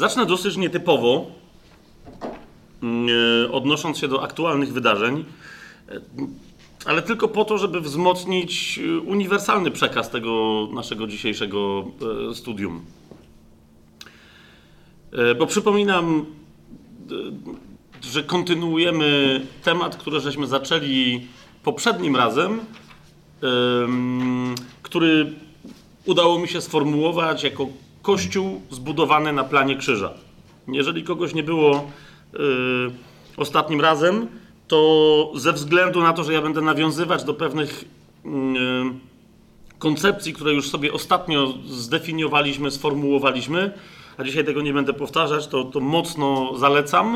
Zacznę dosyć nietypowo, yy, odnosząc się do aktualnych wydarzeń, yy, ale tylko po to, żeby wzmocnić yy, uniwersalny przekaz tego naszego dzisiejszego studium. Bo przypominam, że kontynuujemy temat, który żeśmy zaczęli poprzednim razem, który udało mi się sformułować jako kościół zbudowany na planie krzyża. Jeżeli kogoś nie było yy, ostatnim razem, to ze względu na to, że ja będę nawiązywać do pewnych yy, koncepcji, które już sobie ostatnio zdefiniowaliśmy, sformułowaliśmy, a dzisiaj tego nie będę powtarzać, to, to mocno zalecam,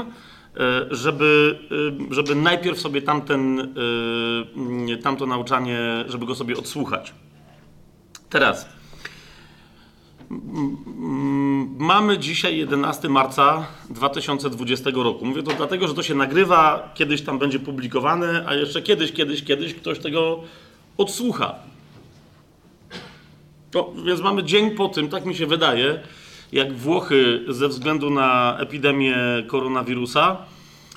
yy, żeby, yy, żeby najpierw sobie tamten, yy, tamto nauczanie, żeby go sobie odsłuchać. Teraz Mamy dzisiaj 11 marca 2020 roku. Mówię to dlatego, że to się nagrywa, kiedyś tam będzie publikowane, a jeszcze kiedyś, kiedyś, kiedyś ktoś tego odsłucha. To, więc mamy dzień po tym, tak mi się wydaje, jak Włochy ze względu na epidemię koronawirusa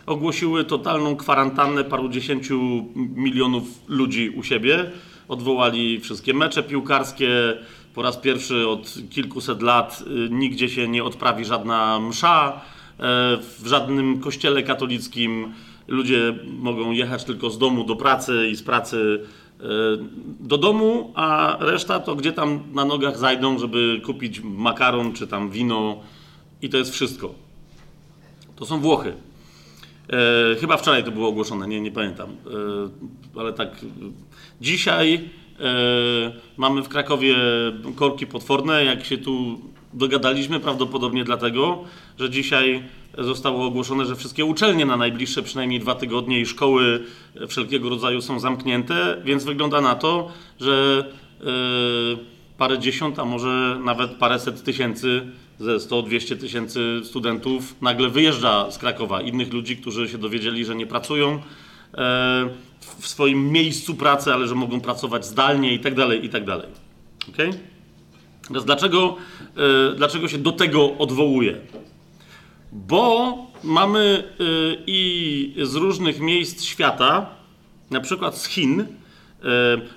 ogłosiły totalną kwarantannę paru dziesięciu milionów ludzi u siebie. Odwołali wszystkie mecze piłkarskie, po raz pierwszy od kilkuset lat y, nigdzie się nie odprawi żadna msza, e, w żadnym kościele katolickim ludzie mogą jechać tylko z domu do pracy i z pracy e, do domu, a reszta to gdzie tam na nogach zajdą, żeby kupić makaron czy tam wino i to jest wszystko. To są Włochy. E, chyba wczoraj to było ogłoszone, nie, nie pamiętam. E, ale tak dzisiaj E, mamy w Krakowie korki potworne, jak się tu dogadaliśmy, prawdopodobnie dlatego, że dzisiaj zostało ogłoszone, że wszystkie uczelnie na najbliższe przynajmniej dwa tygodnie i szkoły wszelkiego rodzaju są zamknięte, więc wygląda na to, że e, parę dziesiąt, a może nawet paręset tysięcy, ze 100-200 tysięcy studentów nagle wyjeżdża z Krakowa. Innych ludzi, którzy się dowiedzieli, że nie pracują, e, w swoim miejscu pracy, ale że mogą pracować zdalnie i tak dalej, i tak dalej. Okay? Teraz dlaczego, yy, dlaczego się do tego odwołuję? Bo mamy yy, i z różnych miejsc świata, na przykład z Chin, yy,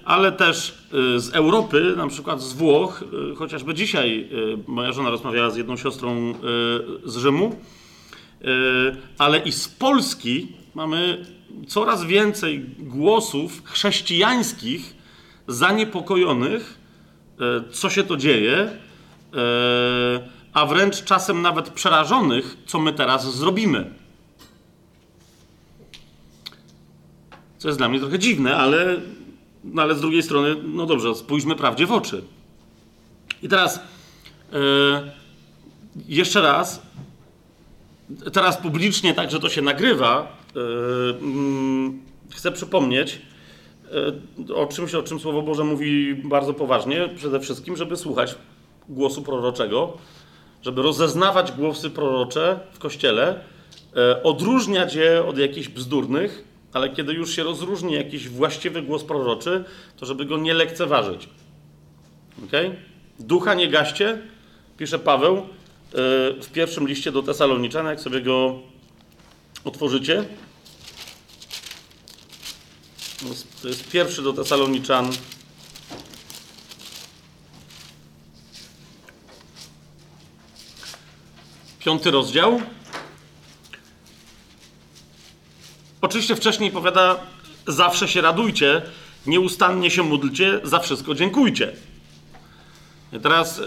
ale też z Europy, na przykład z Włoch, chociażby dzisiaj moja żona rozmawiała z jedną siostrą z Rzymu, ale i z Polski mamy coraz więcej głosów chrześcijańskich zaniepokojonych, e, co się to dzieje, e, a wręcz czasem nawet przerażonych, co my teraz zrobimy. Co jest dla mnie trochę dziwne, ale, no ale z drugiej strony, no dobrze, spójrzmy prawdzie w oczy. I teraz yy, jeszcze raz, teraz publicznie, tak, że to się nagrywa, chcę przypomnieć yy, o czymś, o czym Słowo Boże mówi bardzo poważnie, przede wszystkim, żeby słuchać głosu proroczego, żeby rozeznawać głosy prorocze w Kościele, yy, odróżniać je od jakichś bzdurnych, ale kiedy już się rozróżni jakiś właściwy głos proroczy, to żeby go nie lekceważyć. Okay? Ducha nie gaście, pisze Paweł w pierwszym liście do Tesaloniczan, jak sobie go otworzycie. To jest pierwszy do Tesaloniczan. Piąty rozdział. Oczywiście wcześniej powiada, zawsze się radujcie, nieustannie się módlcie, za wszystko dziękujcie. Teraz yy,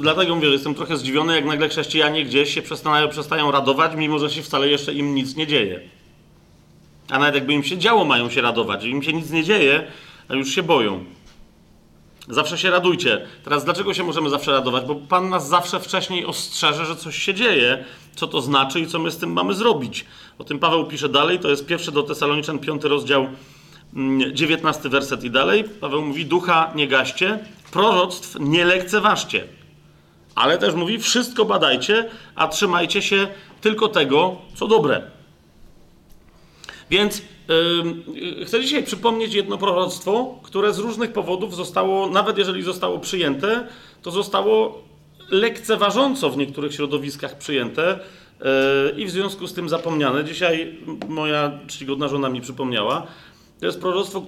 dlatego mówię, że jestem trochę zdziwiony, jak nagle chrześcijanie gdzieś się przestają, przestają radować, mimo że się wcale jeszcze im nic nie dzieje. A nawet jakby im się działo, mają się radować. Im się nic nie dzieje, a już się boją. Zawsze się radujcie. Teraz dlaczego się możemy zawsze radować? Bo Pan nas zawsze wcześniej ostrzeże, że coś się dzieje, co to znaczy i co my z tym mamy zrobić. O tym Paweł pisze dalej, to jest pierwszy do Tesaloniczan, piąty rozdział, mm, dziewiętnasty werset i dalej. Paweł mówi, ducha nie gaście, proroctw nie lekceważcie. Ale też mówi, wszystko badajcie, a trzymajcie się tylko tego, co dobre. Więc yy, chcę dzisiaj przypomnieć jedno proroctwo, które z różnych powodów zostało, nawet jeżeli zostało przyjęte, to zostało lekceważąco w niektórych środowiskach przyjęte yy, i w związku z tym zapomniane. Dzisiaj moja czcigodna żona mi przypomniała. To jest proroctwo,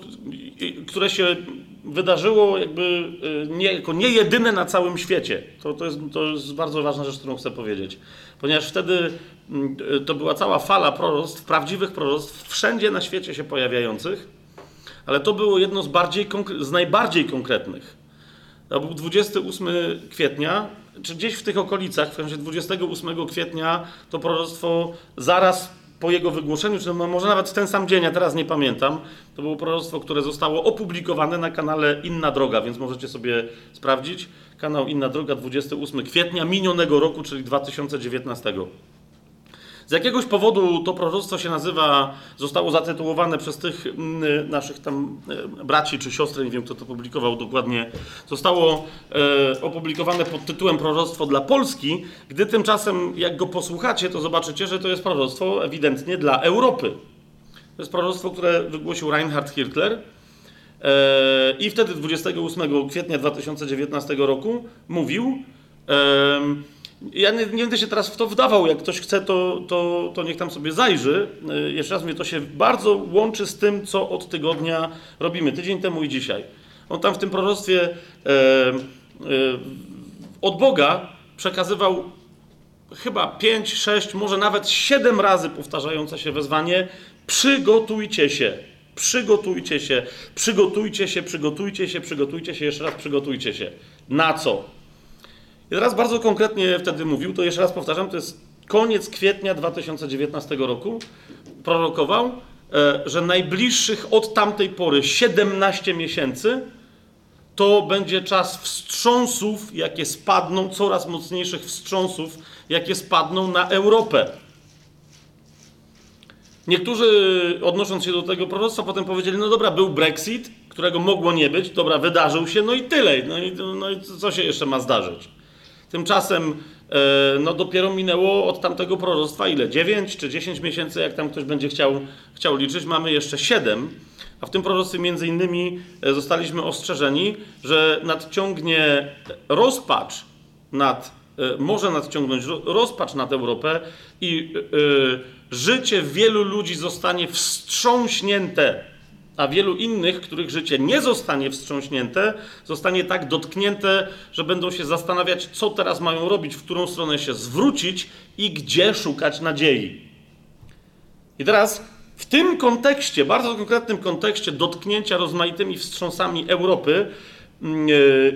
które się wydarzyło jakby yy, nie, jako nie jedyne na całym świecie. To, to, jest, to jest bardzo ważna rzecz, którą chcę powiedzieć. Ponieważ wtedy yy, to była cała fala proroctw, prawdziwych proroctw, wszędzie na świecie się pojawiających, ale to było jedno z, bardziej, z najbardziej konkretnych. To był 28 kwietnia, czy gdzieś w tych okolicach, w sensie 28 kwietnia, to proroctwo zaraz po jego wygłoszeniu, czy może nawet w ten sam dzień, ja teraz nie pamiętam, to było proroctwo, które zostało opublikowane na kanale Inna Droga, więc możecie sobie sprawdzić. Kanał Inna Droga 28 kwietnia minionego roku, czyli 2019. Jakiegoś powodu to proroctwo się nazywa, zostało zatytułowane przez tych mm, naszych tam e, braci czy siostry, nie wiem kto to publikował dokładnie, zostało e, opublikowane pod tytułem Proroctwo dla Polski, gdy tymczasem jak go posłuchacie, to zobaczycie, że to jest proroctwo ewidentnie dla Europy. To jest proroctwo, które wygłosił Reinhard Hirtler, e, i wtedy 28 kwietnia 2019 roku mówił, ja nie, nie, będę się teraz w to wdawał. Jak ktoś chce, to, to, to niech tam sobie zajrzy. E, jeszcze raz mówię, to się bardzo łączy z tym, co od tygodnia robimy. Tydzień temu i dzisiaj. On tam w tym proroctwie e, e, od Boga przekazywał chyba 5, 6, może nawet 7 razy powtarzające się wezwanie: przygotujcie się, przygotujcie się, przygotujcie się, przygotujcie się, przygotujcie się, jeszcze raz przygotujcie się. Na co? I teraz bardzo konkretnie wtedy mówił, to jeszcze raz powtarzam, to jest koniec kwietnia 2019 roku, prorokował, e, że najbliższych od tamtej pory 17 miesięcy to będzie czas wstrząsów, jakie spadną, coraz mocniejszych wstrząsów, jakie spadną na Europę. Niektórzy, odnosząc się do tego proroctwa, potem powiedzieli: No dobra, był Brexit, którego mogło nie być, dobra, wydarzył się, no i tyle. No i, no i co się jeszcze ma zdarzyć? Tymczasem e, no dopiero minęło od tamtego proroctwa ile? 9 czy 10 miesięcy, jak tam ktoś będzie chciał, chciał liczyć. Mamy jeszcze 7. A w tym proroctwie między innymi e, zostaliśmy ostrzeżeni, że nadciągnie rozpacz nad, e, może nadciągnąć rozpacz nad Europę i życie wielu ludzi zostanie wstrząśnięte a wielu innych, których życie nie zostanie wstrząśnięte, zostanie tak dotknięte, że będą się zastanawiać, co teraz mają robić, w którą stronę się zwrócić i gdzie szukać nadziei. I teraz w tym kontekście, bardzo konkretnym kontekście dotknięcia rozmaitymi wstrząsami Europy mm, e,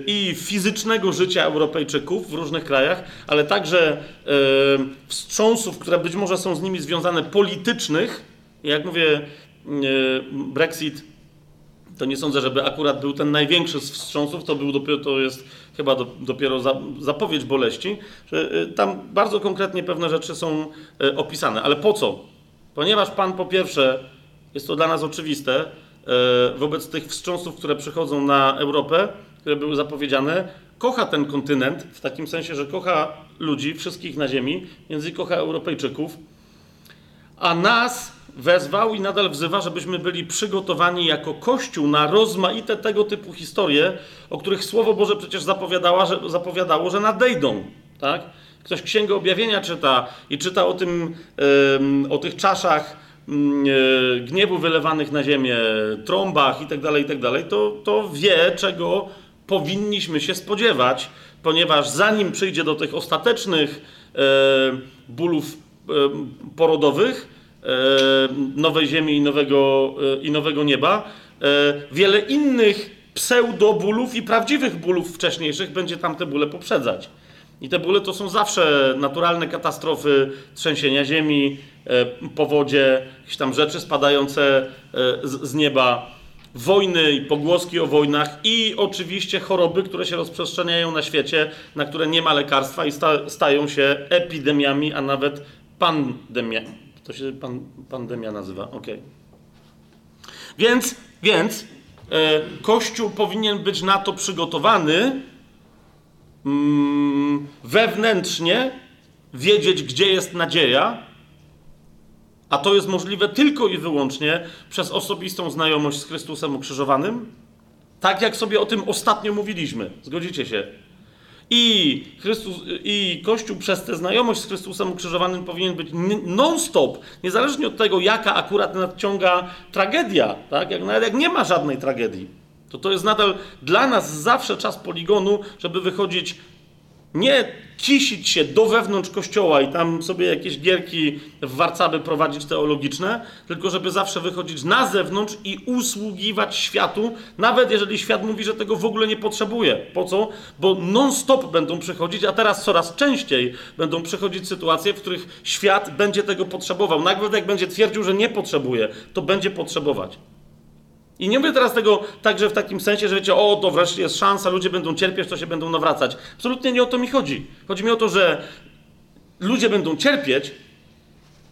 i fizycznego życia Europejczyków w różnych krajach, ale także e, wstrząsów, które być może są z nimi związane politycznych, jak mówię, Brexit, to nie sądzę, żeby akurat był ten największy z wstrząsów, to, był dopiero, to jest chyba do, dopiero za, zapowiedź boleści, że y, tam bardzo konkretnie pewne rzeczy są y, opisane. Ale po co? Ponieważ Pan po pierwsze, jest to dla nas oczywiste, wobec tych wstrząsów, które przychodzą na Europę, które były zapowiedziane, kocha ten kontynent, w takim sensie, że kocha ludzi, wszystkich na ziemi, między kocha Europejczyków, a nas wezwał i nadal wzywa, żebyśmy byli przygotowani jako Kościół na rozmaite tego typu historie, o których Słowo Boże przecież zapowiadało, że, zapowiadało, że nadejdą. Tak? Ktoś Księgę Objawienia czyta i czyta o, tym, o tych czaszach e, gniewu wylewanych na ziemię, trąbach itd., tak itd., tak to, to wie, czego powinniśmy się spodziewać, ponieważ zanim przyjdzie do tych ostatecznych e, bólów e, porodowych, nowej ziemi i nowego, e, i nowego nieba, e, wiele innych pseudobólów i prawdziwych bólów wcześniejszych będzie tamte bóle poprzedzać. I te bóle to są zawsze naturalne katastrofy, trzęsienia ziemi, powodzie, jakieś tam rzeczy spadające z, nieba, wojny i pogłoski o wojnach i oczywiście choroby, które się rozprzestrzeniają na świecie, na które nie ma lekarstwa i sta, stają się epidemiami, a nawet pandemiami. To się pan, pandemia nazywa, ok. Więc, więc e, Kościół powinien być na to przygotowany mm, wewnętrznie, wiedzieć, gdzie jest nadzieja, a to jest możliwe tylko i wyłącznie przez osobistą znajomość z Chrystusem ukrzyżowanym, tak jak sobie o tym ostatnio mówiliśmy. Zgodzicie się? I, Chrystus, I Kościół przez tę znajomość z Chrystusem ukrzyżowanym powinien być non-stop, niezależnie od tego, jaka akurat nadciąga tragedia, tak? jak, nawet jak nie ma żadnej tragedii. To to jest nadal dla nas zawsze czas poligonu, żeby wychodzić nie kisić się do wewnątrz kościoła i tam sobie jakieś gierki w warcaby prowadzić teologiczne, tylko żeby zawsze wychodzić na zewnątrz i usługiwać światu, nawet jeżeli świat mówi, że tego w ogóle nie potrzebuje. Po co? Bo non-stop będą przychodzić, a teraz coraz częściej będą przychodzić sytuacje, w których świat będzie tego potrzebował. Nawet jak będzie twierdził, że nie potrzebuje, to będzie potrzebować. I nie mówię teraz tego także w takim sensie, że wiecie, o, to wreszcie jest szansa, ludzie będą cierpieć, to się będą nawracać. Absolutnie nie o to mi chodzi. Chodzi mi o to, że ludzie będą cierpieć,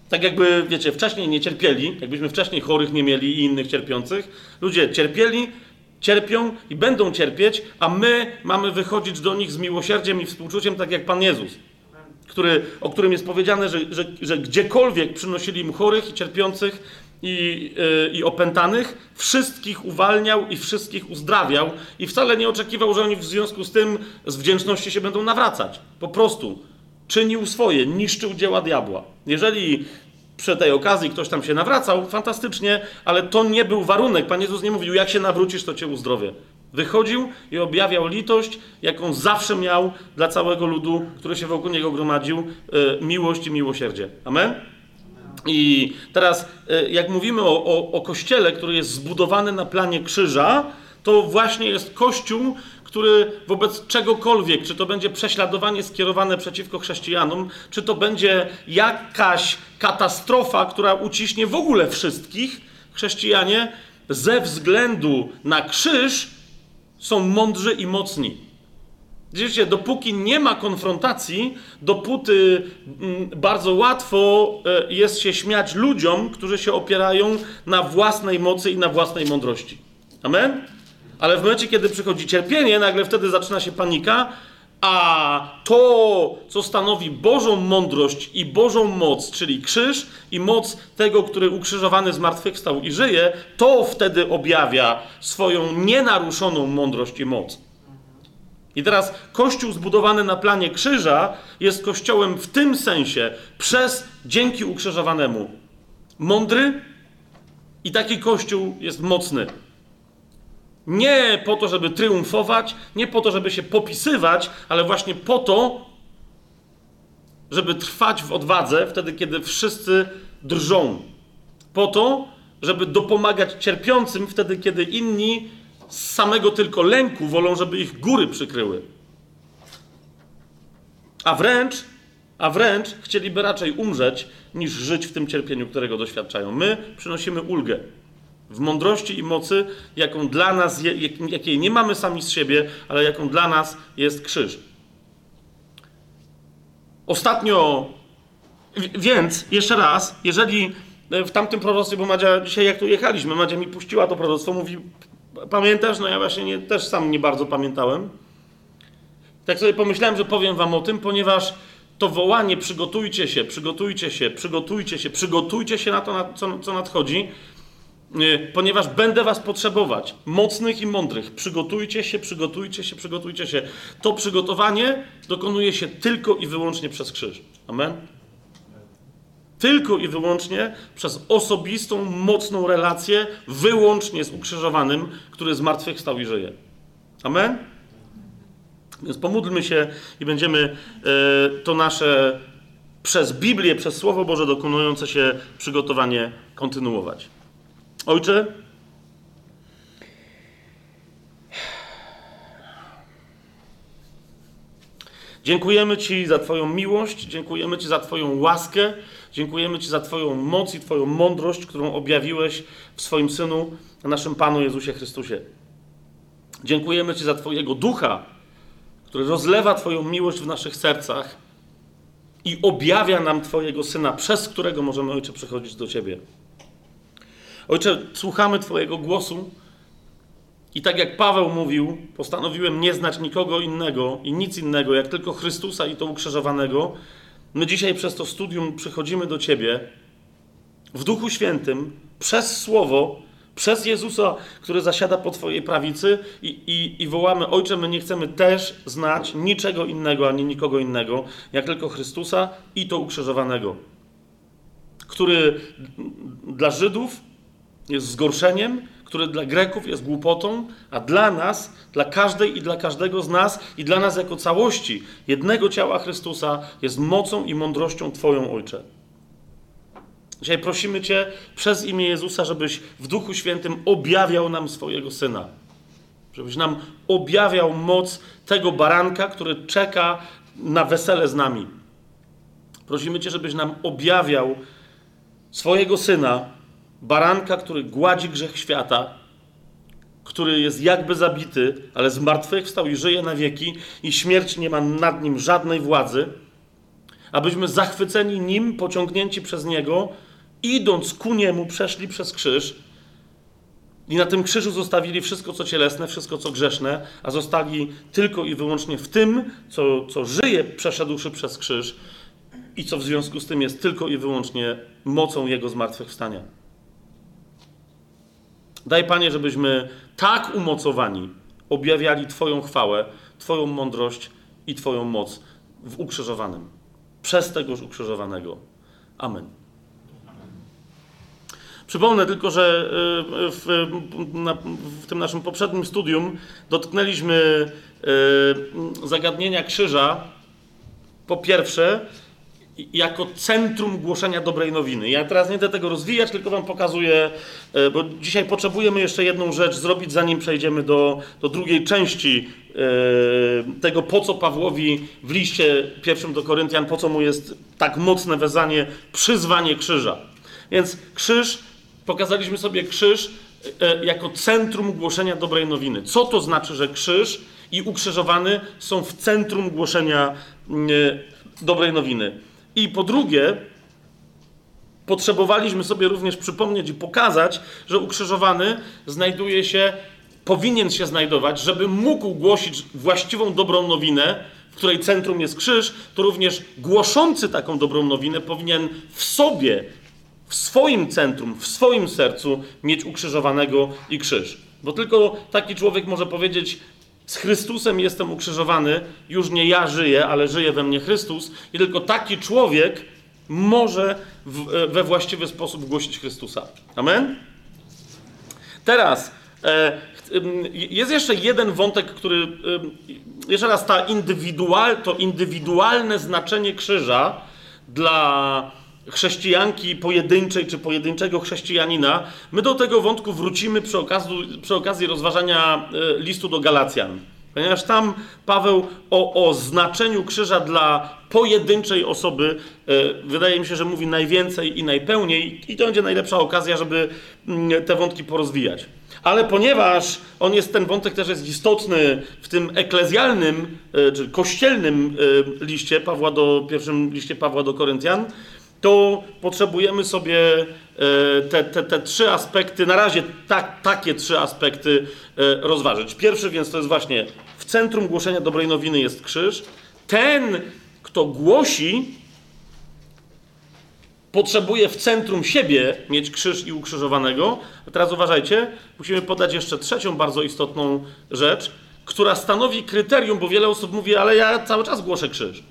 tak jakby, wiecie, wcześniej nie cierpieli, jakbyśmy wcześniej chorych nie mieli i innych cierpiących. Ludzie cierpieli, cierpią i będą cierpieć, a my mamy wychodzić do nich z miłosierdziem i współczuciem, tak jak Pan Jezus, który, o którym jest powiedziane, że, że, że gdziekolwiek przynosili mu chorych i cierpiących, i, yy, i opętanych, wszystkich uwalniał i wszystkich uzdrawiał, i wcale nie oczekiwał, że oni w związku z tym z wdzięczności się będą nawracać. Po prostu czynił swoje, niszczył dzieła diabła. Jeżeli przy tej okazji ktoś tam się nawracał, fantastycznie, ale to nie był warunek. Pan Jezus nie mówił, jak się nawrócisz, to cię uzdrowię. Wychodził i objawiał litość, jaką zawsze miał dla całego ludu, który się wokół niego gromadził, yy, miłość i miłosierdzie. Amen? I teraz, e, jak mówimy o, o, o kościele, który jest zbudowany na planie krzyża, to właśnie jest kościół, który wobec czegokolwiek, czy to będzie prześladowanie skierowane przeciwko chrześcijanom, czy to będzie jakaś katastrofa, która uciśnie w ogóle wszystkich, chrześcijanie ze względu na krzyż są mądrzy i mocni. Widzicie, dopóki nie ma konfrontacji, dopóty mm, bardzo łatwo e, jest się śmiać ludziom, którzy się opierają na własnej mocy i na własnej mądrości. Amen? Ale w momencie, kiedy przychodzi cierpienie, nagle wtedy zaczyna się panika, a to, co stanowi Bożą mądrość i Bożą moc, czyli krzyż i moc tego, który ukrzyżowany zmartwychwstał i żyje, to wtedy objawia swoją nienaruszoną mądrość i moc. I teraz kościół zbudowany na planie krzyża jest kościołem w tym sensie przez dzięki ukrzyżowanemu mądry i taki kościół jest mocny. Nie po to, żeby triumfować, nie po to, żeby się popisywać, ale właśnie po to, żeby trwać w odwadze wtedy, kiedy wszyscy drżą. Po to, żeby dopomagać cierpiącym wtedy, kiedy inni z samego tylko lęku wolą, żeby ich góry przykryły. A wręcz, a wręcz chcieliby raczej umrzeć, niż żyć w tym cierpieniu, którego doświadczają. My przynosimy ulgę w mądrości i mocy, jaką dla nas, jakiej nie mamy sami z siebie, ale jaką dla nas jest krzyż. Ostatnio, więc jeszcze raz, jeżeli w tamtym proroctwie, bo Madzia dzisiaj jak tu jechaliśmy, Madzia mi puściła to proroctwo, mówi, Pamiętasz? No ja właśnie nie, też sam nie bardzo pamiętałem. Tak sobie pomyślałem, że powiem wam o tym, ponieważ to wołanie przygotujcie się, przygotujcie się, przygotujcie się, przygotujcie się na to, co, co nadchodzi, y, ponieważ będę was potrzebować, mocnych i mądrych. Przygotujcie się, przygotujcie się, przygotujcie się. To przygotowanie dokonuje się tylko i wyłącznie przez krzyż. Amen? Tylko i wyłącznie przez osobistą, mocną relację, wyłącznie z ukrzyżowanym, który zmartwychwstał i żyje. Amen? Więc pomódlmy się i będziemy e, to nasze przez Biblię, przez Słowo Boże dokonujące się przygotowanie kontynuować. Ojcze, dziękujemy Ci za Twoją miłość, dziękujemy Ci za Twoją łaskę. Dziękujemy Ci za Twoją moc i Twoją mądrość, którą objawiłeś w swoim Synu, naszym Panu Jezusie Chrystusie. Dziękujemy Ci za Twojego ducha, który rozlewa Twoją miłość w naszych sercach i objawia nam Twojego Syna, przez którego możemy, Ojcze, przychodzić do Ciebie. Ojcze, słuchamy Twojego głosu i tak jak Paweł mówił, postanowiłem nie znać nikogo innego i nic innego, jak tylko Chrystusa i to ukrzyżowanego, My dzisiaj przez to studium przychodzimy do Ciebie w Duchu Świętym, przez Słowo, przez Jezusa, który zasiada po Twojej prawicy i, i, i wołamy, Ojcze, my nie chcemy też znać niczego innego, ani nikogo innego, jak tylko Chrystusa i to ukrzyżowanego, który dla Żydów jest zgorszeniem, który dla Greków jest głupotą, a dla nas, dla każdej i dla każdego z nas i dla nas jako całości jednego ciała Chrystusa jest mocą i mądrością Twoją, Ojcze. Dzisiaj prosimy Cię przez imię Jezusa, żebyś w Duchu Świętym objawiał nam swojego Syna. Żebyś nam objawiał moc tego baranka, który czeka na wesele z nami. Prosimy Cię, żebyś nam objawiał swojego Syna, baranka, który gładzi grzech świata, który jest jakby zabity, ale zmartwychwstał i żyje na wieki i śmierć nie ma nad nim żadnej władzy, abyśmy zachwyceni nim, pociągnięci przez niego, idąc ku niemu, przeszli przez krzyż i na tym krzyżu zostawili wszystko, co cielesne, wszystko, co grzeszne, a zostali tylko i wyłącznie w tym, co, co żyje, przeszedłszy przez krzyż i co w związku z tym jest tylko i wyłącznie mocą Jego zmartwychwstania. Daj, Panie, żebyśmy tak umocowani objawiali Twoją chwałę, Twoją mądrość i Twoją moc w ukrzyżowanym. Przez tegoż ukrzyżowanego. Amen. Przypomnę tylko, że y, w, w, tym naszym poprzednim studium dotknęliśmy y, zagadnienia krzyża. Po pierwsze, jako centrum głoszenia dobrej nowiny. Ja teraz nie będę tego rozwijać, tylko Wam pokazuję, y, bo dzisiaj potrzebujemy jeszcze jedną rzecz zrobić, zanim przejdziemy do, do drugiej części tego, po co Pawłowi w liście pierwszym do Koryntian, po co mu jest tak mocne wezanie, przyzwanie krzyża. Więc krzyż pokazaliśmy sobie krzyż e, jako centrum głoszenia dobrej nowiny. Co to znaczy, że krzyż i ukrzyżowany są w centrum głoszenia mm, e, dobrej nowiny? I po drugie, potrzebowaliśmy sobie również przypomnieć i pokazać, że ukrzyżowany znajduje się, powinien się znajdować, żeby mógł głosić właściwą dobrą nowinę, w której centrum jest krzyż, to również głoszący taką dobrą nowinę powinien w sobie w swoim centrum, w swoim sercu mieć ukrzyżowanego i krzyż. Bo tylko taki człowiek może powiedzieć: Z Chrystusem jestem ukrzyżowany, już nie ja żyję, ale żyje we mnie Chrystus. I tylko taki człowiek może w, e, we właściwy sposób głosić Chrystusa. Amen? Teraz e, jest jeszcze jeden wątek, który. jeszcze raz, ta indywidual, to indywidualne znaczenie krzyża dla chrześcijanki pojedynczej czy pojedynczego chrześcijanina, my do tego wątku wrócimy przy okazji, przy okazji rozważania e, listu do Galacjan. Ponieważ tam Paweł o, o znaczeniu krzyża dla pojedynczej osoby, e, wydaje mi się, że mówi najwięcej i najpełniej, i to będzie najlepsza okazja, żeby mm, te wątki porozwijać. Ale ponieważ on jest, ten wątek też jest istotny w tym eklezjalnym, e, czy kościelnym liście Pawła do, pierwszym liście Pawła do Koryntian, to potrzebujemy sobie e, te, te, te trzy aspekty, na razie tak, takie trzy aspekty e, rozważyć. Pierwszy więc to jest właśnie w centrum głoszenia dobrej nowiny jest krzyż. Ten, kto głosi, potrzebuje w centrum siebie mieć krzyż i ukrzyżowanego. A teraz uważajcie, musimy podać jeszcze trzecią bardzo istotną rzecz, która stanowi kryterium, bo wiele osób mówi, ale ja cały czas głoszę krzyż.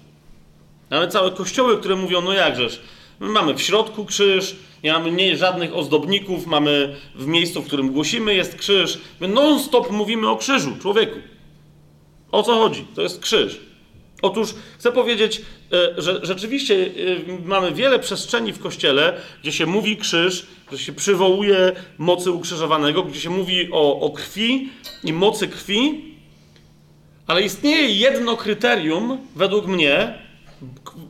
Mamy całe kościoły, które mówią, no jakżeż, my mamy w środku krzyż, nie mamy nie, żadnych ozdobników, mamy w miejscu, w którym głosimy jest krzyż. My non-stop mówimy o krzyżu, człowieku. O co chodzi? To jest krzyż. Otóż chcę powiedzieć, e, że rzeczywiście e, mamy wiele przestrzeni w kościele, gdzie się mówi krzyż, gdzie się przywołuje mocy ukrzyżowanego, gdzie się mówi o, o krwi i mocy krwi, ale istnieje jedno kryterium, według mnie,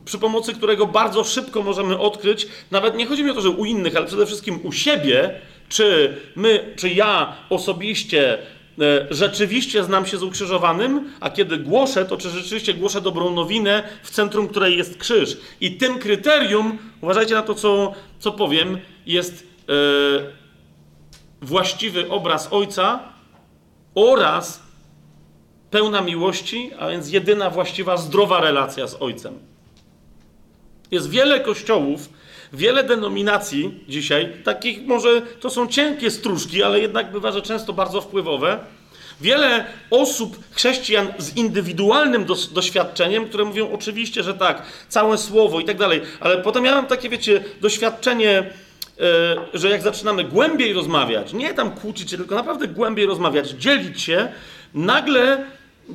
przy pomocy którego bardzo szybko możemy odkryć, nawet nie chodzi mi o to, że u innych, ale przede wszystkim u siebie, czy my, czy ja osobiście e, rzeczywiście znam się z ukrzyżowanym, a kiedy głoszę, to czy rzeczywiście głoszę dobrą nowinę w centrum której jest krzyż. I tym kryterium, uważajcie na to, co, co powiem, jest e, właściwy obraz Ojca oraz pełna miłości, a więc jedyna właściwa, zdrowa relacja z Ojcem. Jest wiele kościołów, Wiele denominacji dzisiaj, takich może to są cienkie stróżki, ale jednak bywa, że często bardzo wpływowe. Wiele osób, chrześcijan z indywidualnym dos- doświadczeniem, które mówią oczywiście, że tak, całe słowo i tak dalej, ale potem ja mam takie, wiecie, doświadczenie, e, że jak zaczynamy głębiej rozmawiać, nie tam kłócić się, tylko naprawdę głębiej rozmawiać, dzielić się, nagle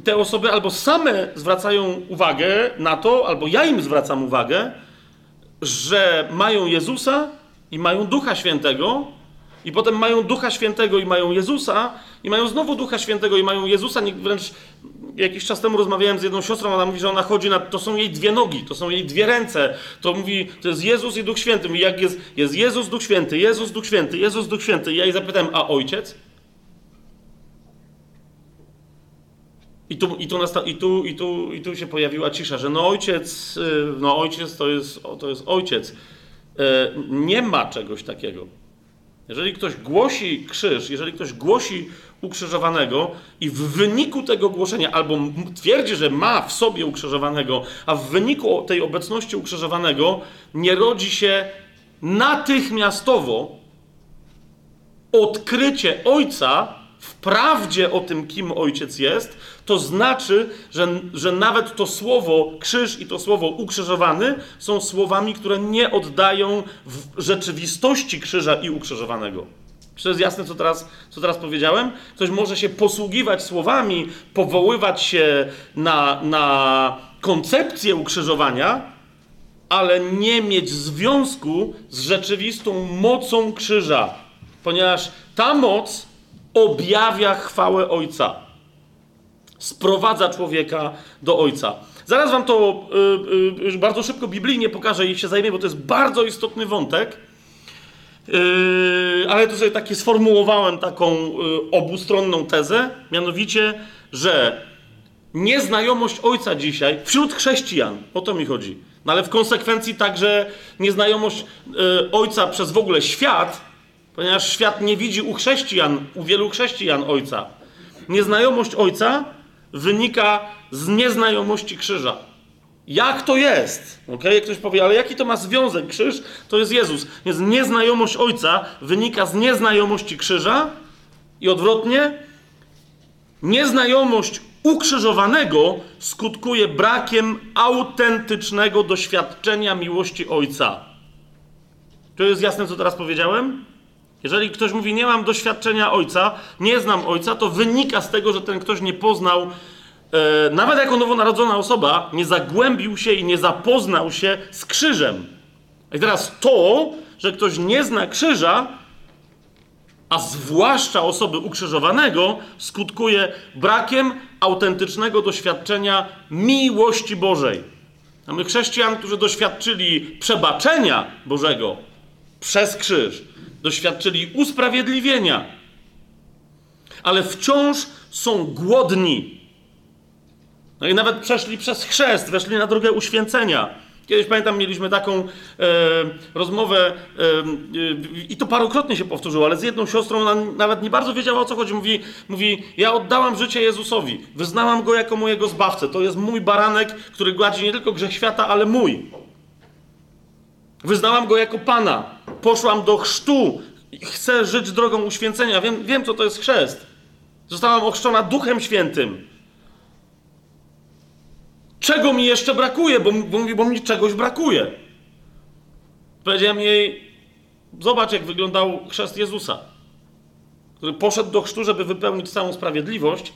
te osoby albo same zwracają uwagę na to, albo ja im zwracam uwagę, że mają Jezusa i mają Ducha Świętego, i potem mają Ducha Świętego i mają Jezusa, i mają znowu Ducha Świętego i mają Jezusa. Wręcz jakiś czas temu rozmawiałem z jedną siostrą, ona mówi, że ona chodzi na. To są jej dwie nogi, to są jej dwie ręce. To mówi, to jest Jezus i Duch Święty. Mówi, jak jest, jest Jezus, Duch Święty, Jezus, Duch Święty, Jezus, Duch Święty. I ja jej zapytałem, a ojciec? I tu, i, tu nasta- i, tu, i, tu, I tu się pojawiła cisza, że no ojciec, y, no ojciec to jest, to jest ojciec. E, Nie ma czegoś takiego. Jeżeli ktoś głosi krzyż, jeżeli ktoś głosi ukrzyżowanego i w wyniku tego głoszenia albo twierdzi, że ma w sobie ukrzyżowanego, a w wyniku tej obecności ukrzyżowanego nie rodzi się natychmiastowo odkrycie Ojca w prawdzie o tym, kim Ojciec jest, to znaczy, że, że nawet to słowo krzyż i to słowo ukrzyżowany są słowami, które nie oddają rzeczywistości krzyża i ukrzyżowanego. Czy to jest jasne, co teraz, co teraz powiedziałem? Ktoś może się posługiwać słowami, powoływać się na, na koncepcję ukrzyżowania, ale nie mieć związku z rzeczywistą mocą krzyża, ponieważ ta moc objawia chwałę Ojca. Sprowadza człowieka do Ojca. Zaraz wam to y, y, bardzo szybko biblijnie pokażę i się zajmie, bo to jest bardzo istotny wątek. Yy, ale to sobie takie sformułowałem taką y, obustronną tezę, mianowicie, że nieznajomość ojca dzisiaj wśród chrześcijan, o to mi chodzi, no ale w konsekwencji także nieznajomość ojca przez w ogóle świat, ponieważ świat nie widzi u chrześcijan, u wielu chrześcijan ojca. Nieznajomość ojca wynika z nieznajomości krzyża. Jak to jest? Okay? Ktoś powie, ale jaki to ma związek? Krzyż to jest Jezus. Więc nieznajomość Ojca wynika z nieznajomości krzyża i odwrotnie, nieznajomość ukrzyżowanego skutkuje brakiem autentycznego doświadczenia miłości Ojca. To jest jasne, co teraz powiedziałem? Jeżeli ktoś mówi, nie mam doświadczenia Ojca, nie znam Ojca, to wynika z tego, że ten ktoś nie poznał E, nawet jako nowonarodzona osoba, nie zagłębił się i nie zapoznał się z krzyżem. I teraz to, że ktoś nie zna krzyża, a zwłaszcza osoby ukrzyżowanego, skutkuje brakiem autentycznego doświadczenia miłości Bożej. Mamy chrześcijan, którzy doświadczyli przebaczenia Bożego przez krzyż, doświadczyli usprawiedliwienia, ale wciąż są głodni no i nawet przeszli przez chrzest, weszli na drogę uświęcenia. Kiedyś pamiętam, mieliśmy taką e, rozmowę e, e, i to parokrotnie się powtórzyło, ale z jedną siostrą ona nawet nie bardzo wiedziała o co chodzi. Mówi, mówi, ja oddałam życie Jezusowi, wyznałam Go jako mojego Zbawcę. To jest mój baranek, który gładzi nie tylko grzech świata, ale mój. Wyznałam Go jako Pana. Poszłam do chrztu. Chcę żyć drogą uświęcenia. Wiem, wiem co to jest chrzest. Zostałam ochrzczona Duchem Świętym. Czego mi jeszcze brakuje? Bo, bo, bo mi czegoś brakuje. Powiedziałem jej, zobacz jak wyglądał chrzest Jezusa, który poszedł do chrztu, żeby wypełnić całą sprawiedliwość.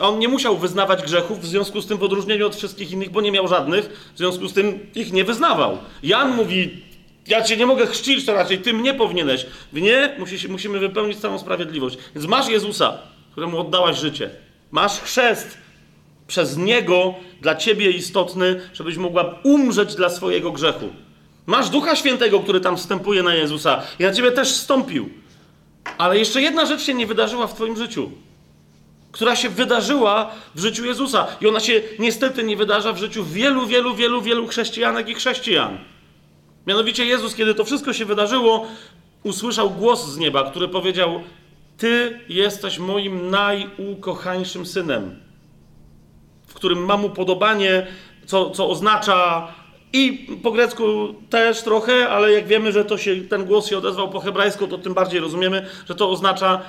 On nie musiał wyznawać grzechów, w związku z tym w odróżnieniu od wszystkich innych, bo nie miał żadnych, w związku z tym ich nie wyznawał. Jan mówi, ja cię nie mogę chrzcić, to raczej ty mnie powinieneś. Nie, musi, musimy wypełnić całą sprawiedliwość. Więc masz Jezusa, któremu oddałaś życie. Masz chrzest, przez Niego dla Ciebie istotny, żebyś mogła umrzeć dla swojego grzechu. Masz Ducha Świętego, który tam wstępuje na Jezusa i na Ciebie też wstąpił. Ale jeszcze jedna rzecz się nie wydarzyła w Twoim życiu, która się wydarzyła w życiu Jezusa. I ona się niestety nie wydarza w życiu wielu, wielu, wielu, wielu chrześcijanek i chrześcijan. Mianowicie Jezus, kiedy to wszystko się wydarzyło, usłyszał głos z nieba, który powiedział: Ty jesteś moim najukochańszym synem w którym mam upodobanie, co, co oznacza I po grecku też trochę, ale jak wiemy, że to się, ten głos się odezwał po hebrajsku, to tym bardziej rozumiemy, że to oznacza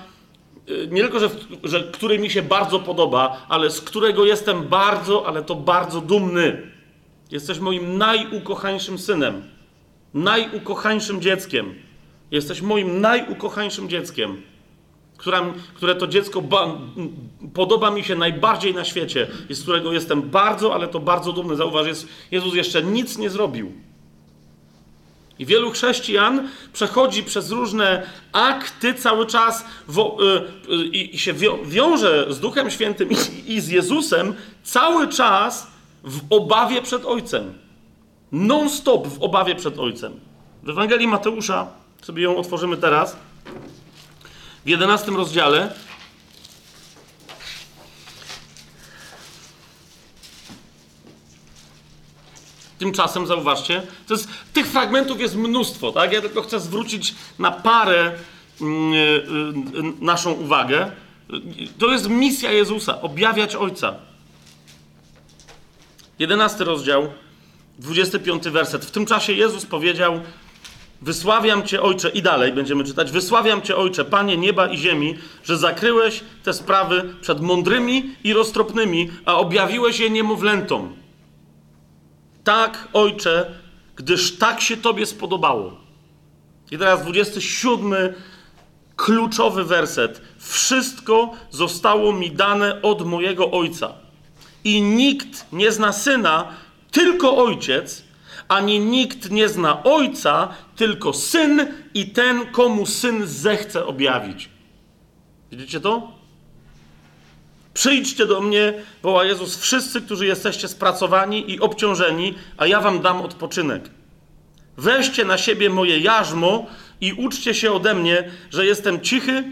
nie tylko, że, że który mi się bardzo podoba, ale z którego jestem bardzo, ale to bardzo dumny. Jesteś moim najukochańszym synem, najukochańszym dzieckiem. Jesteś moim najukochańszym dzieckiem, które to dziecko ba, podoba mi się najbardziej na świecie i z którego jestem bardzo, ale to bardzo dumny. Zauważ, Jezus jeszcze nic nie zrobił. I wielu chrześcijan przechodzi przez różne akty cały czas wo, y, y, i się wiąże z Duchem Świętym i, i z Jezusem cały czas w obawie przed Ojcem. Non-stop w obawie przed Ojcem. W Ewangelii Mateusza sobie ją otworzymy teraz. W jedenastym rozdziale Tymczasem zauważcie, to jest, tych fragmentów jest mnóstwo, tak? Ja tylko chcę zwrócić na parę mm, y, y, naszą uwagę. To jest misja Jezusa objawiać Ojca. Jedenasty rozdział, 25 werset. W tym czasie Jezus powiedział: Wysławiam Cię, Ojcze, i dalej będziemy czytać. Wysławiam Cię, Ojcze, Panie nieba i ziemi, że zakryłeś te sprawy przed mądrymi i roztropnymi, a objawiłeś je niemowlętom. Tak, Ojcze, gdyż tak się Tobie spodobało. I teraz 27 kluczowy werset. Wszystko zostało mi dane od mojego Ojca. I nikt nie zna syna, tylko ojciec, ani nikt nie zna ojca, tylko syn i ten, komu syn zechce objawić. Widzicie to? Przyjdźcie do mnie, woła Jezus, wszyscy, którzy jesteście spracowani i obciążeni, a ja wam dam odpoczynek. Weźcie na siebie moje jarzmo i uczcie się ode mnie, że jestem cichy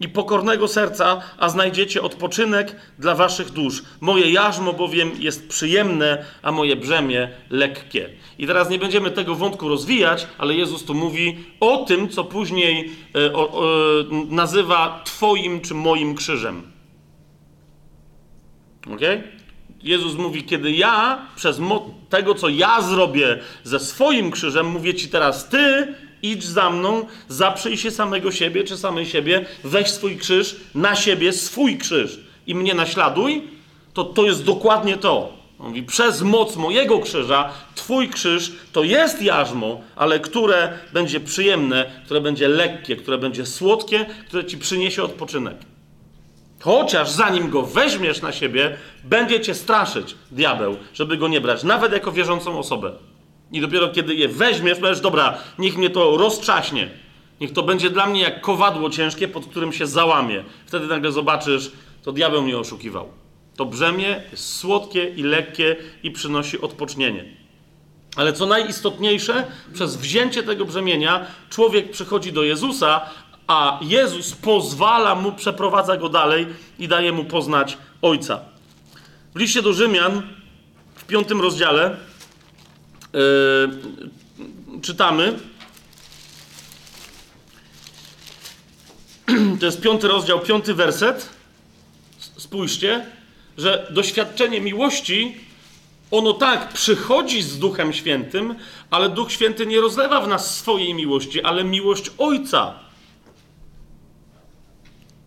i pokornego serca, a znajdziecie odpoczynek dla waszych dusz. Moje jarzmo bowiem jest przyjemne, a moje brzemię lekkie. I teraz nie będziemy tego wątku rozwijać, ale Jezus tu mówi o tym, co później e, o, nazywa Twoim czy moim krzyżem. Ok? Jezus mówi, kiedy ja przez tego, co ja zrobię ze swoim krzyżem, mówię ci teraz, ty idź za mną, zaprzyj się samego siebie czy samej siebie, weź swój krzyż na siebie, swój krzyż i mnie naśladuj, to to jest dokładnie to. On mówi, przez moc mojego krzyża, twój krzyż to jest jarzmo, ale które będzie przyjemne, które będzie lekkie, które będzie słodkie, które ci przyniesie odpoczynek. Chociaż zanim go weźmiesz na siebie, będzie cię straszyć diabeł, żeby go nie brać, nawet jako wierzącą osobę. I dopiero kiedy je weźmiesz, powiesz, dobra, niech mnie to roztrzaśnie. Niech to będzie dla mnie jak kowadło ciężkie, pod którym się załamie. Wtedy nagle zobaczysz, to diabeł mnie oszukiwał. To brzemię jest słodkie i lekkie i przynosi odpocznienie. Ale co najistotniejsze, przez wzięcie tego brzemienia człowiek przychodzi do Jezusa, a Jezus pozwala mu, przeprowadza go dalej i daje mu poznać Ojca. W liście do Rzymian w piątym rozdziale yy, czytamy, to jest piąty rozdział, piąty werset. Spójrzcie, że doświadczenie miłości, ono tak przychodzi z Duchem Świętym, ale Duch Święty nie rozlewa w nas swojej miłości, ale miłość Ojca.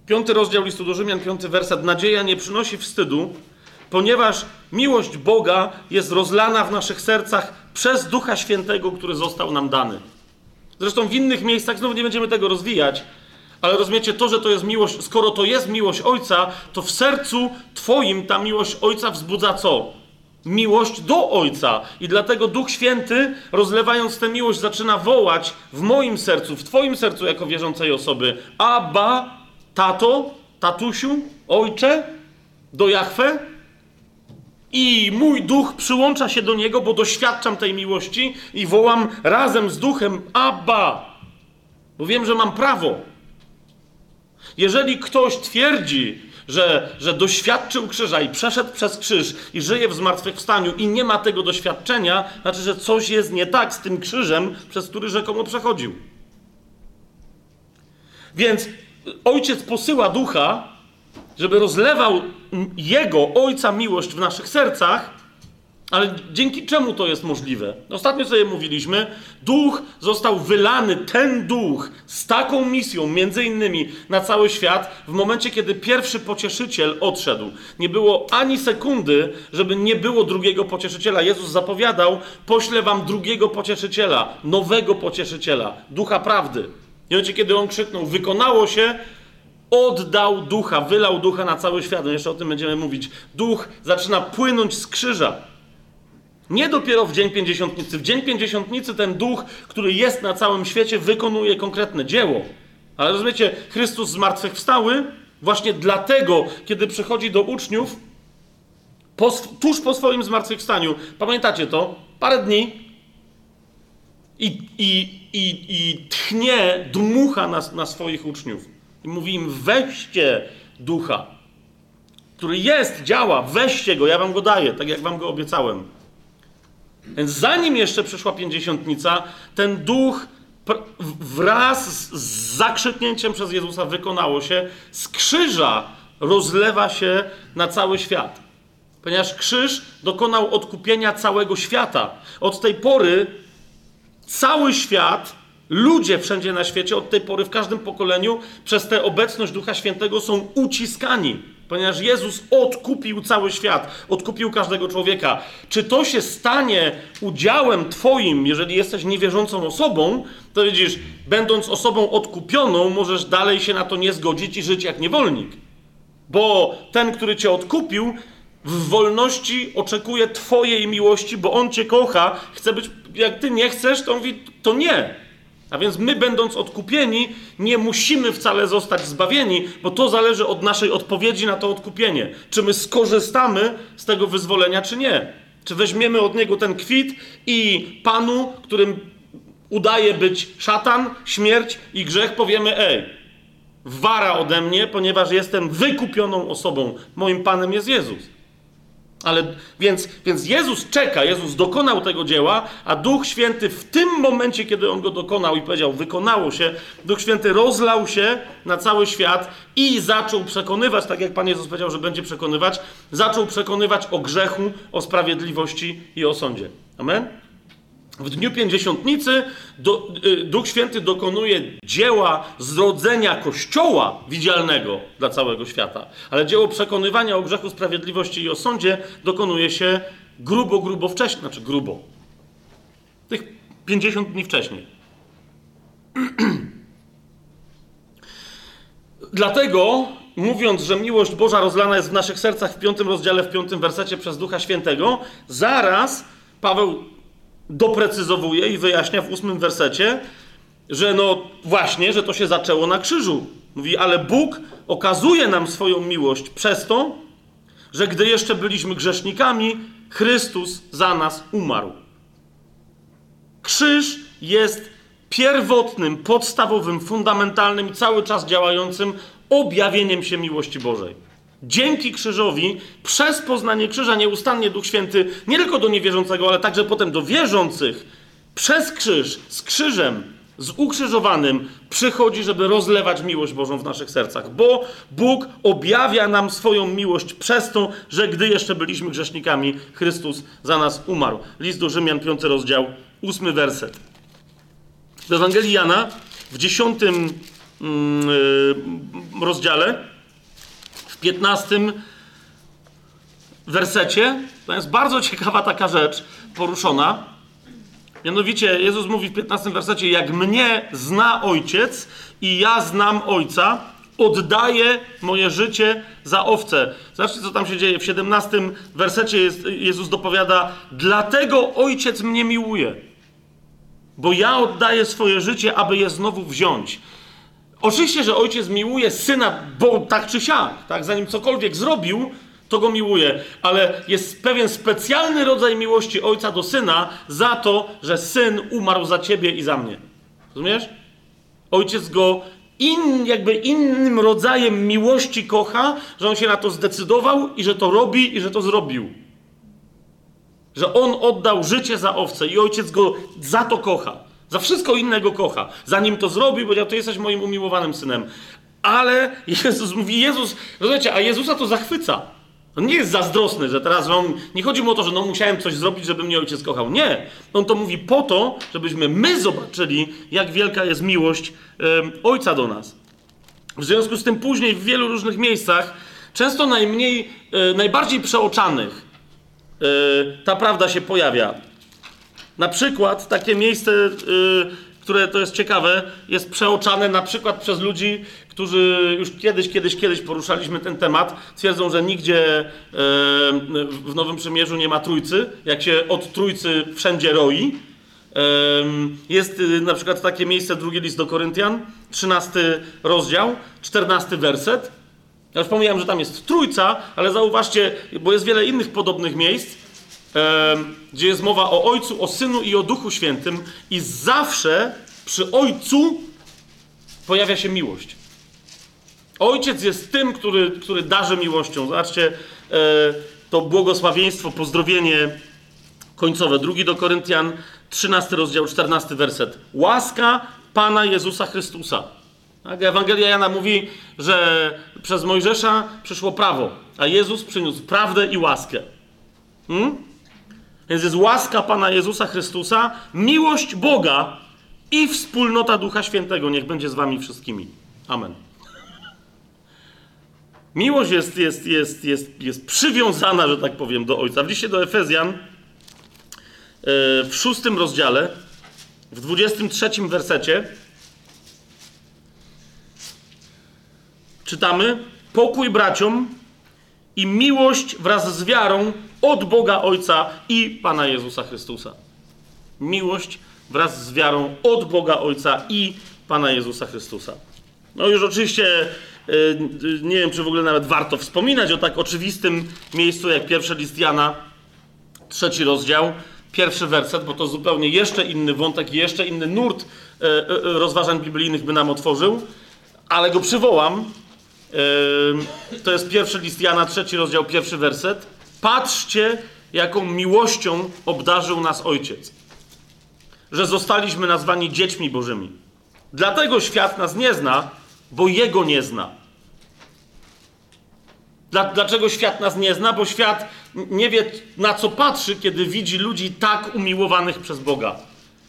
Piąty rozdział listu do Rzymian, piąty werset. Nadzieja nie przynosi wstydu, ponieważ miłość Boga jest rozlana w naszych sercach przez Ducha Świętego, który został nam dany. Zresztą w innych miejscach, znowu nie będziemy tego rozwijać, ale rozumiecie, to, że to jest miłość, skoro to jest miłość Ojca, to w sercu Twoim ta miłość Ojca wzbudza co? Miłość do Ojca. I dlatego Duch Święty, rozlewając tę miłość, zaczyna wołać w moim sercu, w Twoim sercu jako wierzącej osoby: Abba, tato, tatusiu, ojcze, do Jachwę. I mój duch przyłącza się do niego, bo doświadczam tej miłości i wołam razem z duchem Abba, bo wiem, że mam prawo. Jeżeli ktoś twierdzi, że, że doświadczył krzyża i przeszedł przez krzyż i żyje w zmartwychwstaniu i nie ma tego doświadczenia, znaczy, że coś jest nie tak z tym krzyżem, przez który rzekomo przechodził. Więc ojciec posyła ducha, żeby rozlewał jego, ojca, miłość w naszych sercach, Ale dzięki czemu to jest możliwe? Ostatnio sobie mówiliśmy, duch został wylany, ten duch z taką misją, między innymi na cały świat, w momencie, kiedy pierwszy pocieszyciel odszedł. Nie było ani sekundy, żeby nie było drugiego pocieszyciela. Jezus zapowiadał: poślę wam drugiego pocieszyciela, nowego pocieszyciela, ducha prawdy. I momencie, kiedy on krzyknął, wykonało się, oddał ducha, wylał ducha na cały świat. No jeszcze o tym będziemy mówić. Duch zaczyna płynąć z krzyża. Nie dopiero w Dzień Pięćdziesiątnicy. W Dzień Pięćdziesiątnicy ten duch, który jest na całym świecie, wykonuje konkretne dzieło. Ale rozumiecie, Chrystus zmartwychwstały właśnie dlatego, kiedy przychodzi do uczniów, po, tuż po swoim zmartwychwstaniu, pamiętacie to? Parę dni i, i, i, i tchnie, dmucha na, na swoich uczniów. I mówi im, weźcie ducha, który jest, działa, weźcie go, ja wam go daję, tak jak wam go obiecałem. Więc zanim jeszcze przyszła pięćdziesiątnica, ten duch wraz z zakrzyknięciem przez Jezusa wykonało się, z krzyża rozlewa się na cały świat. Ponieważ krzyż dokonał odkupienia całego świata. Od tej pory cały świat, ludzie wszędzie na świecie, od tej pory w każdym pokoleniu przez tę obecność Ducha Świętego są uciskani ponieważ Jezus odkupił cały świat, odkupił każdego człowieka. Czy to się stanie udziałem Twoim, jeżeli jesteś niewierzącą osobą, to widzisz, będąc osobą odkupioną, możesz dalej się na to nie zgodzić i żyć jak niewolnik. Bo ten, który Cię odkupił, w wolności oczekuje Twojej miłości, bo On Cię kocha, chce być, jak Ty nie chcesz, to on mówi, to nie. A więc my, będąc odkupieni, nie musimy wcale zostać zbawieni, bo to zależy od naszej odpowiedzi na to odkupienie. Czy my skorzystamy z tego wyzwolenia, czy nie? Czy weźmiemy od niego ten kwit i panu, którym udaje być szatan, śmierć i grzech, powiemy: Ej, wara ode mnie, ponieważ jestem wykupioną osobą. Moim panem jest Jezus. Ale więc, więc Jezus czeka, Jezus dokonał tego dzieła, a Duch Święty w tym momencie, kiedy on go dokonał i powiedział, wykonało się, Duch Święty rozlał się na cały świat i zaczął przekonywać, tak jak Pan Jezus powiedział, że będzie przekonywać, zaczął przekonywać o grzechu, o sprawiedliwości i o sądzie. Amen? W dniu pięćdziesiątnicy do, y, Duch Święty dokonuje dzieła zrodzenia Kościoła widzialnego dla całego świata. Ale dzieło przekonywania o grzechu, sprawiedliwości i o sądzie dokonuje się grubo, grubo wcześniej. Znaczy grubo. Tych 50 dni wcześniej. Dlatego, mówiąc, że miłość Boża rozlana jest w naszych sercach w piątym rozdziale, w piątym wersecie przez Ducha Świętego, zaraz Paweł doprecyzowuje i wyjaśnia w ósmym wersecie, że no właśnie, że to się zaczęło na krzyżu. Mówi, ale Bóg okazuje nam swoją miłość przez to, że gdy jeszcze byliśmy grzesznikami, Chrystus za nas umarł. Krzyż jest pierwotnym, podstawowym, fundamentalnym i cały czas działającym objawieniem się miłości Bożej. Dzięki krzyżowi, przez poznanie krzyża, nieustannie Duch Święty, nie tylko do niewierzącego, ale także potem do wierzących, przez krzyż, z krzyżem, z ukrzyżowanym, przychodzi, żeby rozlewać miłość Bożą w naszych sercach. Bo Bóg objawia nam swoją miłość przez to, że gdy jeszcze byliśmy grzesznikami, Chrystus za nas umarł. List do Rzymian, 5 rozdział, 8 werset. W Ewangelii Jana, w 10 mm, yy, rozdziale, 15 wersecie, to jest bardzo ciekawa taka rzecz poruszona. Mianowicie Jezus mówi w 15 wersecie, jak mnie zna Ojciec i ja znam Ojca, oddaję moje życie za owce. Zobaczcie, co tam się dzieje. W 17 wersecie jest, Jezus dopowiada, dlatego Ojciec mnie miłuje, bo ja oddaję swoje życie, aby je znowu wziąć. Oczywiście, że ojciec miłuje syna, bo tak czy siak, tak? zanim cokolwiek zrobił, to go miłuje, ale jest pewien specjalny rodzaj miłości ojca do syna za to, że syn umarł za ciebie i za mnie. Rozumiesz? Ojciec go in, jakby innym rodzajem miłości kocha, że on się na to zdecydował i że to robi i że to zrobił. Że on oddał życie za owce i ojciec go za to kocha. Za wszystko innego kocha. Zanim to zrobił, powiedział, to jesteś moim umiłowanym synem. Ale Jezus mówi, Jezus, rozumiecie, a Jezusa to zachwyca. On nie jest zazdrosny, że teraz no, nie chodzi mu o to, że no musiałem coś zrobić, żeby mnie ojciec kochał. Nie. On to mówi po to, żebyśmy my zobaczyli, jak wielka jest miłość ojca do nas. W związku z tym później w wielu różnych miejscach, często najmniej, e, najbardziej przeoczanych, e, ta prawda się pojawia. Na przykład takie miejsce, e, które to jest ciekawe, jest przeoczane na przykład przez ludzi, którzy już kiedyś, kiedyś, kiedyś poruszaliśmy ten temat, twierdzą, że nigdzie w Nowym Przymierzu nie ma trójcy, jak się od trójcy wszędzie roi. Jest y, na przykład takie miejsce, drugi list do Koryntian, 13 rozdział, 14 werset. Ja już pomijam, że tam jest trójca, ale zauważcie, bo jest wiele innych podobnych miejsc, gdzie jest mowa o Ojcu, o Synu i o Duchu Świętym i zawsze przy Ojcu pojawia się miłość. Ojciec jest tym, który, który darzy miłością. Zobaczcie e, to błogosławieństwo, pozdrowienie końcowe. Drugi do Koryntian, 13 rozdział, 14 werset. Łaska Pana Jezusa Chrystusa. Tak? Ewangelia Jana mówi, że przez Mojżesza przyszło prawo, a Jezus przyniósł prawdę i łaskę. Hmm? Więc jest łaska Pana Jezusa Chrystusa, miłość Boga i wspólnota Ducha Świętego. Niech będzie z wami wszystkimi. Amen. Miłość jest, jest, jest, jest, jest przywiązana, że tak powiem, do Ojca. W liście do Efezjan e, w szóstym rozdziale, w dwudziestym trzecim wersecie czytamy pokój braciom i miłość wraz z wiarą od Boga Ojca i Pana Jezusa Chrystusa. Miłość wraz z wiarą od Boga Ojca i Pana Jezusa Chrystusa. No już oczywiście Y, nie wiem, czy w ogóle nawet warto wspominać o tak oczywistym miejscu jak pierwszy list Jana, trzeci rozdział, pierwszy werset, bo to zupełnie jeszcze inny wątek, jeszcze inny nurt y, y, rozważań biblijnych by nam otworzył, ale go przywołam. To jest pierwszy list Jana, trzeci rozdział, pierwszy werset. Patrzcie, jaką miłością obdarzył nas Ojciec, że zostaliśmy nazwani dziećmi Bożymi. Dlatego świat nas nie zna, bo Jego nie zna. Dlaczego świat nas nie zna? Bo świat nie wie, na co patrzy, kiedy widzi ludzi tak umiłowanych przez Boga.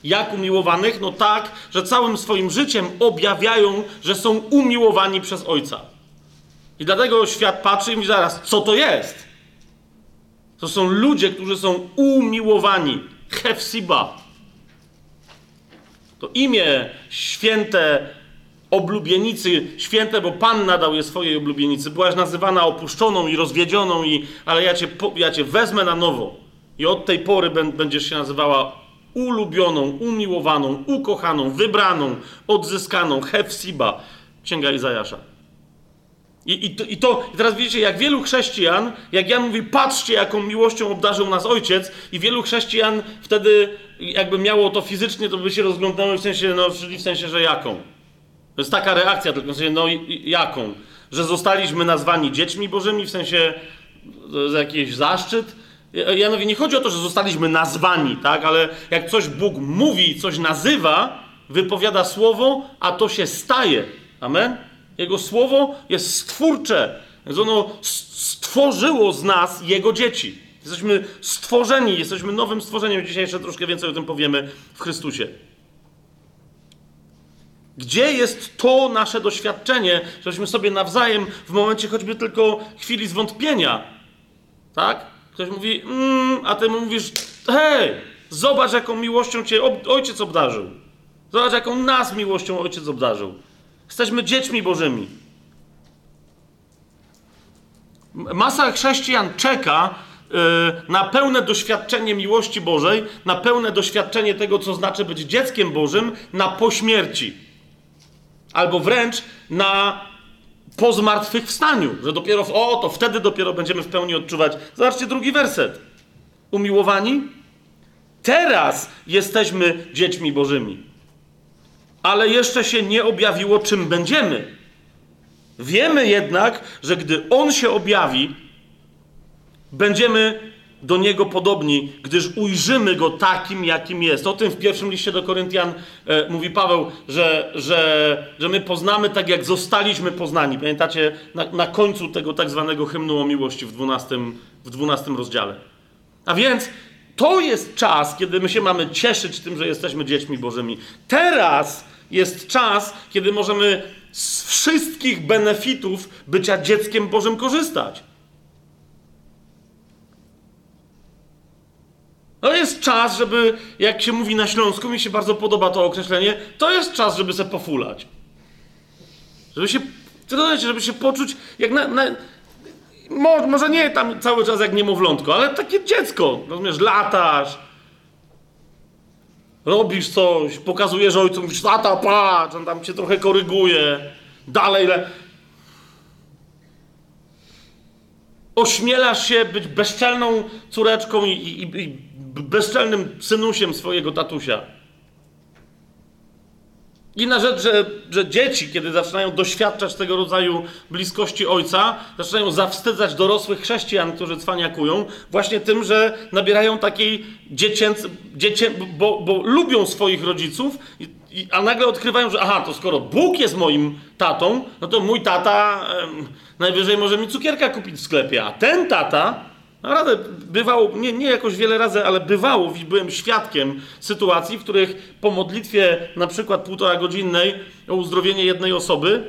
Jak umiłowanych? No tak, że całym swoim życiem objawiają, że są umiłowani przez Ojca. I dlatego świat patrzy i mówi zaraz, co to jest? To są ludzie, którzy są umiłowani. Hefsiba. To imię święte oblubienicy święte, bo Pan nadał je swojej oblubienicy. Byłaś nazywana opuszczoną i rozwiedzioną, i, ale ja cię, ja cię wezmę na nowo. I od tej pory będziesz się nazywała ulubioną, umiłowaną, ukochaną, wybraną, odzyskaną, Hefsiba. Księga Izajasza. I, i, to, I to, i teraz widzicie, jak wielu chrześcijan, jak Jan mówi, patrzcie, jaką miłością obdarzył nas ojciec, i wielu chrześcijan wtedy, jakby miało to fizycznie, to by się rozglądało w sensie, no, czyli w sensie, że jaką? To jest taka reakcja, tylko w sensie, no jaką? Że zostaliśmy nazwani dziećmi bożymi, w sensie za jakiś zaszczyt? Janowi nie chodzi o to, że zostaliśmy nazwani, tak? Ale jak coś Bóg mówi, coś nazywa, wypowiada słowo, a to się staje. Amen? Jego słowo jest stwórcze. Więc ono stworzyło z nas Jego dzieci. Jesteśmy stworzeni, jesteśmy nowym stworzeniem. Dzisiaj jeszcze troszkę więcej o tym powiemy w Chrystusie. Gdzie jest to nasze doświadczenie, żeśmy sobie nawzajem w momencie choćby tylko chwili zwątpienia, tak? Ktoś mówi, mm, a ty mu mówisz, hej, zobacz jaką miłością cię ojciec obdarzył. Zobacz jaką nas miłością ojciec obdarzył. Jesteśmy dziećmi bożymi. Masa chrześcijan czeka yy, na pełne doświadczenie miłości Bożej, na pełne doświadczenie tego, co znaczy być dzieckiem Bożym, na pośmierci albo wręcz na po zmartwychwstaniu, że dopiero, o, to wtedy dopiero będziemy w pełni odczuwać. Zobaczcie drugi werset. Umiłowani? Teraz jesteśmy dziećmi Bożymi. Ale jeszcze się nie objawiło, czym będziemy. Wiemy jednak, że gdy On się objawi, będziemy do Niego podobni, gdyż ujrzymy Go takim, jakim jest. O tym w pierwszym liście do Koryntian e, mówi Paweł, że, że, że my poznamy tak, jak zostaliśmy poznani. Pamiętacie na, na końcu tego tak zwanego hymnu o miłości w 12, w 12 rozdziale. A więc to jest czas, kiedy my się mamy cieszyć tym, że jesteśmy dziećmi Bożymi. Teraz jest czas, kiedy możemy z wszystkich benefitów bycia dzieckiem Bożym korzystać. To jest czas, żeby, jak się mówi na Śląsku, mi się bardzo podoba to określenie, to jest czas, żeby se pofulać. Żeby się, żeby się poczuć jak na, na może nie tam cały czas jak niemowlątko, ale takie dziecko, rozumiesz, latasz, robisz coś, pokazujesz ojcu, mówisz, tata, patrz, on tam cię trochę koryguje, dalej, le... ośmielasz się być bezczelną córeczką i, i, i bezczelnym synusiem swojego tatusia. Inna rzecz, że, że dzieci, kiedy zaczynają doświadczać tego rodzaju bliskości ojca, zaczynają zawstydzać dorosłych chrześcijan, którzy cwaniakują, właśnie tym, że nabierają takiej dziecięcy, dziecię, bo, bo lubią swoich rodziców, i, a nagle odkrywają, że aha, to skoro Bóg jest moim tatą, no to mój tata em, najwyżej może mi cukierka kupić w sklepie, a ten tata Naprawdę bywało, nie, nie jakoś wiele razy, ale bywało, byłem świadkiem sytuacji, w których po modlitwie na przykład półtora godzinnej o uzdrowienie jednej osoby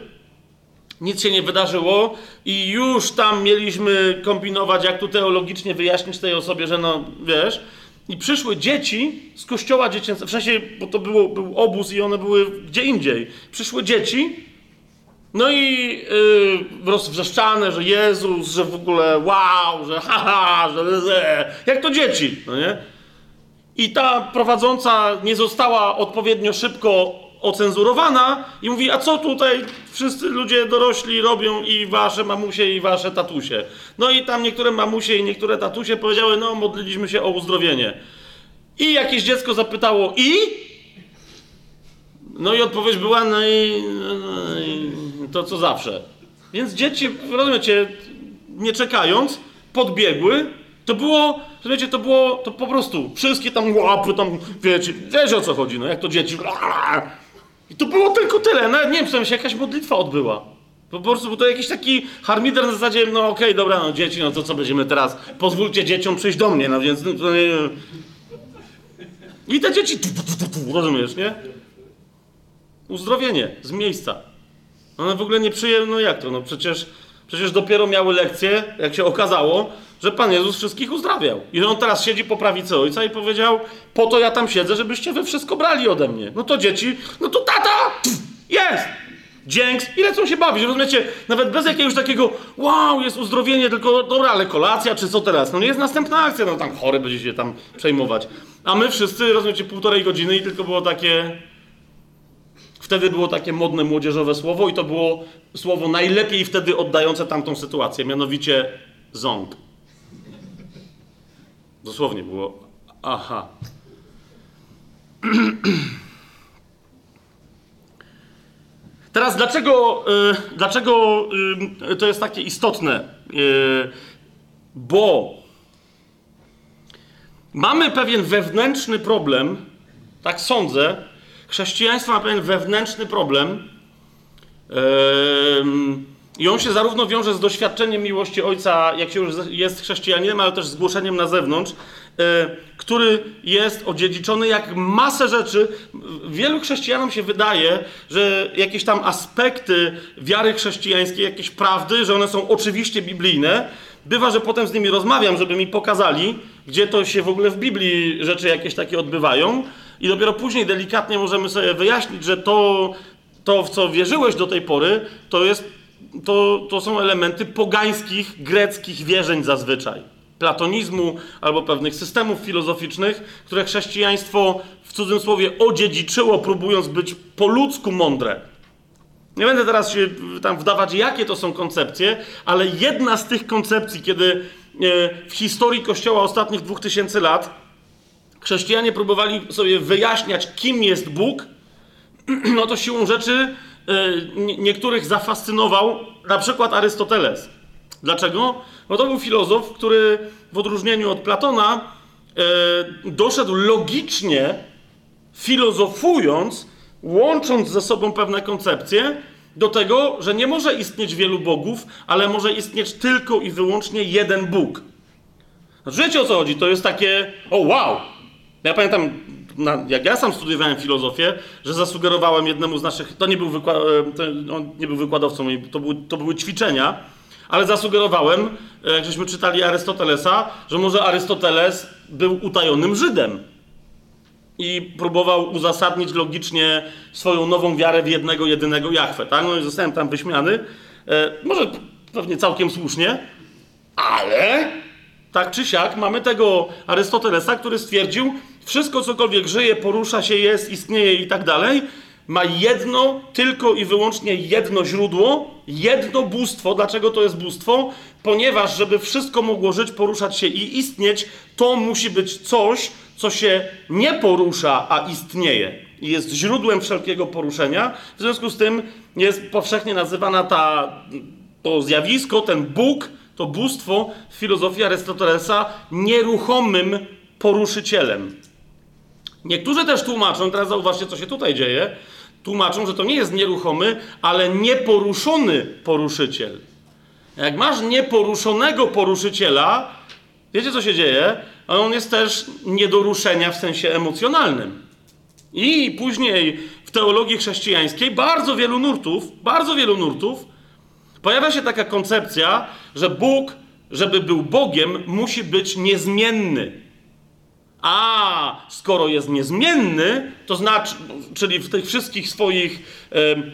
nic się nie wydarzyło i już tam mieliśmy kombinować, jak tu teologicznie wyjaśnić tej osobie, że no, wiesz, i przyszły dzieci z kościoła dziecięcego, w sensie, bo to było, był obóz i one były gdzie indziej. Przyszły dzieci no i yy, rozwrzeszczane, że Jezus, że w ogóle wow, że haha, że ze, jak to dzieci, no nie? I ta prowadząca nie została odpowiednio szybko ocenzurowana i mówi, a co tutaj wszyscy ludzie dorośli robią i wasze mamusie i wasze tatusie. No i tam niektóre mamusie i niektóre tatusie powiedziały, no modliliśmy się o uzdrowienie. I jakieś dziecko zapytało, i? No i odpowiedź była, no i, no i to co zawsze. Więc dzieci, rozumiecie, nie czekając, podbiegły. To było, rozumiecie, to było, to po prostu wszystkie tam łapy, tam, wiecie, wiecie o co chodzi, no jak to dzieci. I to było tylko tyle, nawet nie wiem, czy się jakaś modlitwa odbyła. Po prostu bo to jakiś taki harmider na zasadzie, no okej, okay, dobra, no dzieci, no to co będziemy teraz, pozwólcie dzieciom przyjść do mnie, no więc... No, nie... I te dzieci, rozumiesz, nie? Uzdrowienie z miejsca. One w ogóle nie przyjęły, no jak to, no przecież, przecież dopiero miały lekcję, jak się okazało, że Pan Jezus wszystkich uzdrawiał. I on teraz siedzi po prawicy ojca i powiedział, po to ja tam siedzę, żebyście wy wszystko brali ode mnie. No to dzieci, no to tata, jest! Dzięks i lecą się bawić, rozumiecie? Nawet bez jakiegoś takiego, wow, jest uzdrowienie, tylko dobra, ale kolacja, czy co teraz? No nie jest następna akcja, no tam chory będzie się tam przejmować. A my wszyscy, rozumiecie, półtorej godziny i tylko było takie, Wtedy było takie modne młodzieżowe słowo i to było słowo najlepiej wtedy oddające tamtą sytuację, mianowicie ząg. Dosłownie było aha. Teraz dlaczego, yy, dlaczego yy, to jest takie istotne? Yy, bo mamy pewien wewnętrzny problem, tak sądzę, Chrześcijaństwo ma pewien wewnętrzny problem. I on się zarówno wiąże z doświadczeniem miłości Ojca, jak się już jest chrześcijaninem, ale też z głoszeniem na zewnątrz, e, który jest odziedziczony jak masę rzeczy. Wielu chrześcijanom się wydaje, że jakieś tam aspekty wiary chrześcijańskiej, jakieś prawdy, że one są oczywiście biblijne. Bywa, że potem z nimi rozmawiam, żeby mi pokazali, gdzie to się w ogóle w Biblii rzeczy jakieś takie odbywają. I dopiero później delikatnie możemy sobie wyjaśnić, że to, to w co wierzyłeś do tej pory, to, jest, to, to są elementy pogańskich, greckich wierzeń zazwyczaj. Platonizmu albo pewnych systemów filozoficznych, które chrześcijaństwo w cudzym słowie odziedziczyło, próbując być po ludzku mądre. Nie będę teraz się tam wdawać, jakie to są koncepcje, ale jedna z tych koncepcji, kiedy e, w historii Kościoła ostatnich dwóch tysięcy lat chrześcijanie próbowali sobie wyjaśniać, kim jest Bóg, no to siłą rzeczy e, niektórych zafascynował na przykład Arystoteles. Dlaczego? Bo to był filozof, który w odróżnieniu od Platona e, doszedł logicznie, filozofując, łącząc ze sobą pewne koncepcje, do tego, że nie może istnieć wielu bogów, ale może istnieć tylko i wyłącznie jeden Bóg. Znaczy, wiecie o co chodzi? To jest takie, o wow! Ja pamiętam, na, jak ja sam studiowałem filozofię, że zasugerowałem jednemu z naszych, to nie był, wykład, e, on nie był wykładowcą, to, był, to były ćwiczenia, ale zasugerowałem, e, jak żeśmy czytali Arystotelesa, że może Arystoteles był utajonym Żydem i próbował uzasadnić logicznie swoją nową wiarę w jednego, jedynego Jachwę, tak? No i zostałem tam wyśmiany. E, może pewnie całkiem słusznie, ale tak czy siak mamy tego Arystotelesa, który stwierdził, wszystko cokolwiek żyje, porusza się, jest, istnieje i tak dalej, ma jedno, tylko i wyłącznie jedno źródło, jedno bóstwo. Dlaczego to jest bóstwo? Ponieważ, żeby wszystko mogło żyć, poruszać się i istnieć, to musi być coś, co się nie porusza, a istnieje. I jest źródłem wszelkiego poruszenia. W związku z tym jest powszechnie nazywana ta, to zjawisko, ten Bóg, to bóstwo w filozofii Arystotelesa nieruchomym poruszycielem. Niektórzy też tłumaczą, teraz zauważcie, co się tutaj dzieje, tłumaczą, że to nie jest nieruchomy, ale nieporuszony poruszyciel. Jak masz nieporuszonego poruszyciela, wiecie co się dzieje? On jest też nie do ruszenia w sensie emocjonalnym. I później w teologii chrześcijańskiej bardzo wielu nurtów, bardzo wielu nurtów, pojawia się taka koncepcja, że Bóg, żeby był Bogiem, musi być niezmienny. A skoro jest niezmienny, to znaczy, czyli w tych wszystkich swoich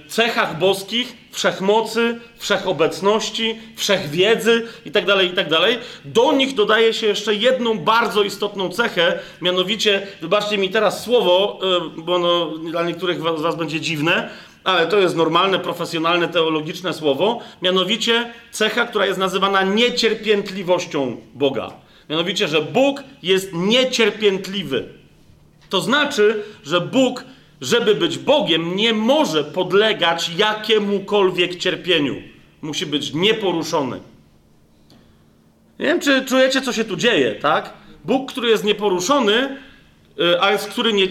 cechach boskich, wszechmocy, wszechobecności, wszechwiedzy itd., tak itd., tak do nich dodaje się jeszcze jedną bardzo istotną cechę, mianowicie, wybaczcie mi teraz słowo, bo no, dla niektórych z Was będzie dziwne, ale to jest normalne, profesjonalne, teologiczne słowo, mianowicie cecha, która jest nazywana niecierpiętliwością Boga. Mianowicie, że Bóg jest niecierpiętliwy. To znaczy, że Bóg, żeby być Bogiem, nie może podlegać jakiemukolwiek cierpieniu. Musi być nieporuszony. Nie wiem, czy czujecie, co się tu dzieje, tak? Bóg, który jest nieporuszony, y, a jest, który nie.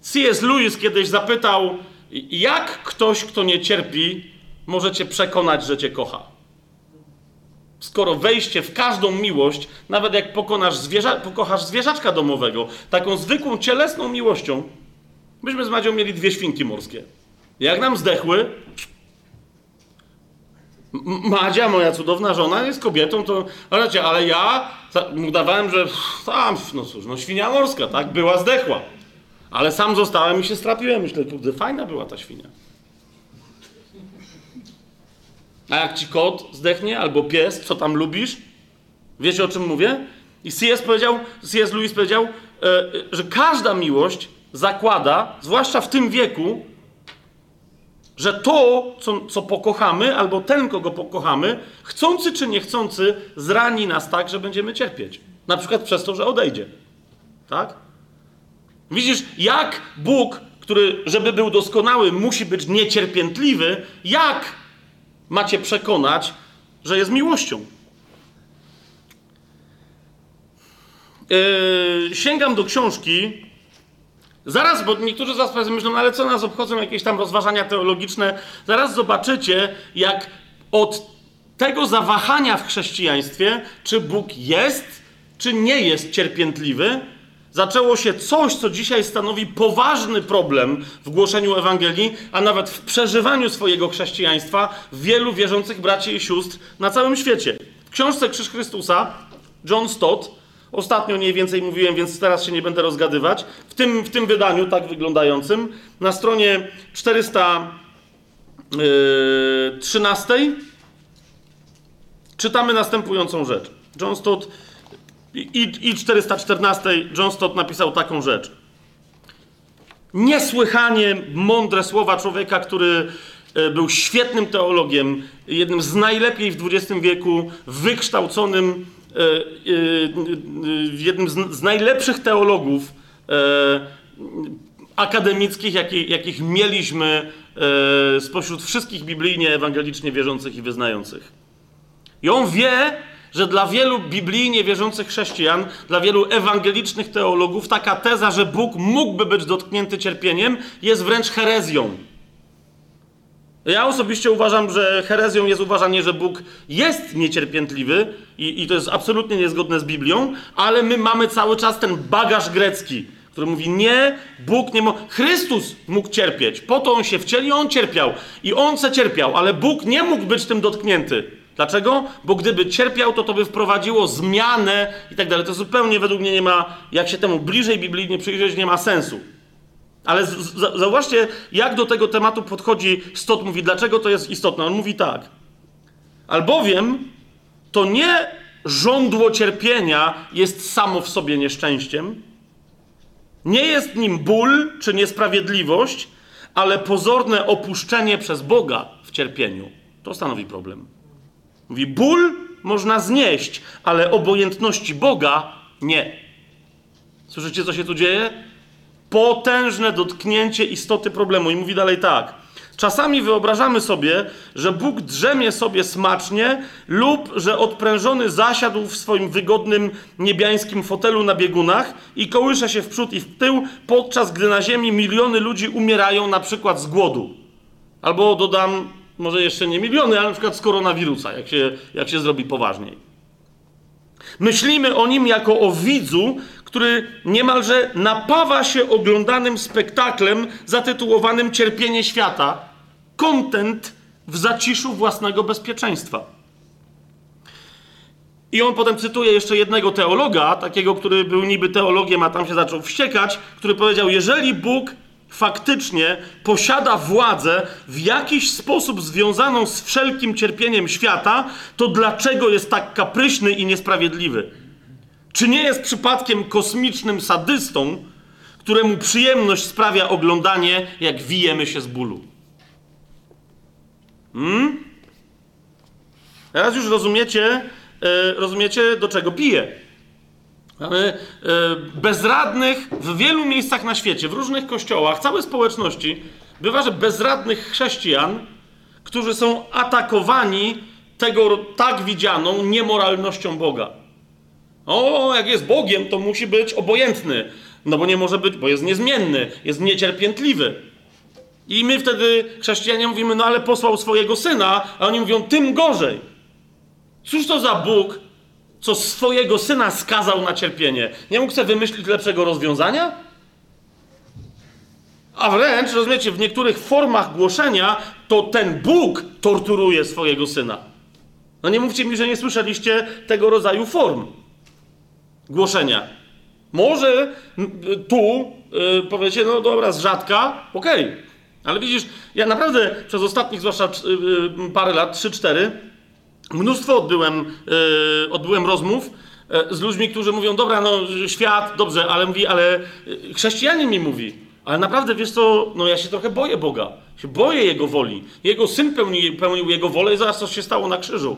C.S. Lewis kiedyś zapytał, jak ktoś, kto nie cierpi, może cię przekonać, że cię kocha skoro wejście w każdą miłość, nawet jak pokonasz zwierza pokochasz zwierzaczka domowego, taką zwykłą cielesną miłością, byśmy z Madzią mieli dwie świnki morskie. Jak nam zdechły, Madzia, moja cudowna żona, jest kobietą, to. Ale, ale ja udawałem, że tam, no cóż, no świnia morska, tak? Była zdechła. Ale sam zostałem i się strapiłem. Myślę, kurde, fajna była ta świnia. A jak ci kot zdechnie, albo pies, co tam lubisz? Wiecie o czym mówię? I C.S. powiedział, C.S. Lewis powiedział, e, że każda miłość zakłada, zwłaszcza w tym wieku, że to, co, co pokochamy, albo ten, kogo pokochamy, chcący czy niechcący, zrani nas tak, że będziemy cierpieć. Na przykład przez to, że odejdzie. Tak? Widzisz, jak Bóg, który, żeby był doskonały, musi być niecierpiętliwy, jak macie przekonać, że jest miłością. Yy, sięgam do książki. Zaraz, bo niektórzy z Was myślą, no ale co nas obchodzą jakieś tam rozważania teologiczne. Zaraz zobaczycie, jak od tego zawahania w chrześcijaństwie, czy Bóg jest, czy nie jest cierpiętliwy, zaczęło się coś, co dzisiaj stanowi poważny problem w głoszeniu Ewangelii, a nawet w przeżywaniu swojego chrześcijaństwa wielu wierzących braci i sióstr na całym świecie. W książce Krzyż Chrystusa John Stott, ostatnio mniej więcej mówiłem, więc teraz się nie będę rozgadywać, w tym, w tym wydaniu tak wyglądającym, na stronie 413 yy, czytamy następującą rzecz. John Stott i, i 414 John Stott napisał taką rzecz. Niesłychanie mądre słowa człowieka, który e, był świetnym teologiem, jednym z najlepiej w XX wieku wykształconym, e, e, jednym z najlepszych teologów akademickich, jakich, mieliśmy spośród wszystkich biblijnie, ewangelicznie wierzących i wyznających. I on wie, że dla wielu biblijnie wierzących chrześcijan, dla wielu ewangelicznych teologów, taka teza, że Bóg mógłby być dotknięty cierpieniem, jest wręcz herezją. Ja osobiście uważam, że herezją jest uważanie, że Bóg jest niecierpiętliwy i, i to jest absolutnie niezgodne z Biblią, ale my mamy cały czas ten bagaż grecki, który mówi: Nie, Bóg nie mógł. Chrystus mógł cierpieć, po to on się wcielił, on cierpiał i on se cierpiał, ale Bóg nie mógł być tym dotknięty. Dlaczego? Bo gdyby cierpiał, to to by wprowadziło zmianę i tak dalej. To zupełnie według mnie nie ma, jak się temu bliżej biblijnie przyjrzeć, nie ma sensu. Ale zauważcie, jak do tego tematu podchodzi Stot. Mówi, dlaczego to jest istotne. On mówi tak. Albowiem to nie żądło cierpienia jest samo w sobie nieszczęściem. Nie jest nim ból czy niesprawiedliwość, ale pozorne opuszczenie przez Boga w cierpieniu. To stanowi problem. Mówi, ból można znieść, ale obojętności Boga nie. Słyszycie, co się tu dzieje? Potężne dotknięcie istoty problemu. I mówi dalej tak. Czasami wyobrażamy sobie, że Bóg drzemie sobie smacznie lub że odprężony zasiadł w swoim wygodnym niebiańskim fotelu na biegunach i kołysze się w przód i w tył, podczas gdy na ziemi miliony ludzi umierają na przykład z głodu. Albo dodam, może jeszcze nie miliony, ale na przykład z koronawirusa, jak się, jak się zrobi poważniej. Myślimy o nim jako o widzu, który niemalże napawa się oglądanym spektaklem zatytułowanym Cierpienie świata, kontent w zaciszu własnego bezpieczeństwa. I on potem cytuje jeszcze jednego teologa, takiego, który był niby teologiem, a tam się zaczął wściekać, który powiedział: Jeżeli Bóg faktycznie posiada władzę w jakiś sposób związaną z wszelkim cierpieniem świata, to dlaczego jest tak kapryśny i niesprawiedliwy? Czy nie jest przypadkiem kosmicznym sadystą, któremu przyjemność sprawia oglądanie, jak wijemy się z bólu? Hmm? Teraz już rozumiecie, e, rozumiecie, do czego pije. Mamy e, bezradnych w wielu miejscach na świecie, w różnych kościołach, całe społeczności. Bywa, że bezradnych chrześcijan, którzy są atakowani tego tak widzianą niemoralnością Boga. O, jak jest Bogiem, to musi być obojętny. No bo nie może być, bo jest niezmienny, jest niecierpiętliwy. I my wtedy, chrześcijanie, mówimy, no ale posłał swojego syna, a oni mówią, tym gorzej. Cóż to za Bóg, co swojego syna skazał na cierpienie? Nie mógł sobie wymyślić lepszego rozwiązania? A wręcz, rozumiecie, w niektórych formach głoszenia to ten Bóg torturuje swojego syna. No nie mówcie mi, że nie słyszeliście tego rodzaju form głoszenia. Może tu yy, powiecie, no dobra, z rzadka, okej. Okay. Ale widzisz, ja naprawdę przez ostatnich, zwłaszcza yy, parę lat, 3-4, mnóstwo odbyłem, yy, odbyłem rozmów z ludźmi, którzy mówią, dobra, no świat, dobrze, ale mówi, ale chrześcijanin mi mówi, ale naprawdę, wiesz co, no ja się trochę boję Boga, się boję Jego woli. Jego Syn pełni, pełnił Jego wolę i zaraz co się stało na krzyżu.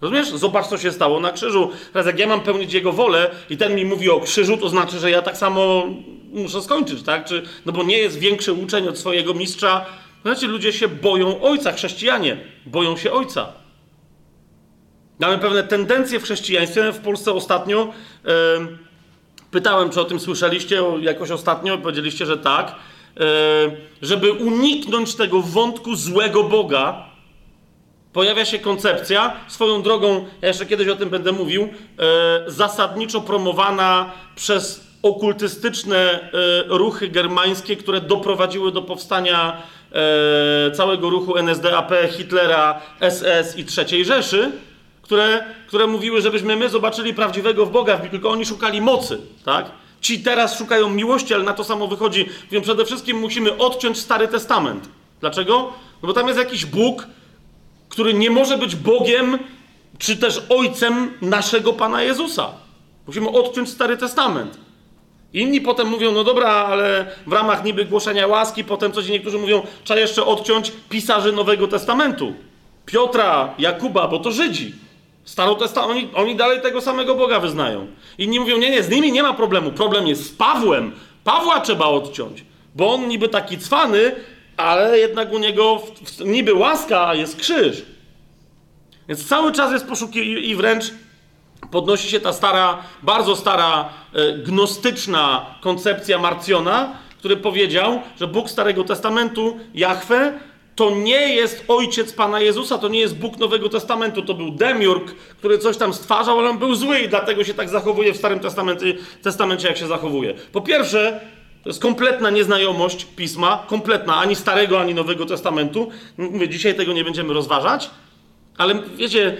Rozumiesz? Zobacz, co się stało na krzyżu. Teraz jak ja mam pełnić Jego wolę i ten mi mówi o krzyżu, to znaczy, że ja tak samo muszę skończyć, tak? Czy, no bo nie jest większy uczeń od swojego mistrza. Znaczy, ludzie się boją Ojca, chrześcijanie. Boją się Ojca. Mamy pewne tendencje w chrześcijaństwie. W Polsce ostatnio pytałem, czy o tym słyszeliście jakoś ostatnio. Powiedzieliście, że tak. Yy, żeby uniknąć tego wątku złego Boga, pojawia się koncepcja, swoją drogą, ja jeszcze kiedyś o tym będę mówił, e, zasadniczo promowana przez okultystyczne e, ruchy germańskie, które doprowadziły do powstania e, całego ruchu NSDAP, Hitlera, SS i III Rzeszy, które, które mówiły, żebyśmy my zobaczyli prawdziwego w Boga, tylko oni szukali mocy, tak? Ci teraz szukają miłości, ale na to samo wychodzi. Mówią, przede wszystkim musimy odciąć Stary Testament. Dlaczego? No bo tam jest jakiś Bóg, który nie może być Bogiem czy też Ojcem naszego Pana Jezusa. Musimy odciąć Stary Testament. Inni potem mówią, no dobra, ale w ramach niby głoszenia łaski, potem coś niektórzy mówią, trzeba jeszcze odciąć pisarzy Nowego Testamentu. Piotra, Jakuba, bo to Żydzi. Starotestament, oni, oni dalej tego samego Boga wyznają. Inni mówią, nie, nie, z nimi nie ma problemu. Problem jest z Pawłem. Pawła trzeba odciąć. Bo on niby taki cwany, ale jednak u niego w, w, niby łaska, a jest krzyż. Więc cały czas jest poszukiwanie i wręcz podnosi się ta stara, bardzo stara, e, gnostyczna koncepcja Marcjona, który powiedział, że Bóg Starego Testamentu, Jahwe, to nie jest ojciec Pana Jezusa, to nie jest Bóg Nowego Testamentu, to był demiurg, który coś tam stwarzał, ale on był zły i dlatego się tak zachowuje w Starym Testamencie, testamencie jak się zachowuje. Po pierwsze, to jest kompletna nieznajomość pisma, kompletna, ani Starego, ani Nowego Testamentu. Mówię, dzisiaj tego nie będziemy rozważać, ale wiecie,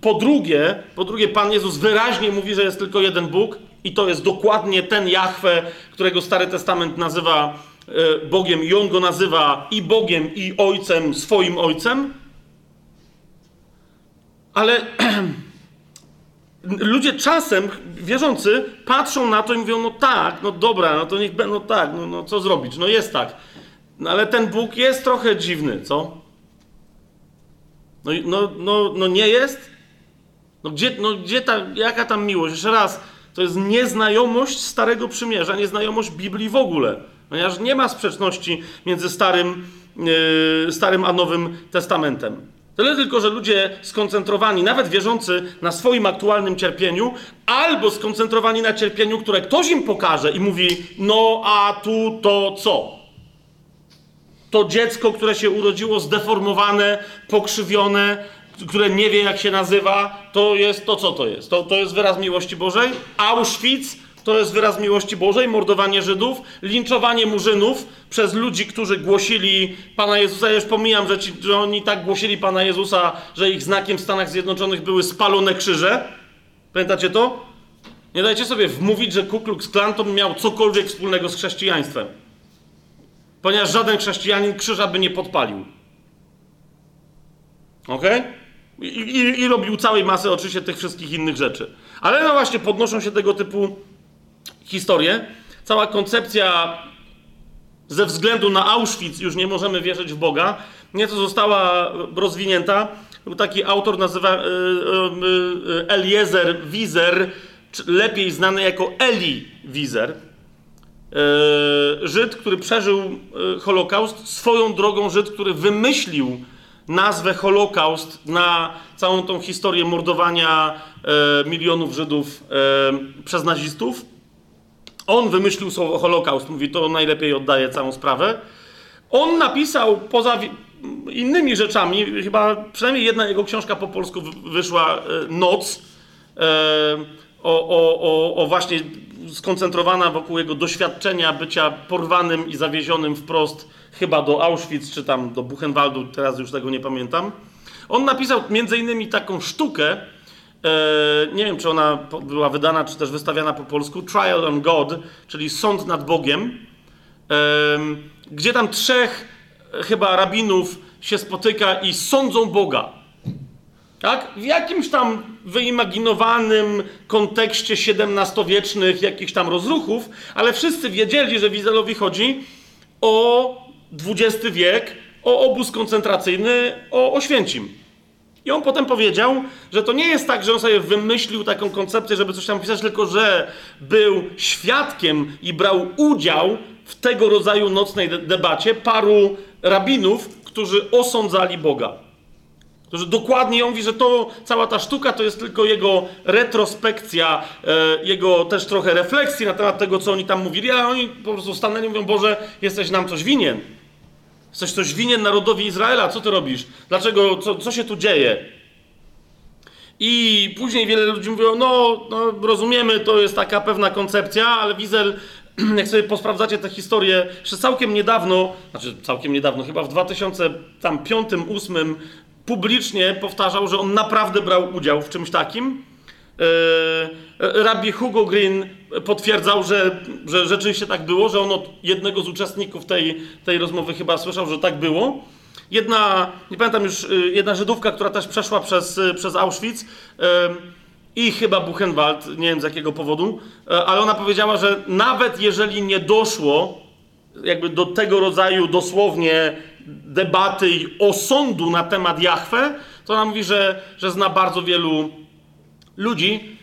po drugie, po drugie, Pan Jezus wyraźnie mówi, że jest tylko jeden Bóg i to jest dokładnie ten Jahwe, którego Stary Testament nazywa Bogiem i on go nazywa i Bogiem, i Ojcem, swoim Ojcem. Ale ludzie czasem, wierzący, patrzą na to i mówią, no tak, no dobra, no to niech będą, no tak, no, no co zrobić, no jest tak. No ale ten Bóg jest trochę dziwny, co? No, no, no, no nie jest? No gdzie, no gdzie ta, jaka tam miłość? Jeszcze raz, to jest nieznajomość Starego Przymierza, nieznajomość Biblii w ogóle. Ponieważ nie ma sprzeczności między Starym, yy, Starym a Nowym Testamentem. Tyle tylko, że ludzie skoncentrowani, nawet wierzący na swoim aktualnym cierpieniu, albo skoncentrowani na cierpieniu, które ktoś im pokaże i mówi, no a tu to co? To dziecko, które się urodziło zdeformowane, pokrzywione, które nie wie jak się nazywa, to jest to, co to jest. To, to jest wyraz miłości Bożej. Auschwitz to jest wyraz miłości Bożej, mordowanie Żydów, linczowanie murzynów przez ludzi, którzy głosili Pana Jezusa. Ja już pomijam, że, ci, że oni tak głosili Pana Jezusa, że ich znakiem w Stanach Zjednoczonych były spalone krzyże. Pamiętacie to? Nie dajcie sobie wmówić, że Ku Klux Klan to miał cokolwiek wspólnego z chrześcijaństwem. Ponieważ żaden chrześcijanin krzyża by nie podpalił. Ok? I, i, I robił całej masy oczywiście tych wszystkich innych rzeczy. Ale no właśnie, podnoszą się tego typu historię. Cała koncepcja ze względu na Auschwitz już nie możemy wierzyć w Boga. Nieco została rozwinięta. Był taki autor, nazywa y, y, y, Eliezer Wizer, lepiej znany jako Eli Wizer. Żyd, który przeżył Holokaust, swoją drogą Żyd, który wymyślił nazwę Holokaust na całą tą historię mordowania milionów Żydów przez nazistów. On wymyślił słowo Holokaust, mówi, to najlepiej oddaje całą sprawę. On napisał poza innymi rzeczami, chyba przynajmniej jedna jego książka po polsku wyszła, e, Noc, e, o, o, o, o właśnie skoncentrowana wokół jego doświadczenia bycia porwanym i zawiezionym wprost chyba do Auschwitz, czy tam do Buchenwaldu, teraz już tego nie pamiętam. On napisał między innymi taką sztukę, nie wiem, czy ona była wydana, czy też wystawiana po polsku, Trial on God, czyli Sąd nad Bogiem, gdzie tam trzech e, chyba rabinów się spotyka i sądzą Boga. Tak? W jakimś tam wyimaginowanym kontekście XVII-wiecznych jakichś tam rozruchów, ale wszyscy wiedzieli, że Wizelowi chodzi o XX wiek, o obóz koncentracyjny, o Oświęcim. I on potem powiedział, że to nie jest tak, że on sobie wymyślił taką koncepcję, żeby coś tam pisać, tylko że był świadkiem i brał udział w tego rodzaju nocnej debacie paru rabinów, którzy osądzali Boga. Którzy dokładnie, on mówi, że to, cała ta sztuka to jest tylko jego retrospekcja, e, jego też trochę refleksji na temat tego, co oni tam mówili, ale oni po prostu stanęli i mówią, Boże, jesteś nam coś winien. Jesteś coś winien narodowi Izraela, co ty robisz? Dlaczego, co, co się tu dzieje? I później wiele ludzi mówią, no, no rozumiemy, to jest taka pewna koncepcja, ale Wizel, jak sobie posprawdzacie tę historię, jeszcze całkiem niedawno, znaczy całkiem niedawno, chyba w 2005-2008 publicznie powtarzał, że on naprawdę brał udział w czymś takim. Yy, Rabbi Hugo Green potwierdzał, że, że rzeczywiście tak było, że on od jednego z uczestników tej, tej rozmowy chyba słyszał, że tak było. Jedna, nie pamiętam już, yy, jedna Żydówka, która też przeszła przez, yy, przez Auschwitz i chyba Buchenwald, nie wiem z jakiego powodu, ale ona powiedziała, że nawet jeżeli nie doszło jakby do tego rodzaju dosłownie debaty i osądu na temat Jahwe, to ona mówi, że, że zna bardzo wielu ludzi,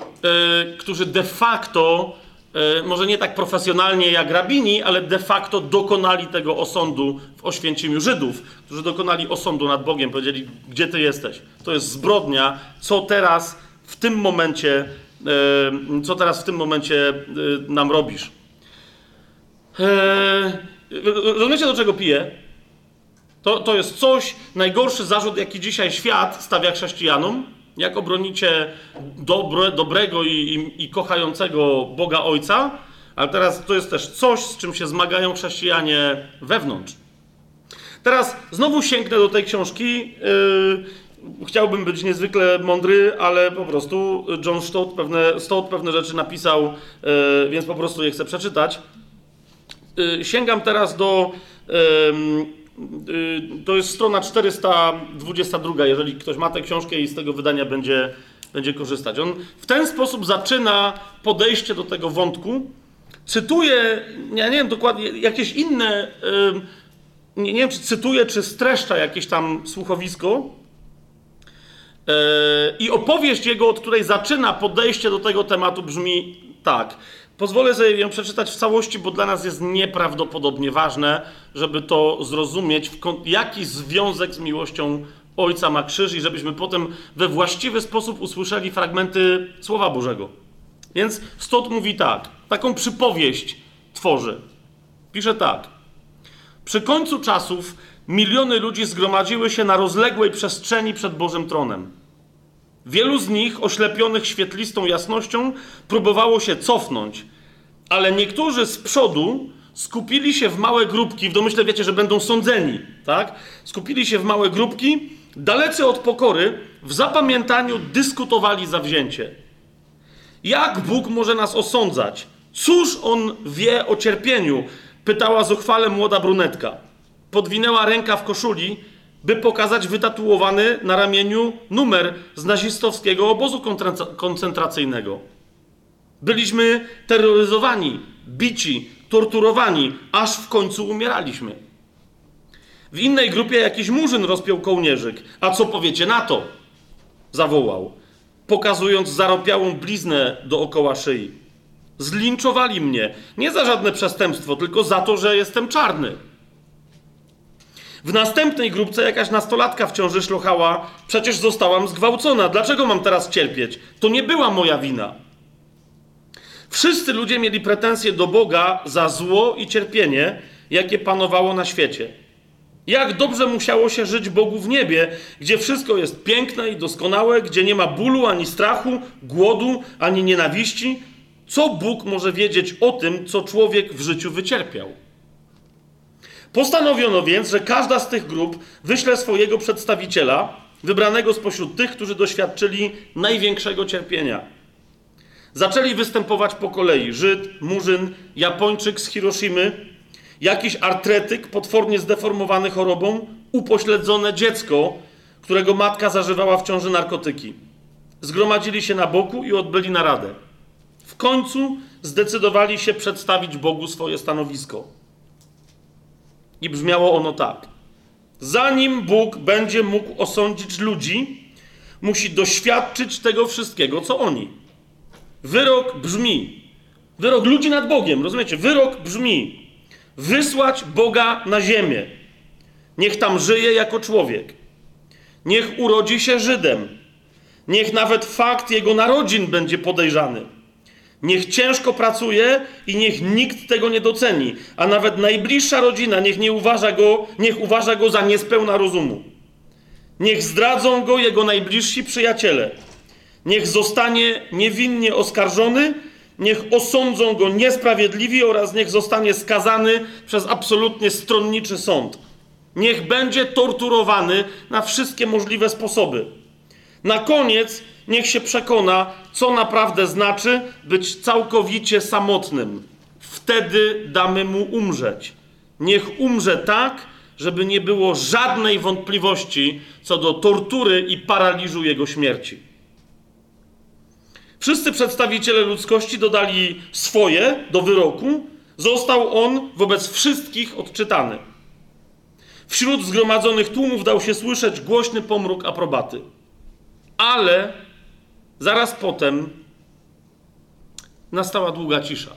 którzy de facto e, może nie tak profesjonalnie jak rabini, ale de facto dokonali tego osądu w Oświęcimiu Żydów, którzy dokonali osądu nad Bogiem, powiedzieli, gdzie ty jesteś. To jest zbrodnia, co teraz w tym momencie, e, co teraz w tym momencie e, nam robisz. Rozumiecie, do czego piję? To, to jest coś, najgorszy zarzut, jaki dzisiaj świat stawia chrześcijanom, jak obronicie dobre, dobrego i, i, i kochającego Boga Ojca, ale teraz to jest też coś, z czym się zmagają chrześcijanie wewnątrz. Teraz znowu sięgnę do tej książki. Yy, chciałbym być niezwykle mądry, ale po prostu John Stott pewne, Stott pewne rzeczy napisał, yy, więc po prostu je chcę przeczytać. Yy, sięgam teraz do to jest strona 422, jeżeli ktoś ma tę książkę i z tego wydania będzie, będzie korzystać. On w ten sposób zaczyna podejście do tego wątku. Cytuje, ja nie wiem dokładnie, jakieś inne, nie, nie wiem czy cytuje, czy streszcza jakieś tam słuchowisko. Y, I opowieść jego, od której zaczyna podejście do tego tematu, brzmi tak. Pozwolę sobie ją przeczytać w całości, bo dla nas jest nieprawdopodobnie ważne, żeby to zrozumieć, jaki związek z miłością Ojca ma krzyż i żebyśmy potem we właściwy sposób usłyszeli fragmenty Słowa Bożego. Więc Stott mówi tak, taką przypowieść tworzy. Pisze tak. Przy końcu czasów miliony ludzi zgromadziły się na rozległej przestrzeni przed Bożym Tronem. Wielu z nich, oślepionych świetlistą jasnością, próbowało się cofnąć, ale niektórzy z przodu skupili się w małe grupki, w domyśle wiecie, że będą sądzeni, tak? Skupili się w małe grupki, dalecy od pokory, w zapamiętaniu dyskutowali zawzięcie. Jak Bóg może nas osądzać? Cóż On wie o cierpieniu? Pytała zuchwale młoda brunetka. Podwinęła ręka w koszuli, by pokazać wytatuowany na ramieniu numer z nazistowskiego obozu koncentracyjnego. Byliśmy terroryzowani, bici, torturowani, aż w końcu umieraliśmy. W innej grupie jakiś murzyn rozpiął kołnierzyk. A co powiecie na to? Zawołał, pokazując zaropiałą bliznę dookoła szyi. Zlinczowali mnie. Nie za żadne przestępstwo, tylko za to, że jestem czarny. W następnej grupce jakaś nastolatka w ciąży szlochała, przecież zostałam zgwałcona. Dlaczego mam teraz cierpieć? To nie była moja wina. Wszyscy ludzie mieli pretensje do Boga za zło i cierpienie, jakie panowało na świecie. Jak dobrze musiało się żyć Bogu w niebie, gdzie wszystko jest piękne i doskonałe, gdzie nie ma bólu ani strachu, głodu ani nienawiści. Co Bóg może wiedzieć o tym, co człowiek w życiu wycierpiał? Postanowiono więc, że każda z tych grup wyśle swojego przedstawiciela, wybranego spośród tych, którzy doświadczyli największego cierpienia. Zaczęli występować po kolei Żyd, Murzyn, Japończyk z Hiroshimy, jakiś artretyk potwornie zdeformowany chorobą, upośledzone dziecko, którego matka zażywała w ciąży narkotyki. Zgromadzili się na boku i odbyli naradę. W końcu zdecydowali się przedstawić Bogu swoje stanowisko. I brzmiało ono tak. Zanim Bóg będzie mógł osądzić ludzi, musi doświadczyć tego wszystkiego, co oni. Wyrok brzmi. Wyrok ludzi nad Bogiem, rozumiecie? Wyrok brzmi. Wysłać Boga na ziemię. Niech tam żyje jako człowiek. Niech urodzi się Żydem. Niech nawet fakt jego narodzin będzie podejrzany. Niech ciężko pracuje i niech nikt tego nie doceni, a nawet najbliższa rodzina niech nie uważa go, niech uważa go za niespełna rozumu. Niech zdradzą go jego najbliżsi przyjaciele. Niech zostanie niewinnie oskarżony, niech osądzą go niesprawiedliwi oraz niech zostanie skazany przez absolutnie stronniczy sąd. Niech będzie torturowany na wszystkie możliwe sposoby. Na koniec niech się przekona, co naprawdę znaczy być całkowicie samotnym. Wtedy damy mu umrzeć. Niech umrze tak, żeby nie było żadnej wątpliwości co do tortury i paraliżu jego śmierci. Wszyscy przedstawiciele ludzkości dodali swoje do wyroku. Został on wobec wszystkich odczytany. Wśród zgromadzonych tłumów dał się słyszeć głośny pomruk aprobaty. Ale zaraz potem nastała długa cisza.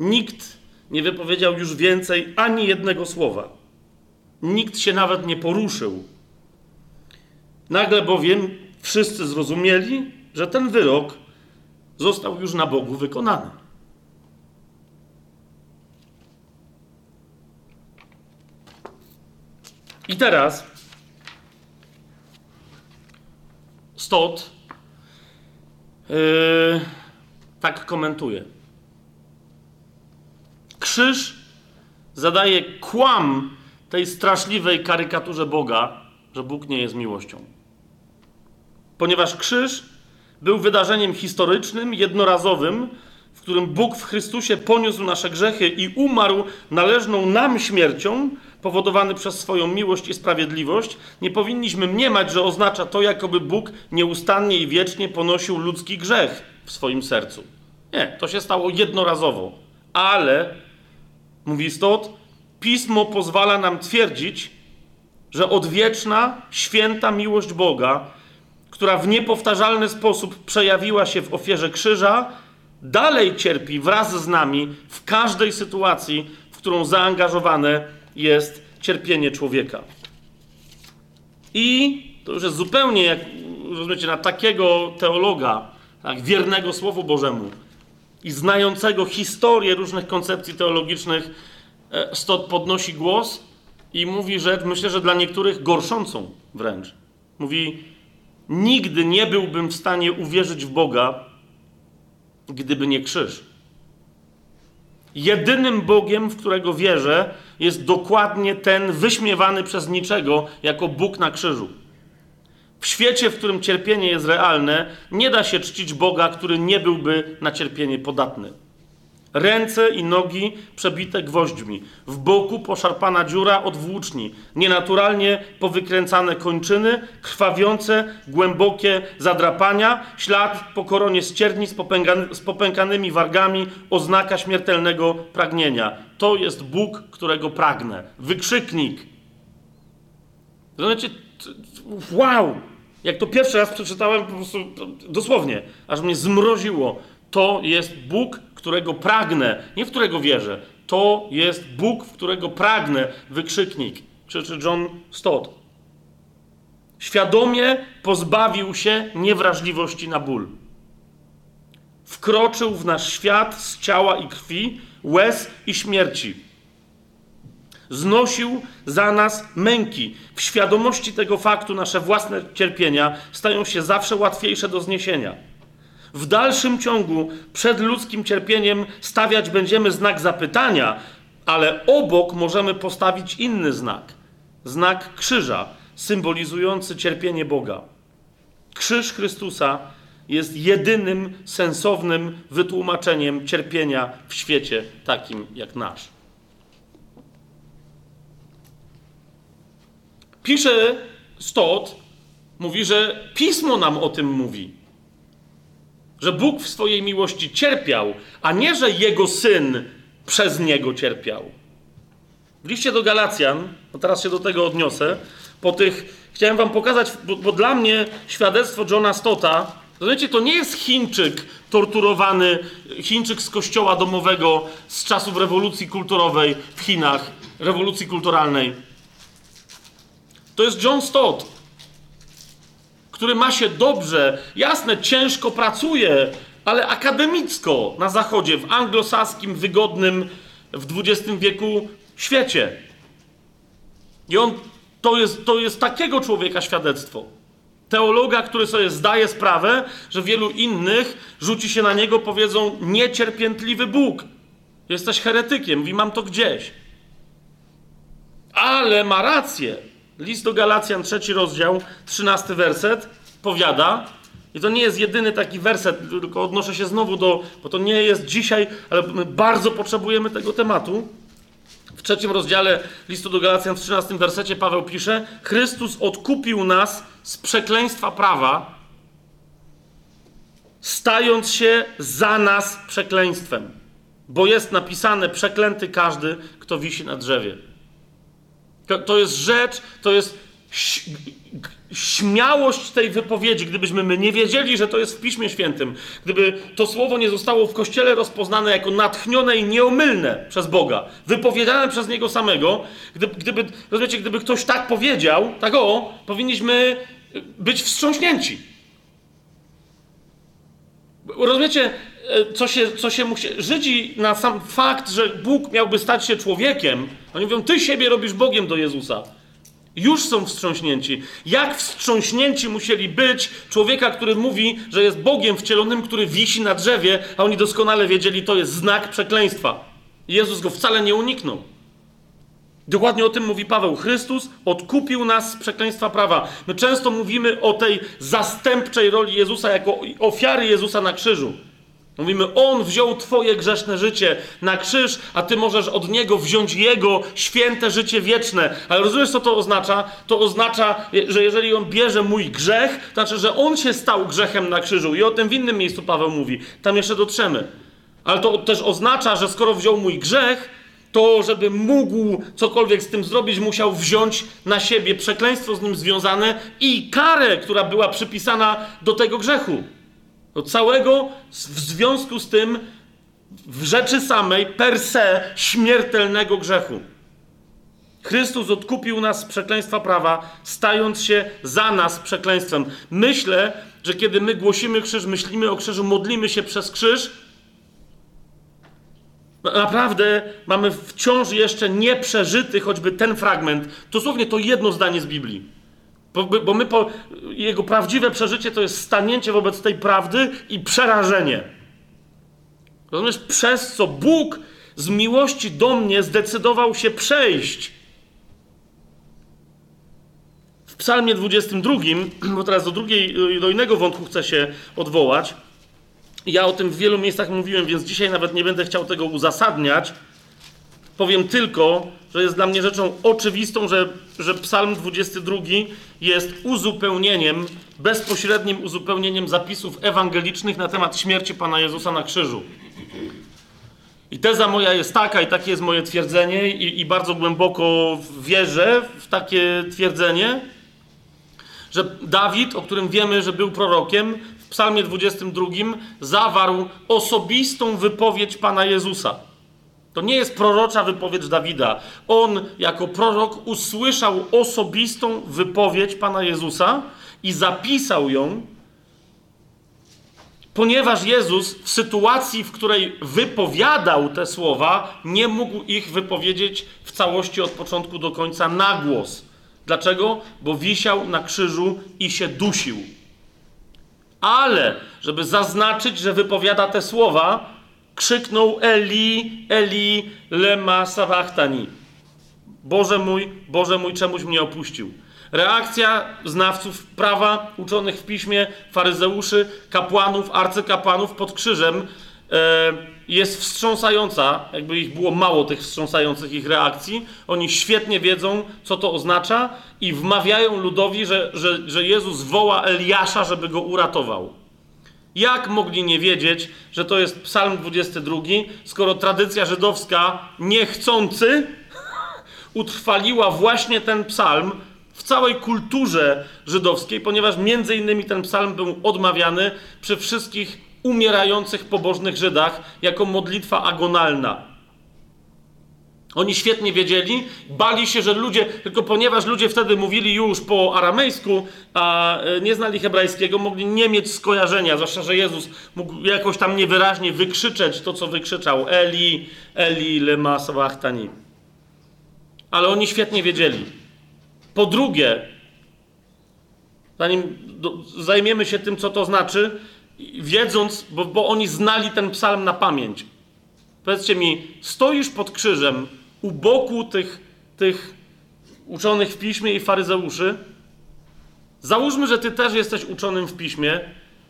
Nikt nie wypowiedział już więcej ani jednego słowa. Nikt się nawet nie poruszył. Nagle bowiem wszyscy zrozumieli, że ten wyrok został już na Bogu wykonany. I teraz Stot yy, tak komentuje. Krzyż zadaje kłam tej straszliwej karykaturze Boga, że Bóg nie jest miłością. Ponieważ krzyż był wydarzeniem historycznym, jednorazowym, którym Bóg w Chrystusie poniósł nasze grzechy i umarł należną nam śmiercią, powodowany przez swoją miłość i sprawiedliwość, nie powinniśmy mniemać, że oznacza to, jakoby Bóg nieustannie i wiecznie ponosił ludzki grzech w swoim sercu. Nie, to się stało jednorazowo. Ale, mówi Stot, Pismo pozwala nam twierdzić, że odwieczna, święta miłość Boga, która w niepowtarzalny sposób przejawiła się w ofierze krzyża, dalej cierpi wraz z nami w każdej sytuacji, w którą zaangażowane jest cierpienie człowieka. I to już jest zupełnie, jak rozumiecie, na takiego teologa, tak, wiernego Słowu Bożemu i znającego historię różnych koncepcji teologicznych, e, Stot podnosi głos i mówi rzecz, myślę, że dla niektórych gorszącą wręcz. Mówi, nigdy nie byłbym w stanie uwierzyć w Boga, gdyby nie krzyż. Jedynym Bogiem, w którego wierzę, jest dokładnie ten wyśmiewany przez niczego jako Bóg na krzyżu. W świecie, w którym cierpienie jest realne, nie da się czcić Boga, który nie byłby na cierpienie podatny. Ręce i nogi przebite gwoźdźmi, w boku poszarpana dziura od włóczni, nienaturalnie powykręcane kończyny, krwawiące, głębokie zadrapania, ślad po koronie ścierni z, popękanymi wargami, oznaka śmiertelnego pragnienia. To jest Bóg, którego pragnę. Wykrzyknik. Zobaczcie, wow! Jak to pierwszy raz przeczytałem, po prostu dosłownie, aż mnie zmroziło. To jest Bóg, którego pragnę, nie w którego wierzę. To jest Bóg, w którego pragnę, wykrzyknik, krzyczy John Stott. Świadomie pozbawił się niewrażliwości na ból. Wkroczył w nasz świat z ciała i krwi, łez i śmierci. Znosił za nas męki. W świadomości tego faktu nasze własne cierpienia stają się zawsze łatwiejsze do zniesienia w dalszym ciągu przed ludzkim cierpieniem stawiać będziemy znak zapytania, ale obok możemy postawić inny znak znak krzyża, symbolizujący cierpienie Boga. Krzyż Chrystusa jest jedynym sensownym wytłumaczeniem cierpienia w świecie takim jak nasz. Pisze Stott, mówi, że pismo nam o tym mówi że Bóg w swojej miłości cierpiał, a nie, że jego syn przez niego cierpiał. W liście do Galacjan, no teraz się do tego odniosę, po tych, chciałem wam pokazać, bo, bo dla mnie świadectwo Johna Stota, rozumiecie, to nie jest Chińczyk torturowany, Chińczyk z kościoła domowego z czasów rewolucji kulturowej w Chinach, rewolucji kulturalnej. To jest John Stott, który ma się dobrze, jasne, ciężko pracuje, ale akademicko na zachodzie, w anglosaskim, wygodnym w XX wieku świecie. I on to jest, to jest takiego człowieka świadectwo. Teologa, który sobie zdaje sprawę, że wielu innych rzuci się na niego, powiedzą: Niecierpiętliwy Bóg. Jesteś heretykiem. Mówi: Mam to gdzieś. Ale ma rację. List do Galacjan, trzeci rozdział, trzynasty werset, powiada, i to nie jest jedyny taki werset, tylko odnoszę się znowu do, bo to nie jest dzisiaj, ale my bardzo potrzebujemy tego tematu. W trzecim rozdziale listu do Galacjan, w trzynastym wersecie Paweł pisze: Chrystus odkupił nas z przekleństwa prawa, stając się za nas przekleństwem. Bo jest napisane: Przeklęty każdy, kto wisi na drzewie. To, to jest rzecz, to jest śmiałość tej wypowiedzi, gdybyśmy my nie wiedzieli, że to jest w Piśmie Świętym, gdyby to słowo nie zostało w Kościele rozpoznane jako natchnione i nieomylne przez Boga, wypowiedziane przez Niego samego, gdyby, gdyby, rozumiecie, gdyby ktoś tak powiedział, tak o, powinniśmy być wstrząśnięci. Rozumiecie, co się, co się musi. Żydzi na sam fakt, że Bóg miałby stać się człowiekiem, oni mówią, ty siebie robisz Bogiem do Jezusa. Już są wstrząśnięci. Jak wstrząśnięci musieli być człowieka, który mówi, że jest Bogiem wcielonym, który wisi na drzewie, a oni doskonale wiedzieli, to jest znak przekleństwa. Jezus go wcale nie uniknął. Dokładnie o tym mówi Paweł. Chrystus odkupił nas z przekleństwa prawa. My często mówimy o tej zastępczej roli Jezusa jako ofiary Jezusa na krzyżu. Mówimy, On wziął Twoje grzeszne życie na krzyż, a Ty możesz od Niego wziąć Jego święte życie wieczne. Ale rozumiesz, co to oznacza? To oznacza, że jeżeli On bierze mój grzech, to znaczy, że On się stał grzechem na krzyżu. I o tym w innym miejscu Paweł mówi. Tam jeszcze dotrzemy. Ale to też oznacza, że skoro wziął mój grzech, to żeby mógł cokolwiek z tym zrobić, musiał wziąć na siebie przekleństwo z nim związane i karę, która była przypisana do tego grzechu. Do całego w związku z tym w rzeczy samej per se śmiertelnego grzechu. Chrystus odkupił nas z przekleństwa prawa, stając się za nas przekleństwem. Myślę, że kiedy my głosimy krzyż, myślimy o krzyżu, modlimy się przez krzyż, naprawdę mamy wciąż jeszcze nieprzeżyty choćby ten fragment, dosłownie to jedno zdanie z Biblii. Bo, bo my po, jego prawdziwe przeżycie to jest stanięcie wobec tej prawdy i przerażenie. Rozumiesz, przez co Bóg z miłości do mnie zdecydował się przejść. W Psalmie 22, bo teraz do, drugiej, do innego wątku chcę się odwołać. Ja o tym w wielu miejscach mówiłem, więc dzisiaj nawet nie będę chciał tego uzasadniać. Powiem tylko, że jest dla mnie rzeczą oczywistą, że, że Psalm 22 jest uzupełnieniem, bezpośrednim uzupełnieniem zapisów ewangelicznych na temat śmierci Pana Jezusa na krzyżu. I teza moja jest taka, i takie jest moje twierdzenie, i, i bardzo głęboko wierzę w takie twierdzenie, że Dawid, o którym wiemy, że był prorokiem, w Psalmie 22 zawarł osobistą wypowiedź Pana Jezusa. To nie jest prorocza wypowiedź Dawida. On jako prorok usłyszał osobistą wypowiedź Pana Jezusa i zapisał ją, ponieważ Jezus w sytuacji, w której wypowiadał te słowa, nie mógł ich wypowiedzieć w całości od początku do końca na głos. Dlaczego? Bo wisiał na krzyżu i się dusił. Ale, żeby zaznaczyć, że wypowiada te słowa, krzyknął Eli, Eli, lema sawachtani. Boże mój, Boże mój, czemuś mnie opuścił. Reakcja znawców prawa, uczonych w piśmie, faryzeuszy, kapłanów, arcykapłanów pod krzyżem e, jest wstrząsająca. Jakby ich było mało tych wstrząsających ich reakcji. Oni świetnie wiedzą, co to oznacza i wmawiają ludowi, że, że, że Jezus woła Eliasza, żeby go uratował. Jak mogli nie wiedzieć, że to jest Psalm 22, skoro tradycja żydowska niechcący utrwaliła właśnie ten psalm w całej kulturze żydowskiej, ponieważ między innymi ten psalm był odmawiany przy wszystkich umierających pobożnych Żydach jako modlitwa agonalna. Oni świetnie wiedzieli, bali się, że ludzie, tylko ponieważ ludzie wtedy mówili już po aramejsku, a e, nie znali hebrajskiego, mogli nie mieć skojarzenia, zwłaszcza, że Jezus mógł jakoś tam niewyraźnie wykrzyczeć to, co wykrzyczał Eli, Eli, lema sabachtani. Ale oni świetnie wiedzieli. Po drugie, zanim zajmiemy się tym, co to znaczy, wiedząc, bo, bo oni znali ten psalm na pamięć. Powiedzcie mi, stoisz pod krzyżem, u boku tych, tych uczonych w piśmie i faryzeuszy. Załóżmy, że ty też jesteś uczonym w piśmie.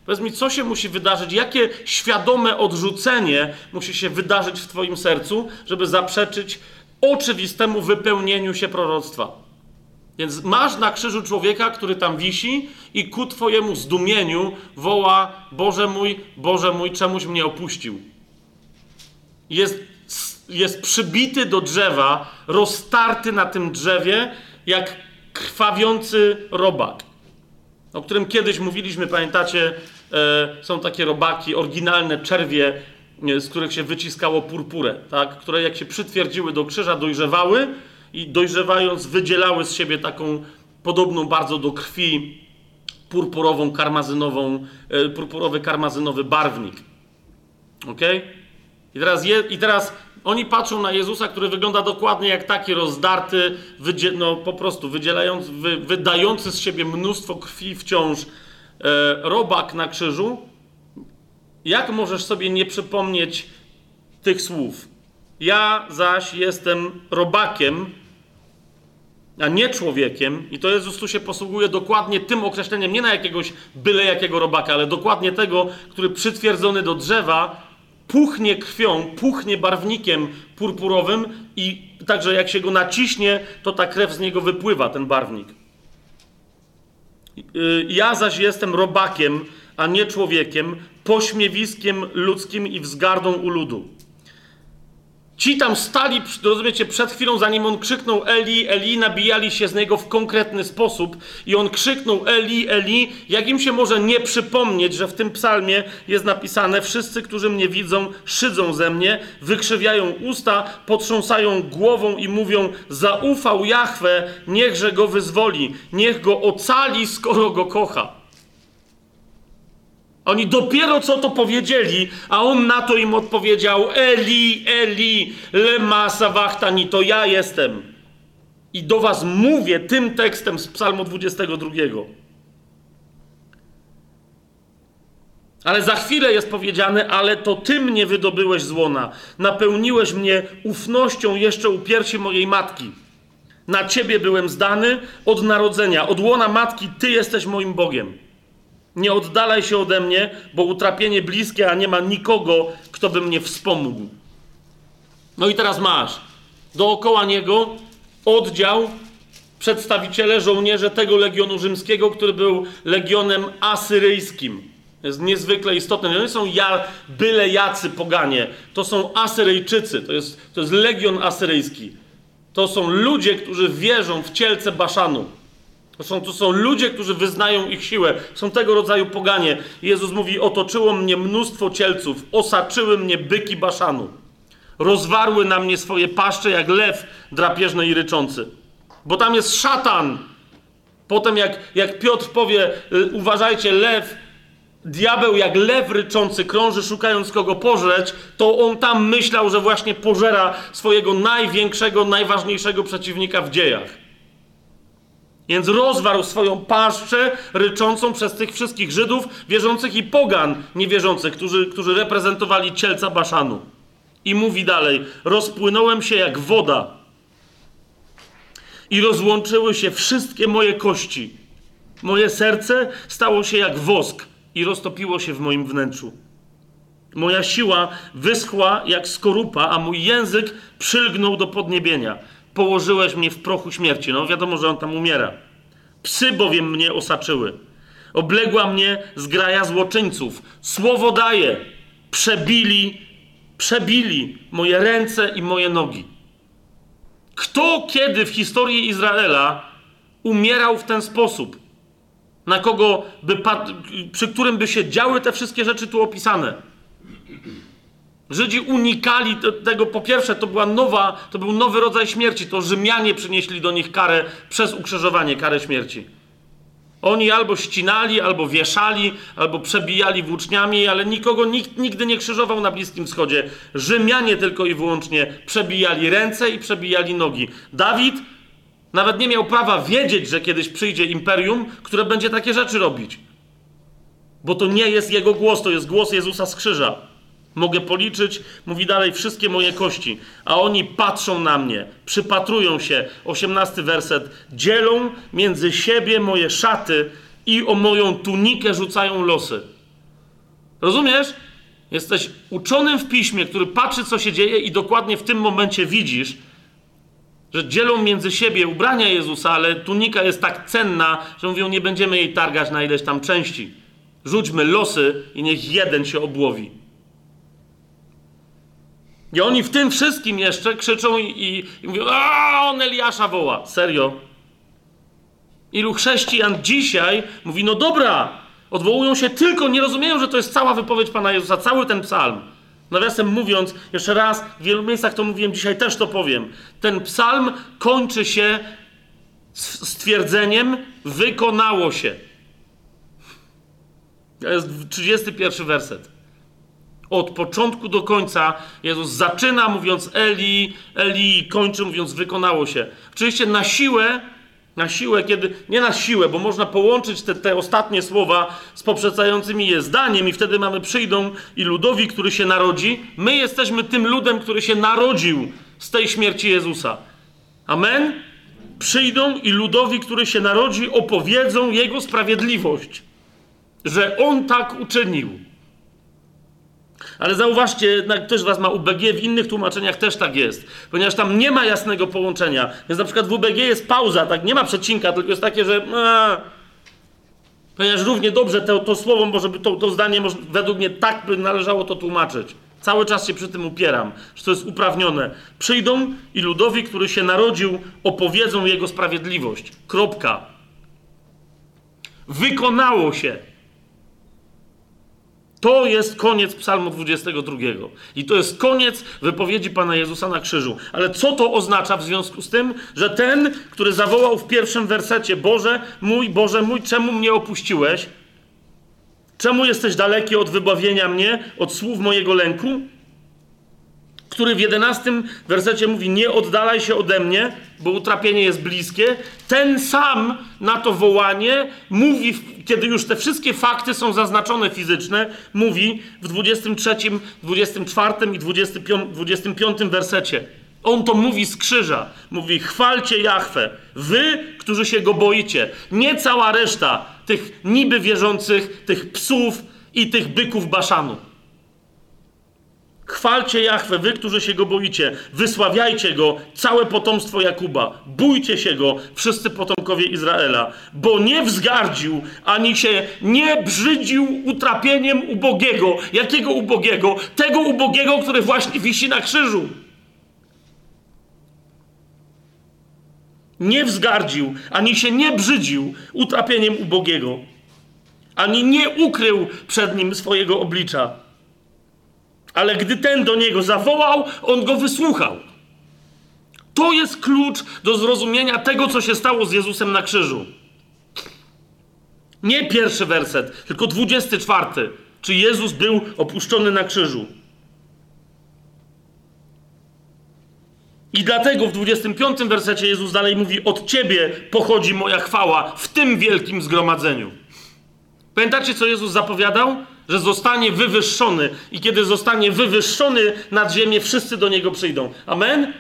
Powiedz mi, co się musi wydarzyć, jakie świadome odrzucenie musi się wydarzyć w Twoim sercu, żeby zaprzeczyć oczywistemu wypełnieniu się proroctwa. Więc masz na krzyżu człowieka, który tam wisi i ku Twojemu zdumieniu woła: Boże mój, Boże mój, czemuś mnie opuścił. Jest jest przybity do drzewa, roztarty na tym drzewie, jak krwawiący robak, o którym kiedyś mówiliśmy, pamiętacie, e, są takie robaki, oryginalne czerwie, e, z których się wyciskało purpurę, tak? które jak się przytwierdziły do krzyża, dojrzewały i dojrzewając wydzielały z siebie taką podobną bardzo do krwi purpurową, karmazynową, e, purpurowy, karmazynowy barwnik. Ok? I teraz, je, I teraz oni patrzą na Jezusa, który wygląda dokładnie jak taki rozdarty, wydzie, no po prostu wydzielający, wy, wydający z siebie mnóstwo krwi wciąż e, robak na krzyżu. Jak możesz sobie nie przypomnieć tych słów? Ja zaś jestem robakiem, a nie człowiekiem, i to Jezus tu się posługuje dokładnie tym określeniem, nie na jakiegoś byle jakiego robaka, ale dokładnie tego, który przytwierdzony do drzewa puchnie krwią, puchnie barwnikiem purpurowym i także jak się go naciśnie, to ta krew z niego wypływa, ten barwnik. Y, ja zaś jestem robakiem, a nie człowiekiem, pośmiewiskiem ludzkim i wzgardą u ludu. Ci tam stali, rozumiecie, przed chwilą, zanim on krzyknął Eli, Eli, nabijali się z niego w konkretny sposób i on krzyknął Eli, Eli, jak im się może nie przypomnieć, że w tym psalmie jest napisane wszyscy, którzy mnie widzą, szydzą ze mnie, wykrzywiają usta, potrząsają głową i mówią zaufał Jahwe, niechże go wyzwoli, niech go ocali, skoro go kocha. Oni dopiero co to powiedzieli, a on na to im odpowiedział: Eli, Eli, lema sawachtani, to ja jestem. I do was mówię tym tekstem z Psalmu 22. Ale za chwilę jest powiedziane, ale to ty mnie wydobyłeś z łona. Napełniłeś mnie ufnością jeszcze u piersi mojej matki. Na ciebie byłem zdany od narodzenia. Od łona matki ty jesteś moim Bogiem. Nie oddalaj się ode mnie, bo utrapienie bliskie, a nie ma nikogo, kto by mnie wspomógł. No i teraz masz dookoła niego oddział, przedstawiciele, żołnierze tego legionu rzymskiego, który był legionem asyryjskim. Jest niezwykle istotne. To nie są ja, byle jacy poganie. To są Asyryjczycy. To jest, to jest legion asyryjski. To są ludzie, którzy wierzą w cielce Baszanu. To są, to są ludzie, którzy wyznają ich siłę. Są tego rodzaju poganie. Jezus mówi: Otoczyło mnie mnóstwo cielców, osaczyły mnie byki baszanu. Rozwarły na mnie swoje paszcze jak lew drapieżny i ryczący. Bo tam jest szatan. Potem, jak, jak Piotr powie: y, Uważajcie, lew, diabeł jak lew ryczący krąży, szukając kogo pożreć, to on tam myślał, że właśnie pożera swojego największego, najważniejszego przeciwnika w dziejach. Więc rozwarł swoją paszczę ryczącą przez tych wszystkich Żydów, wierzących i pogan niewierzących, którzy, którzy reprezentowali cielca Baszanu. I mówi dalej: Rozpłynąłem się jak woda, i rozłączyły się wszystkie moje kości. Moje serce stało się jak wosk i roztopiło się w moim wnętrzu. Moja siła wyschła jak skorupa, a mój język przylgnął do podniebienia położyłeś mnie w prochu śmierci. No wiadomo, że on tam umiera. Psy bowiem mnie osaczyły. Obległa mnie zgraja złoczyńców. Słowo daje. Przebili, przebili moje ręce i moje nogi. Kto kiedy w historii Izraela umierał w ten sposób? Na kogo by, przy którym by się działy te wszystkie rzeczy tu opisane? Żydzi unikali tego, po pierwsze, to była nowa, to był nowy rodzaj śmierci, to Rzymianie przynieśli do nich karę przez ukrzyżowanie, karę śmierci. Oni albo ścinali, albo wieszali, albo przebijali włóczniami, ale nikogo nikt nigdy nie krzyżował na Bliskim Wschodzie. Rzymianie tylko i wyłącznie przebijali ręce i przebijali nogi. Dawid nawet nie miał prawa wiedzieć, że kiedyś przyjdzie imperium, które będzie takie rzeczy robić. Bo to nie jest jego głos, to jest głos Jezusa z krzyża. Mogę policzyć, mówi dalej, wszystkie moje kości, a oni patrzą na mnie, przypatrują się. Osiemnasty werset. Dzielą między siebie moje szaty i o moją tunikę rzucają losy. Rozumiesz? Jesteś uczonym w piśmie, który patrzy, co się dzieje, i dokładnie w tym momencie widzisz, że dzielą między siebie ubrania Jezusa, ale tunika jest tak cenna, że mówią, nie będziemy jej targać na ileś tam części. Rzućmy losy i niech jeden się obłowi. I oni w tym wszystkim jeszcze krzyczą i, i, mówią, a on Eliasza woła. Serio? Ilu chrześcijan dzisiaj mówi, no dobra, odwołują się tylko, nie rozumieją, że to jest cała wypowiedź Pana Jezusa, cały ten psalm. Nawiasem mówiąc, jeszcze raz, w wielu miejscach to mówiłem, dzisiaj też to powiem. Ten psalm kończy się stwierdzeniem wykonało się. To jest 31 werset. Od początku do końca Jezus zaczyna mówiąc Eli, Eli, kończy mówiąc wykonało się. Oczywiście na siłę, na siłę, kiedy, nie na siłę, bo można połączyć te, te ostatnie słowa z poprzedzającymi je zdaniem i wtedy mamy przyjdą i ludowi, który się narodzi. My jesteśmy tym ludem, który się narodził z tej śmierci Jezusa. Amen? Przyjdą i ludowi, który się narodzi, opowiedzą Jego sprawiedliwość, że On tak uczynił. Ale zauważcie, ktoś z Was ma UBG, w innych tłumaczeniach też tak jest, ponieważ tam nie ma jasnego połączenia. Więc na przykład w UBG jest pauza, tak, nie ma przecinka, tylko jest takie, że. Ponieważ równie dobrze to, to słowo, może to, to zdanie, może, według mnie tak by należało to tłumaczyć. Cały czas się przy tym upieram, że to jest uprawnione. Przyjdą i ludowi, który się narodził, opowiedzą jego sprawiedliwość. Kropka. Wykonało się. To jest koniec Psalmu 22. I to jest koniec wypowiedzi Pana Jezusa na krzyżu. Ale co to oznacza w związku z tym, że ten, który zawołał w pierwszym wersecie: Boże mój, Boże mój, czemu mnie opuściłeś? Czemu jesteś daleki od wybawienia mnie, od słów mojego lęku? Który w jedenastym wersecie mówi: Nie oddalaj się ode mnie, bo utrapienie jest bliskie. Ten sam na to wołanie mówi, kiedy już te wszystkie fakty są zaznaczone fizyczne, mówi w 23, 24 i 25, 25 wersecie. On to mówi z krzyża. Mówi: Chwalcie Jachwę, wy, którzy się go boicie. Nie cała reszta tych niby wierzących, tych psów i tych byków Baszanu. Chwalcie Jachwę, wy, którzy się go boicie. Wysławiajcie go, całe potomstwo Jakuba. Bójcie się go, wszyscy potomkowie Izraela. Bo nie wzgardził, ani się nie brzydził utrapieniem ubogiego. Jakiego ubogiego? Tego ubogiego, który właśnie wisi na krzyżu. nie wzgardził, ani się nie brzydził utrapieniem ubogiego, ani nie ukrył przed nim swojego oblicza. Ale gdy ten do niego zawołał, on go wysłuchał. To jest klucz do zrozumienia tego, co się stało z Jezusem na krzyżu. Nie pierwszy werset, tylko dwudziesty czwarty. Czy Jezus był opuszczony na krzyżu? I dlatego w 25 wersecie Jezus dalej mówi: Od ciebie pochodzi moja chwała w tym wielkim zgromadzeniu. Pamiętacie, co Jezus zapowiadał? Że zostanie wywyższony, i kiedy zostanie wywyższony nad ziemię, wszyscy do niego przyjdą. Amen?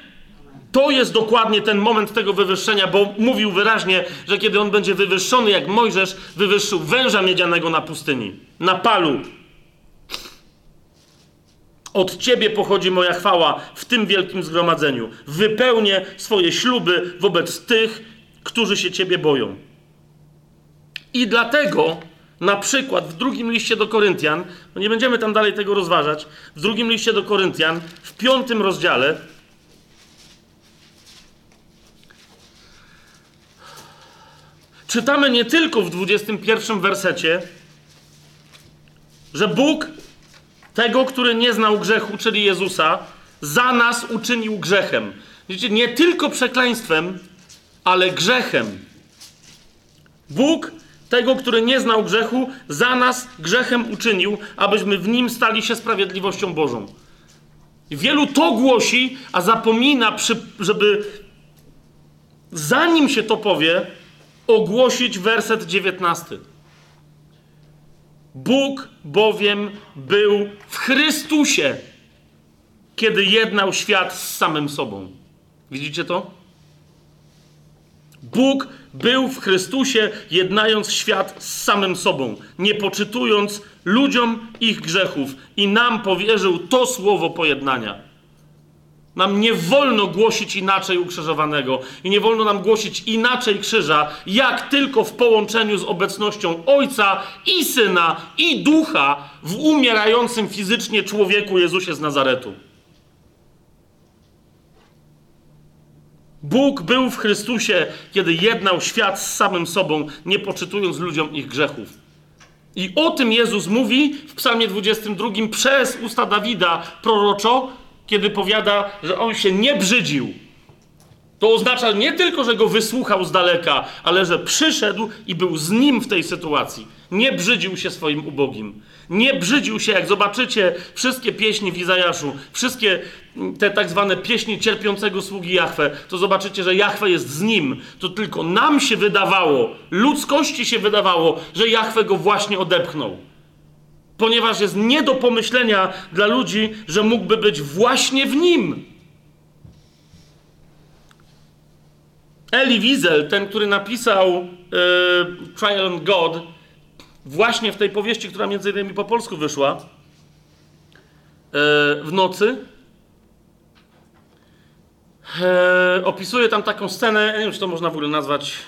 To jest dokładnie ten moment tego wywyższenia, bo mówił wyraźnie, że kiedy on będzie wywyższony, jak Mojżesz wywyższył węża miedzianego na pustyni, na palu, od Ciebie pochodzi moja chwała w tym wielkim zgromadzeniu. Wypełnię swoje śluby wobec tych, którzy się Ciebie boją. I dlatego, na przykład w drugim liście do Koryntian, no nie będziemy tam dalej tego rozważać, w drugim liście do Koryntian, w piątym rozdziale, czytamy nie tylko w 21 wersecie, że Bóg tego, który nie znał grzechu, czyli Jezusa, za nas uczynił grzechem. Widzicie, nie tylko przekleństwem, ale grzechem. Bóg tego, który nie znał grzechu, za nas grzechem uczynił, abyśmy w nim stali się sprawiedliwością Bożą. Wielu to głosi, a zapomina, żeby zanim się to powie, ogłosić werset 19. Bóg bowiem był w Chrystusie, kiedy jednał świat z samym sobą. Widzicie to? Bóg był w Chrystusie, jednając świat z samym sobą, nie poczytując ludziom ich grzechów, i nam powierzył to słowo pojednania. Nam nie wolno głosić inaczej ukrzyżowanego i nie wolno nam głosić inaczej krzyża, jak tylko w połączeniu z obecnością Ojca i Syna i Ducha w umierającym fizycznie człowieku Jezusie z Nazaretu. Bóg był w Chrystusie, kiedy jednał świat z samym sobą, nie poczytując ludziom ich grzechów. I o tym Jezus mówi w Psalmie 22 przez usta Dawida proroczo, kiedy powiada, że on się nie brzydził. To oznacza nie tylko, że go wysłuchał z daleka, ale że przyszedł i był z nim w tej sytuacji. Nie brzydził się swoim ubogim. Nie brzydził się, jak zobaczycie wszystkie pieśni w Izajaszu, wszystkie te tak zwane pieśni cierpiącego sługi Jahwe, to zobaczycie, że Jahwe jest z nim. To tylko nam się wydawało, ludzkości się wydawało, że Jahwe go właśnie odepchnął. Ponieważ jest nie do pomyślenia dla ludzi, że mógłby być właśnie w nim. Eli Wiesel, ten, który napisał yy, Trial on God, właśnie w tej powieści, która między innymi po polsku wyszła, yy, w nocy, yy, opisuje tam taką scenę, nie wiem, czy to można w ogóle nazwać,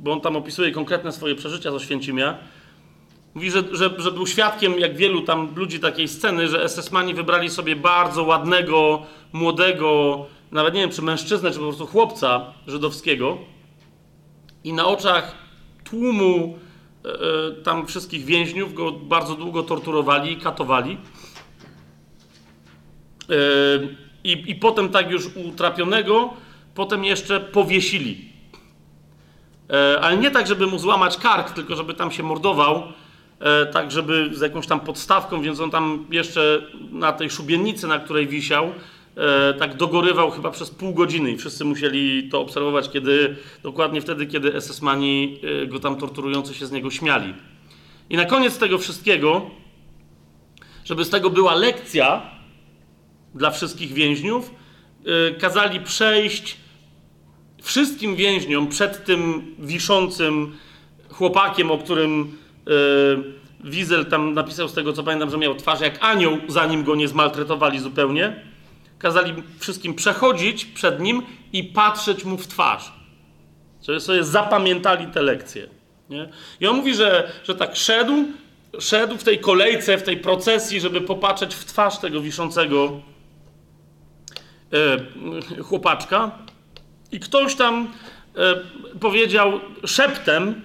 bo on tam opisuje konkretne swoje przeżycia z Oświęcimia. Mówi, że, że, że był świadkiem, jak wielu tam ludzi, takiej sceny, że SS-mani wybrali sobie bardzo ładnego, młodego, nawet nie wiem, czy mężczyznę, czy po prostu chłopca żydowskiego i na oczach tłumu e, e, tam wszystkich więźniów go bardzo długo torturowali i katowali. E, i, I potem tak już utrapionego, potem jeszcze powiesili. Ale nie tak, żeby mu złamać kark, tylko żeby tam się mordował, tak żeby z jakąś tam podstawką, więc on tam jeszcze na tej szubienicy, na której wisiał, tak dogorywał chyba przez pół godziny i wszyscy musieli to obserwować, kiedy, dokładnie wtedy, kiedy SS-mani e, go tam torturujący się z niego śmiali. I na koniec tego wszystkiego, żeby z tego była lekcja dla wszystkich więźniów, e, kazali przejść wszystkim więźniom przed tym wiszącym chłopakiem, o którym e, Wizel tam napisał z tego, co pamiętam, że miał twarz jak anioł, zanim go nie zmaltretowali zupełnie kazali wszystkim przechodzić przed nim i patrzeć mu w twarz. Żeby sobie zapamiętali te lekcje. Nie? I on mówi, że, że tak szedł, szedł w tej kolejce, w tej procesji, żeby popatrzeć w twarz tego wiszącego e, chłopaczka. I ktoś tam e, powiedział szeptem,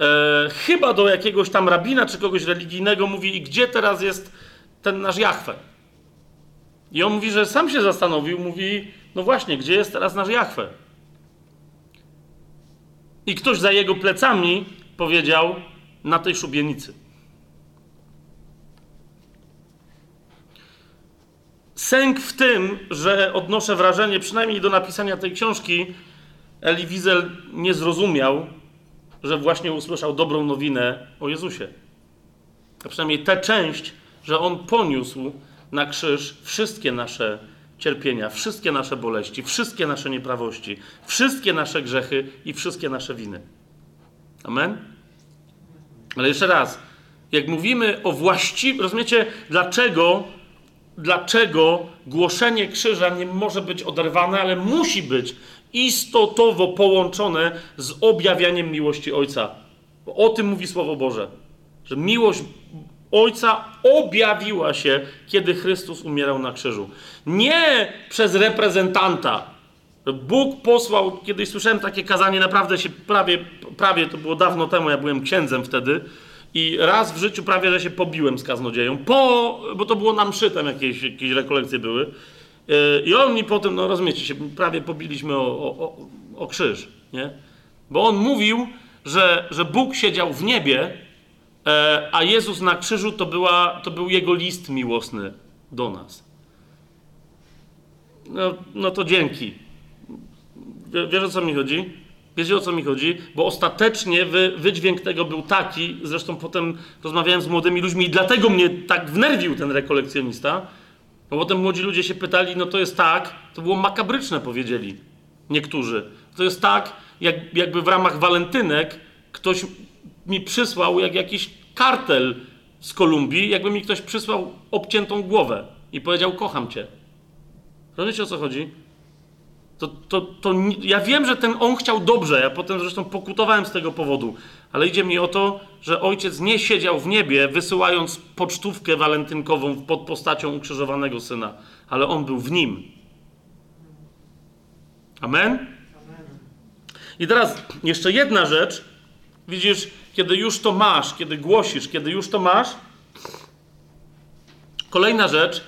e, chyba do jakiegoś tam rabina czy kogoś religijnego, mówi: I gdzie teraz jest ten nasz Jachwę? I on mówi, że sam się zastanowił, mówi, no właśnie, gdzie jest teraz nasz Jachwę? I ktoś za jego plecami powiedział, na tej szubienicy. Sęk w tym, że odnoszę wrażenie, przynajmniej do napisania tej książki, Eli Wiesel nie zrozumiał, że właśnie usłyszał dobrą nowinę o Jezusie. A przynajmniej tę część, że on poniósł na krzyż wszystkie nasze cierpienia, wszystkie nasze boleści, wszystkie nasze nieprawości, wszystkie nasze grzechy i wszystkie nasze winy. Amen? Ale jeszcze raz, jak mówimy o właściwym, rozumiecie, dlaczego, dlaczego głoszenie krzyża nie może być oderwane, ale musi być istotowo połączone z objawianiem miłości Ojca. Bo o tym mówi Słowo Boże, że miłość Ojca objawiła się, kiedy Chrystus umierał na krzyżu. Nie przez reprezentanta. Bóg posłał, kiedyś słyszałem takie kazanie, naprawdę się prawie, prawie to było dawno temu, ja byłem księdzem wtedy i raz w życiu prawie, że się pobiłem z kaznodzieją, po, bo to było nam szytem, jakieś, jakieś rekolekcje były. E, I on mi potem, no rozumiecie się, prawie pobiliśmy o, o, o krzyż, nie? Bo on mówił, że, że Bóg siedział w niebie, a Jezus na krzyżu to, była, to był jego list miłosny do nas. No, no to dzięki. Wiesz o co mi chodzi? Wiecie o co mi chodzi? Bo ostatecznie wy, wydźwięk tego był taki, zresztą potem rozmawiałem z młodymi ludźmi i dlatego mnie tak wnerwił ten rekolekcjonista, bo potem młodzi ludzie się pytali, no to jest tak, to było makabryczne powiedzieli niektórzy. To jest tak, jak, jakby w ramach walentynek ktoś mi przysłał jak jakiś kartel z Kolumbii, jakby mi ktoś przysłał obciętą głowę i powiedział: Kocham cię. Rozumiecie o co chodzi? To, to, to ja wiem, że ten on chciał dobrze, ja potem zresztą pokutowałem z tego powodu, ale idzie mi o to, że ojciec nie siedział w niebie, wysyłając pocztówkę walentynkową pod postacią ukrzyżowanego syna, ale on był w nim. Amen? I teraz jeszcze jedna rzecz. Widzisz, kiedy już to masz, kiedy głosisz, kiedy już to masz. Kolejna rzecz.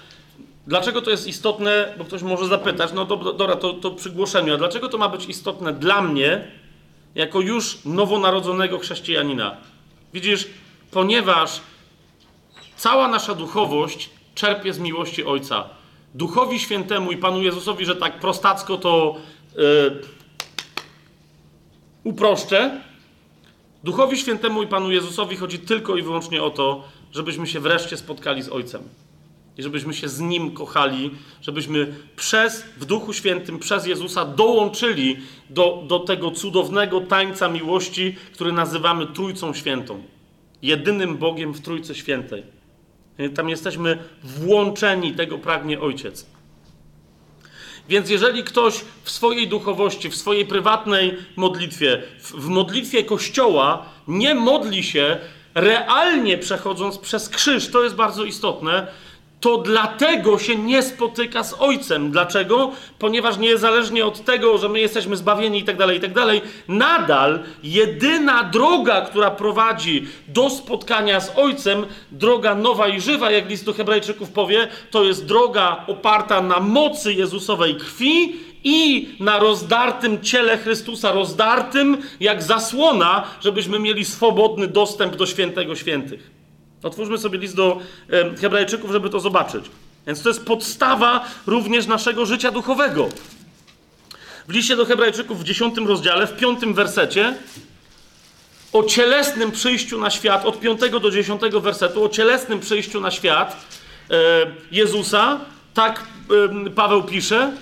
Dlaczego to jest istotne? Bo ktoś może zapytać, no dobra, to, to przy głoszeniu, a dlaczego to ma być istotne dla mnie, jako już nowonarodzonego chrześcijanina? Widzisz, ponieważ cała nasza duchowość czerpie z miłości Ojca. Duchowi Świętemu i Panu Jezusowi, że tak prostacko to yy, uproszczę, Duchowi Świętemu i Panu Jezusowi chodzi tylko i wyłącznie o to, żebyśmy się wreszcie spotkali z Ojcem. I żebyśmy się z Nim kochali, żebyśmy przez, w Duchu Świętym, przez Jezusa dołączyli do, do tego cudownego tańca miłości, który nazywamy Trójcą Świętą. Jedynym Bogiem w Trójcy Świętej. Tam jesteśmy włączeni, tego pragnie Ojciec. Więc jeżeli ktoś w swojej duchowości, w swojej prywatnej modlitwie, w, modlitwie Kościoła nie modli się realnie przechodząc przez krzyż, to jest bardzo istotne, to dlatego się nie spotyka z Ojcem. Dlaczego? Ponieważ niezależnie od tego, że my jesteśmy zbawieni i tak dalej, i tak nadal jedyna droga, która prowadzi do spotkania z Ojcem, droga nowa i żywa, jak list do Hebrajczyków powie, to jest droga oparta na mocy Jezusowej krwi i na rozdartym ciele Chrystusa, rozdartym jak zasłona, żebyśmy mieli swobodny dostęp do świętego świętych. Otwórzmy sobie list do Hebrajczyków, żeby to zobaczyć. Więc to jest podstawa również naszego życia duchowego. W liście do Hebrajczyków w 10 rozdziale, w 5 wersecie, o cielesnym przyjściu na świat, od 5 do 10 wersetu, o cielesnym przyjściu na świat e, Jezusa, tak Paweł pisze.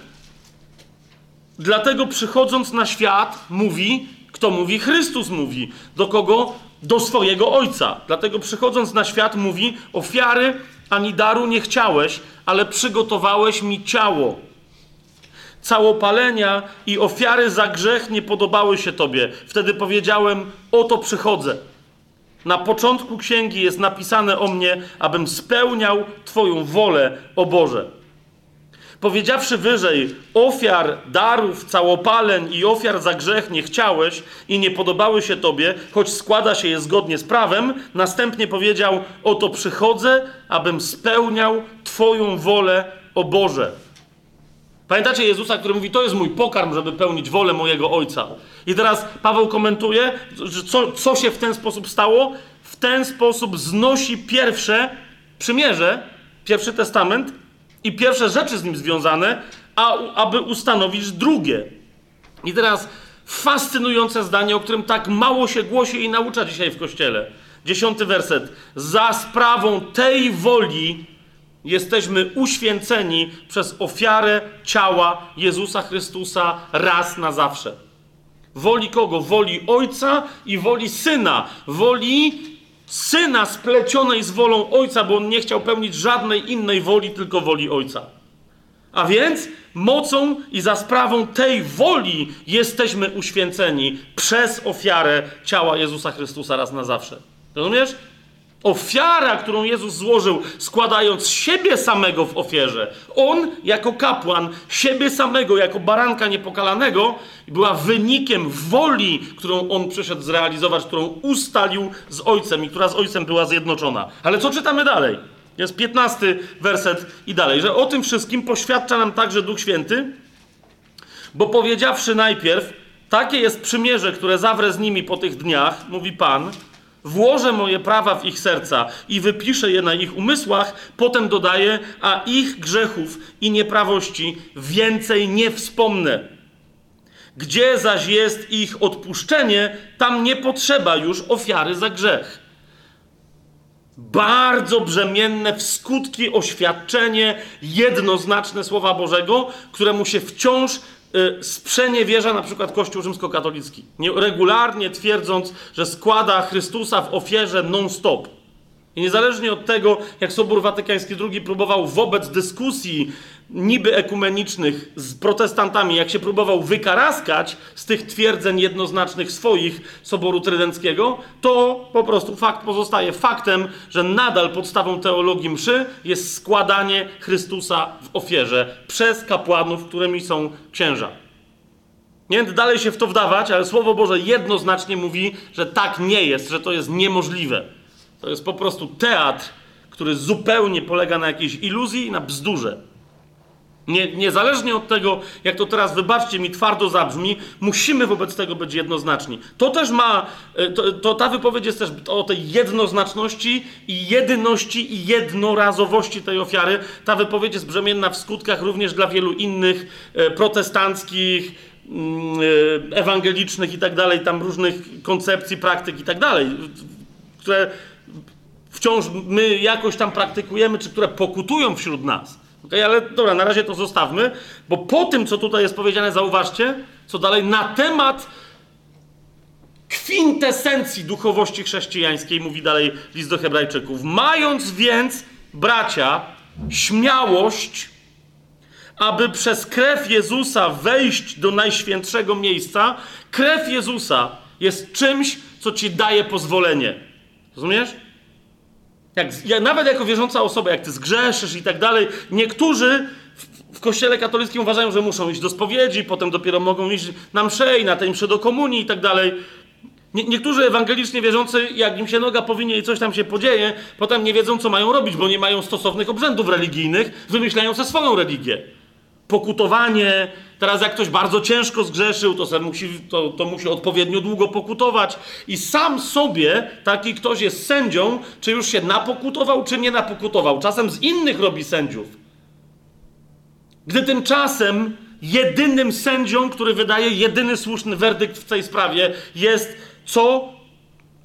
Dlatego przychodząc na świat, mówi, kto mówi? Chrystus mówi. Do kogo? Do swojego ojca. Dlatego przychodząc na świat mówi: Ofiary ani daru nie chciałeś, ale przygotowałeś mi ciało. Całopalenia i ofiary za grzech nie podobały się Tobie. Wtedy powiedziałem: Oto przychodzę. Na początku księgi jest napisane o mnie, abym spełniał Twoją wolę, o Boże. Powiedziawszy wyżej, ofiar, darów, całopaleń i ofiar za grzech nie chciałeś i nie podobały się tobie, choć składa się je zgodnie z prawem, następnie powiedział: Oto przychodzę, abym spełniał Twoją wolę, o Boże. Pamiętacie Jezusa, który mówi: To jest mój pokarm, żeby pełnić wolę mojego Ojca. I teraz Paweł komentuje, co, co się w ten sposób stało. W ten sposób znosi pierwsze przymierze, pierwszy testament, i pierwsze rzeczy z nim związane, a, aby ustanowić drugie. I teraz fascynujące zdanie, o którym tak mało się głosi i naucza dzisiaj w kościele. Dziesiąty werset. Za sprawą tej woli jesteśmy uświęceni przez ofiarę ciała Jezusa Chrystusa raz na zawsze. Woli kogo? Woli Ojca i woli Syna. Woli syna splecionej z wolą ojca, bo on nie chciał pełnić żadnej innej woli, tylko woli ojca. A więc mocą i za sprawą tej woli jesteśmy uświęceni przez ofiarę ciała Jezusa Chrystusa raz na zawsze. Rozumiesz? Ofiara, którą Jezus złożył, składając siebie samego w ofierze, on jako kapłan, siebie samego jako baranka niepokalanego, była wynikiem woli, którą on przyszedł zrealizować, którą ustalił z Ojcem i która z Ojcem była zjednoczona. Ale co czytamy dalej? Jest piętnasty werset i dalej, że o tym wszystkim poświadcza nam także Duch Święty, bo powiedziawszy najpierw, takie jest przymierze, które zawrę z nimi po tych dniach, mówi Pan, Włożę moje prawa w ich serca i wypiszę je na ich umysłach, potem dodaję, a ich grzechów i nieprawości więcej nie wspomnę. Gdzie zaś jest ich odpuszczenie, tam nie potrzeba już ofiary za grzech. Bardzo brzemienne w skutki oświadczenie, jednoznaczne Słowa Bożego, któremu się wciąż sprzeniewierza na przykład Kościół rzymskokatolicki, regularnie twierdząc, że składa Chrystusa w ofierze non-stop. I niezależnie od tego, jak Sobór Watykański II próbował wobec dyskusji niby ekumenicznych z protestantami, jak się próbował wykaraskać z tych twierdzeń jednoznacznych swoich Soboru Trydenckiego, to po prostu fakt pozostaje faktem, że nadal podstawą teologii mszy jest składanie Chrystusa w ofierze przez kapłanów, którymi są księża. Nie będę dalej się w to wdawać, ale Słowo Boże jednoznacznie mówi, że tak nie jest, że to jest niemożliwe. To jest po prostu teatr, który zupełnie polega na jakiejś iluzji i na bzdurze. Nie, niezależnie od tego, jak to teraz, wybaczcie mi, twardo zabrzmi, musimy wobec tego być jednoznaczni. To też ma, e, to, to, ta wypowiedź jest też o tej jednoznaczności i jedyności i jednorazowości tej ofiary. Ta wypowiedź jest brzemienna w skutkach również dla wielu innych e, protestanckich, mm, e, ewangelicznych i tak dalej, tam różnych koncepcji, praktyk i tak dalej, które wciąż my jakoś tam praktykujemy, czy które pokutują wśród nas. Okay, ale dobra, na razie to zostawmy, bo po tym, co tutaj jest powiedziane, zauważcie, co dalej, na temat kwintesencji duchowości chrześcijańskiej, mówi dalej list do Hebrajczyków. Mając więc, bracia, śmiałość, aby przez krew Jezusa wejść do najświętszego miejsca, krew Jezusa jest czymś, co ci daje pozwolenie. Rozumiesz? Jak, nawet jako wierząca osoba, jak ty zgrzeszysz i tak dalej, niektórzy w, w kościele katolickim uważają, że muszą iść do spowiedzi, potem dopiero mogą iść na msze i na tej msze do komunii i tak dalej. Nie, niektórzy ewangelicznie wierzący, jak im się noga powinie i coś tam się podzieje, potem nie wiedzą, co mają robić, bo nie mają stosownych obrzędów religijnych, wymyślają sobie swoją religię pokutowanie. Teraz jak ktoś bardzo ciężko zgrzeszył, to, musi, to, to musi odpowiednio długo pokutować. I sam sobie taki ktoś jest sędzią, czy już się napokutował, czy nie napokutował. Czasem z innych robi sędziów. Gdy tymczasem jedynym sędzią, który wydaje jedyny słuszny werdykt w tej sprawie, jest co?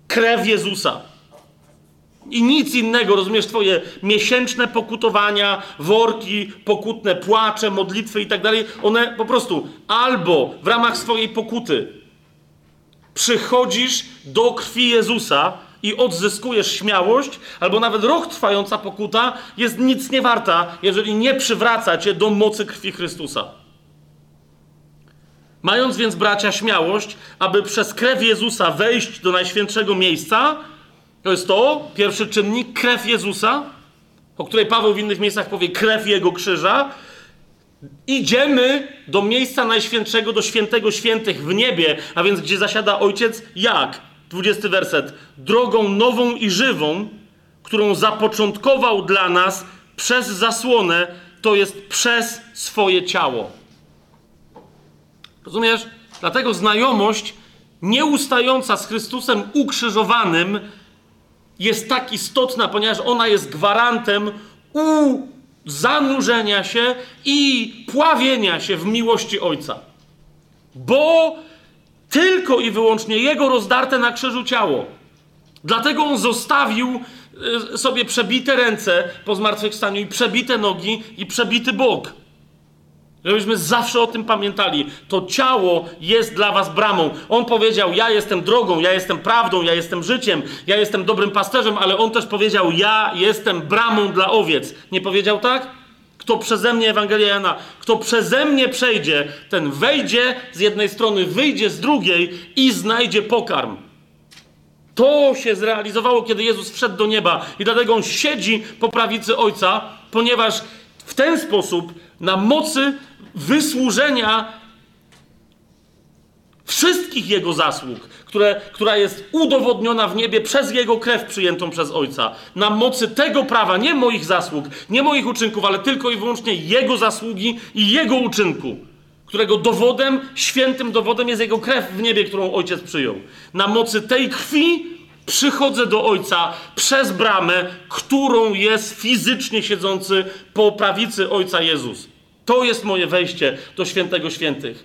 Krew Jezusa. I nic innego, rozumiesz, twoje miesięczne pokutowania, worki, pokutne płacze, modlitwy i tak dalej, one po prostu albo w ramach swojej pokuty przychodzisz do krwi Jezusa i odzyskujesz śmiałość, albo nawet rok trwająca pokuta jest nic nie warta, jeżeli nie przywraca cię do mocy krwi Chrystusa. Mając więc, bracia, śmiałość, aby przez krew Jezusa wejść do najświętszego miejsca, to jest to, pierwszy czynnik, krew Jezusa, o której Paweł w innych miejscach powie krew Jego krzyża. Idziemy do miejsca najświętszego, do świętego świętych w niebie, a więc gdzie zasiada Ojciec, jak? 20 werset. Drogą nową i żywą, którą zapoczątkował dla nas przez zasłonę, to jest przez swoje ciało. Rozumiesz? Dlatego znajomość nieustająca z Chrystusem ukrzyżowanym jest tak istotna, ponieważ ona jest gwarantem u zanurzenia się i pławienia się w miłości Ojca. Bo tylko i wyłącznie Jego rozdarte na krzyżu ciało. Dlatego On zostawił e, sobie przebite ręce po zmartwychwstaniu i przebite nogi i przebity bok. Żebyśmy zawsze o tym pamiętali. To ciało jest dla was bramą. On powiedział: Ja jestem drogą, ja jestem prawdą, ja jestem życiem, ja jestem dobrym pasterzem, ale on też powiedział: Ja jestem bramą dla owiec. Nie powiedział tak? Kto przeze mnie, Ewangelia Jana, kto przeze mnie przejdzie, ten wejdzie z jednej strony, wyjdzie z drugiej i znajdzie pokarm. To się zrealizowało, kiedy Jezus wszedł do nieba i dlatego on siedzi po prawicy Ojca, ponieważ w ten sposób na mocy wysłużenia wszystkich Jego zasług, które, która jest udowodniona w niebie przez Jego krew przyjętą przez Ojca. Na mocy tego prawa, nie moich zasług, nie moich uczynków, ale tylko i wyłącznie Jego zasługi i Jego uczynku, którego dowodem, świętym dowodem jest Jego krew w niebie, którą Ojciec przyjął. Na mocy tej krwi przychodzę do Ojca przez bramę, którą jest fizycznie siedzący po prawicy Ojca Jezus. To jest moje wejście do świętego świętych.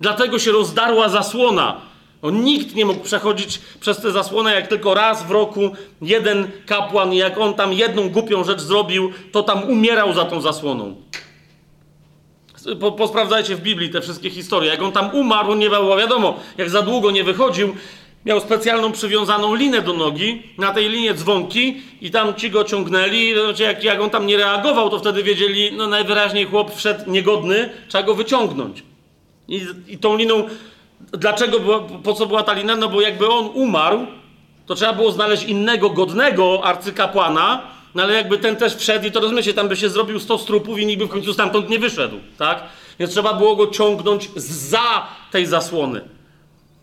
Dlatego się rozdarła zasłona. No, nikt nie mógł przechodzić przez tę zasłonę, jak tylko raz w roku jeden kapłan, jak on tam jedną głupią rzecz zrobił, to tam umierał za tą zasłoną. Po, posprawdzajcie w Biblii te wszystkie historie. Jak on tam umarł, nie było wiadomo, jak za długo nie wychodził, miał specjalną przywiązaną linę do nogi, na tej linie dzwonki i tam ci go ciągnęli, znaczy jak, jak on tam nie reagował, to wtedy wiedzieli, no najwyraźniej chłop wszedł niegodny, trzeba go wyciągnąć. I, i tą liną, dlaczego, była, po co była ta lina? No bo jakby on umarł, to trzeba było znaleźć innego, godnego arcykapłana, No ale jakby ten też wszedł i to rozumiecie, tam by się zrobił 100 strupów i nikt by w końcu stamtąd nie wyszedł, tak? Więc trzeba było go ciągnąć za tej zasłony.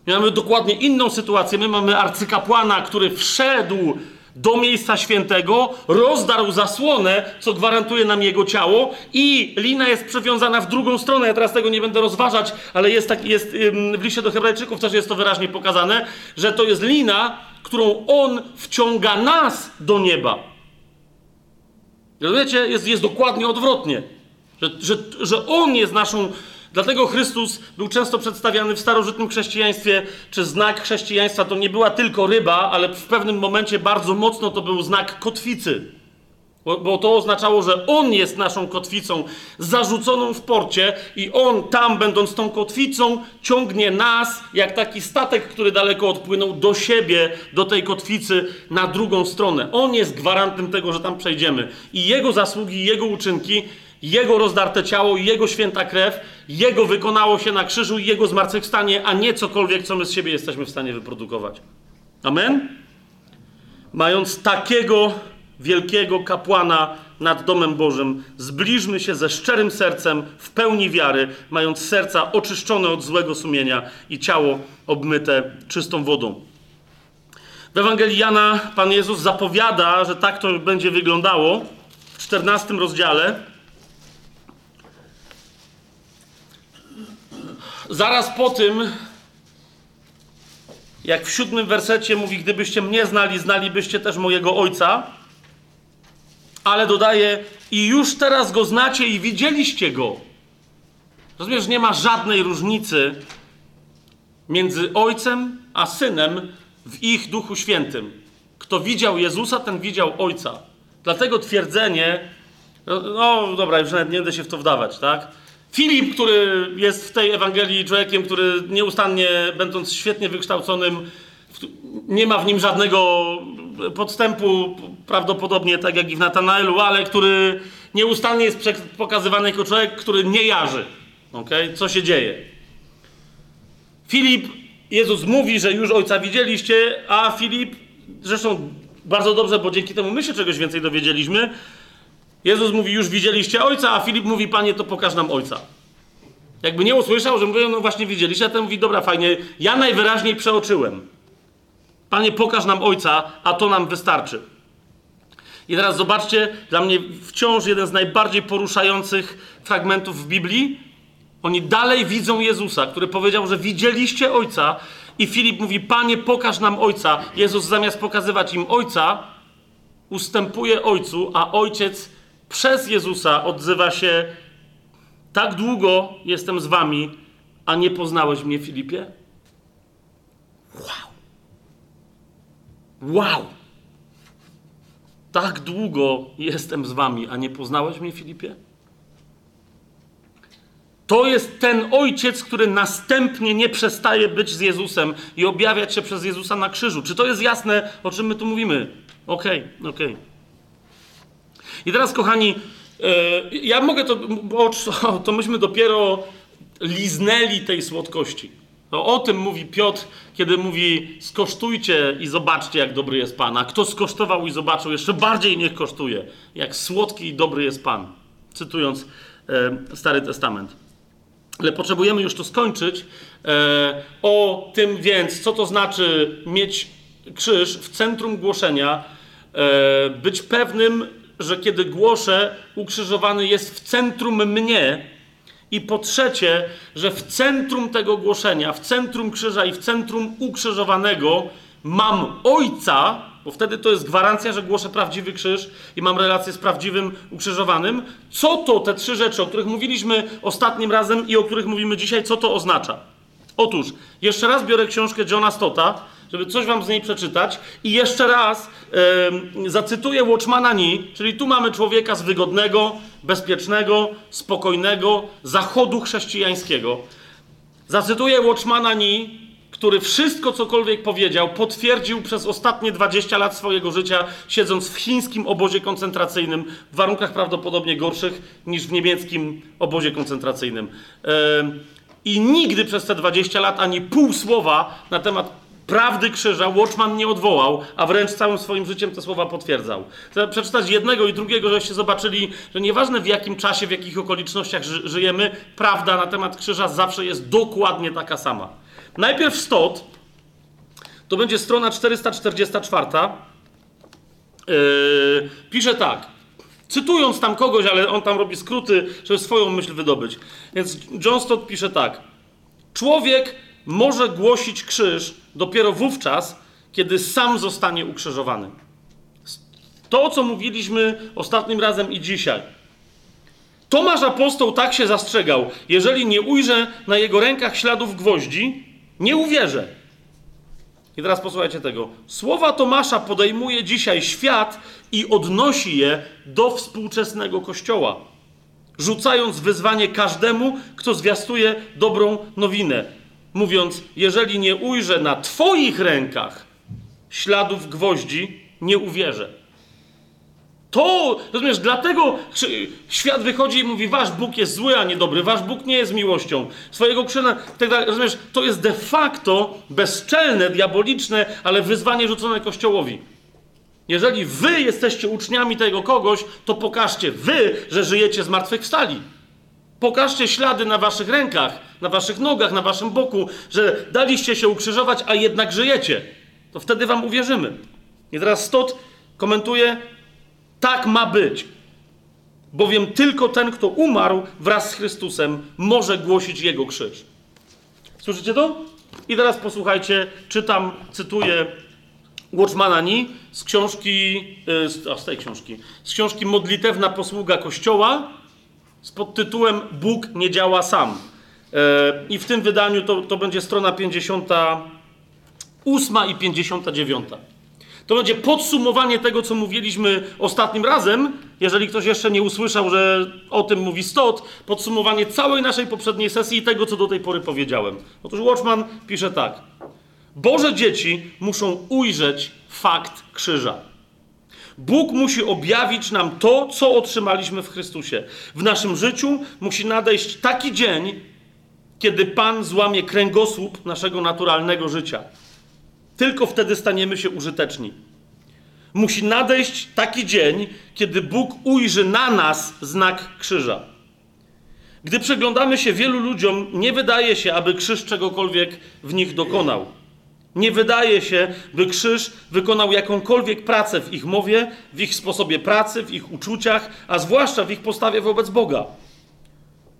My mamy dokładnie inną sytuację. My mamy arcykapłana, który wszedł do miejsca świętego, rozdarł zasłonę, co gwarantuje nam jego ciało, i lina jest przewiązana w drugą stronę. Ja teraz tego nie będę rozważać, ale jest, tak, jest w liście do Hebrajczyków też jest to wyraźnie pokazane, że to jest lina, którą on wciąga nas do nieba. Rozumiecie? Jest, jest dokładnie odwrotnie. Że, że, że on jest naszą Dlatego Chrystus był często przedstawiany w starożytnym chrześcijaństwie, czy znak chrześcijaństwa to nie była tylko ryba, ale w pewnym momencie bardzo mocno to był znak kotwicy. Bo, bo to oznaczało, że On jest naszą kotwicą zarzuconą w porcie i On tam, będąc tą kotwicą, ciągnie nas, jak taki statek, który daleko odpłynął, do siebie, do tej kotwicy, na drugą stronę. On jest gwarantem tego, że tam przejdziemy. I Jego zasługi, Jego uczynki jego rozdarte ciało, Jego święta krew, Jego wykonało się na krzyżu i Jego zmartwychwstanie, a nie cokolwiek, co my z siebie jesteśmy w stanie wyprodukować. Amen? Mając takiego wielkiego kapłana nad domem Bożym, zbliżmy się ze szczerym sercem, w pełni wiary, mając serca oczyszczone od złego sumienia i ciało obmyte czystą wodą. W Ewangelii Jana Pan Jezus zapowiada, że tak to będzie wyglądało w 14 rozdziale. Zaraz po tym, jak w siódmym wersecie mówi, gdybyście mnie znali, znalibyście też mojego ojca, ale dodaje, i już teraz go znacie i widzieliście go. Rozumiesz, nie ma żadnej różnicy między ojcem a synem w ich duchu świętym. Kto widział Jezusa, ten widział ojca. Dlatego twierdzenie, no, no dobra, już nawet nie będę się w to wdawać, tak? Filip, który jest w tej Ewangelii człowiekiem, który nieustannie, będąc świetnie wykształconym, nie ma w nim żadnego podstępu, prawdopodobnie tak jak i w Natanaelu, ale który nieustannie jest pokazywany jako człowiek, który nie jarzy. Okay? Co się dzieje? Filip, Jezus mówi, że już Ojca widzieliście, a Filip, zresztą bardzo dobrze, bo dzięki temu my się czegoś więcej dowiedzieliśmy, Jezus mówi, już widzieliście ojca, a Filip mówi, panie, to pokaż nam ojca. Jakby nie usłyszał, że mówią, no właśnie widzieliście, a ten mówi, dobra, fajnie, ja najwyraźniej przeoczyłem. Panie, pokaż nam ojca, a to nam wystarczy. I teraz zobaczcie, dla mnie wciąż jeden z najbardziej poruszających fragmentów w Biblii. Oni dalej widzą Jezusa, który powiedział, że widzieliście ojca, i Filip mówi, Panie, pokaż nam ojca. Jezus zamiast pokazywać im ojca, ustępuje ojcu, a ojciec przez Jezusa odzywa się: Tak długo jestem z wami, a nie poznałeś mnie, Filipie? Wow. Wow. Tak długo jestem z wami, a nie poznałeś mnie, Filipie? To jest ten ojciec, który następnie nie przestaje być z Jezusem i objawiać się przez Jezusa na krzyżu. Czy to jest jasne, o czym my tu mówimy? Okej, okay, okej. Okay. I teraz, kochani, e, ja mogę to, bo to myśmy dopiero liznęli tej słodkości. To o tym mówi Piotr, kiedy mówi: skosztujcie i zobaczcie, jak dobry jest Pan. A kto skosztował i zobaczył, jeszcze bardziej niech kosztuje, jak słodki i dobry jest Pan. Cytując e, Stary Testament. Ale potrzebujemy już to skończyć. E, o tym więc, co to znaczy mieć krzyż w centrum głoszenia, być pewnym, że kiedy głoszę, ukrzyżowany jest w centrum mnie. I po trzecie, że w centrum tego głoszenia, w centrum krzyża i w centrum ukrzyżowanego mam Ojca, bo wtedy to jest gwarancja, że głoszę prawdziwy krzyż i mam relację z prawdziwym ukrzyżowanym. Co to te trzy rzeczy, o których mówiliśmy ostatnim razem i o których mówimy dzisiaj, co to oznacza? Otóż, jeszcze raz biorę książkę Johna Stota, żeby coś wam z niej przeczytać. I jeszcze raz yy, zacytuję Watchmana Ni, czyli tu mamy człowieka z wygodnego, bezpiecznego, spokojnego zachodu chrześcijańskiego. Zacytuję Watchmana Ni, który wszystko, cokolwiek powiedział, potwierdził przez ostatnie 20 lat swojego życia, siedząc w chińskim obozie koncentracyjnym, w warunkach prawdopodobnie gorszych niż w niemieckim obozie koncentracyjnym. I nigdy przez te 20 lat ani pół słowa na temat prawdy krzyża Watchman nie odwołał, a wręcz całym swoim życiem te słowa potwierdzał. Chcę przeczytać jednego i drugiego, żeście zobaczyli, że nieważne w jakim czasie, w jakich okolicznościach ży żyjemy, prawda na temat krzyża zawsze jest dokładnie taka sama. Najpierw stot, to będzie strona 444. Yy, pisze tak. Cytując tam kogoś, ale on tam robi skróty, żeby swoją myśl wydobyć. Więc John Stott pisze tak. Człowiek może głosić krzyż dopiero wówczas, kiedy sam zostanie ukrzyżowany. To, co mówiliśmy ostatnim razem i dzisiaj. Tomasz apostoł tak się zastrzegał. Jeżeli nie ujrzę na jego rękach śladów gwoździ, nie uwierzę. I teraz posłuchajcie tego. Słowa Tomasza podejmuje dzisiaj świat i odnosi je do współczesnego kościoła, rzucając wyzwanie każdemu, kto zwiastuje dobrą nowinę mówiąc: Jeżeli nie ujrzę na Twoich rękach śladów gwoździ, nie uwierzę. To, rozumiesz, dlatego świat wychodzi i mówi: Wasz Bóg jest zły, a nie dobry, Wasz Bóg nie jest miłością. Swojego krzyna, tak. Rozumiesz, to jest de facto bezczelne, diaboliczne, ale wyzwanie rzucone Kościołowi. Jeżeli wy jesteście uczniami tego kogoś, to pokażcie wy, że żyjecie zmartwychwstali. Pokażcie ślady na waszych rękach, na waszych nogach, na waszym boku, że daliście się ukrzyżować, a jednak żyjecie. To wtedy wam uwierzymy. I teraz Stot komentuje: tak ma być. Bowiem tylko ten, kto umarł wraz z Chrystusem, może głosić Jego krzyż. Słyszycie to? I teraz posłuchajcie, czytam, cytuję Watchmana Ni z książki, y, z, z tej książki, z książki Modlitewna posługa Kościoła, z podtytułem Bóg nie działa sam. E, I w tym wydaniu to, to będzie strona 58 i 59. To będzie podsumowanie tego, co mówiliśmy ostatnim razem. Jeżeli ktoś jeszcze nie usłyszał, że o tym mówi Stot, podsumowanie całej naszej poprzedniej sesji i tego, co do tej pory powiedziałem. Otóż Watchman pisze tak. Boże dzieci muszą ujrzeć fakt krzyża. Bóg musi objawić nam to, co otrzymaliśmy w Chrystusie. W naszym życiu musi nadejść taki dzień, kiedy Pan złamie kręgosłup naszego naturalnego życia. Tylko wtedy staniemy się użyteczni. Musi nadejść taki dzień, kiedy Bóg ujrzy na nas znak krzyża. Gdy przeglądamy się wielu ludziom, nie wydaje się, aby krzyż czegokolwiek w nich dokonał. Nie wydaje się, by krzyż wykonał jakąkolwiek pracę w ich mowie, w ich sposobie pracy, w ich uczuciach, a zwłaszcza w ich postawie wobec Boga.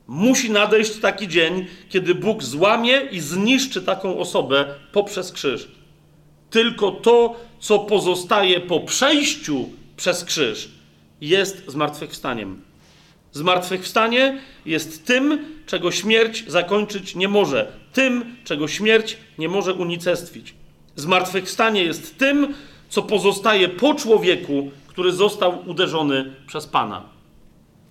Musi nadejść taki dzień, kiedy Bóg złamie i zniszczy taką osobę poprzez krzyż. Tylko to, co pozostaje po przejściu przez krzyż, jest zmartwychwstaniem. Zmartwychwstanie jest tym, czego śmierć zakończyć nie może, tym, czego śmierć nie może unicestwić. Zmartwychwstanie jest tym, co pozostaje po człowieku, który został uderzony przez Pana.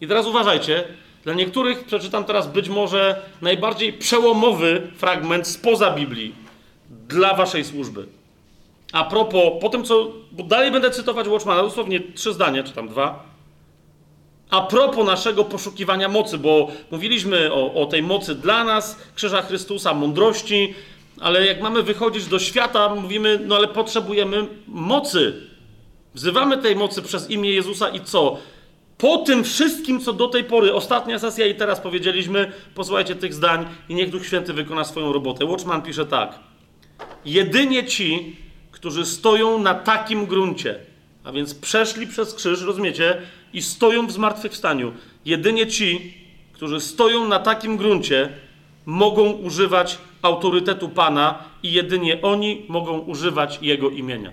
I teraz uważajcie, dla niektórych przeczytam teraz być może najbardziej przełomowy fragment spoza Biblii dla waszej służby. A propos, po tym co, bo dalej będę cytować Watchmana, dosłownie trzy zdania, czy tam dwa. A propos naszego poszukiwania mocy, bo mówiliśmy o, o tej mocy dla nas, krzyża Chrystusa, mądrości, ale jak mamy wychodzić do świata, mówimy, no ale potrzebujemy mocy. Wzywamy tej mocy przez imię Jezusa i co? Po tym wszystkim, co do tej pory, ostatnia sesja i teraz powiedzieliśmy, posłuchajcie tych zdań i niech Duch Święty wykona swoją robotę. Watchman pisze tak. Jedynie ci, którzy stoją na takim gruncie, a więc przeszli przez krzyż, rozumiecie, i stoją w zmartwychwstaniu. Jedynie ci, którzy stoją na takim gruncie, mogą używać autorytetu Pana i jedynie oni mogą używać Jego imienia.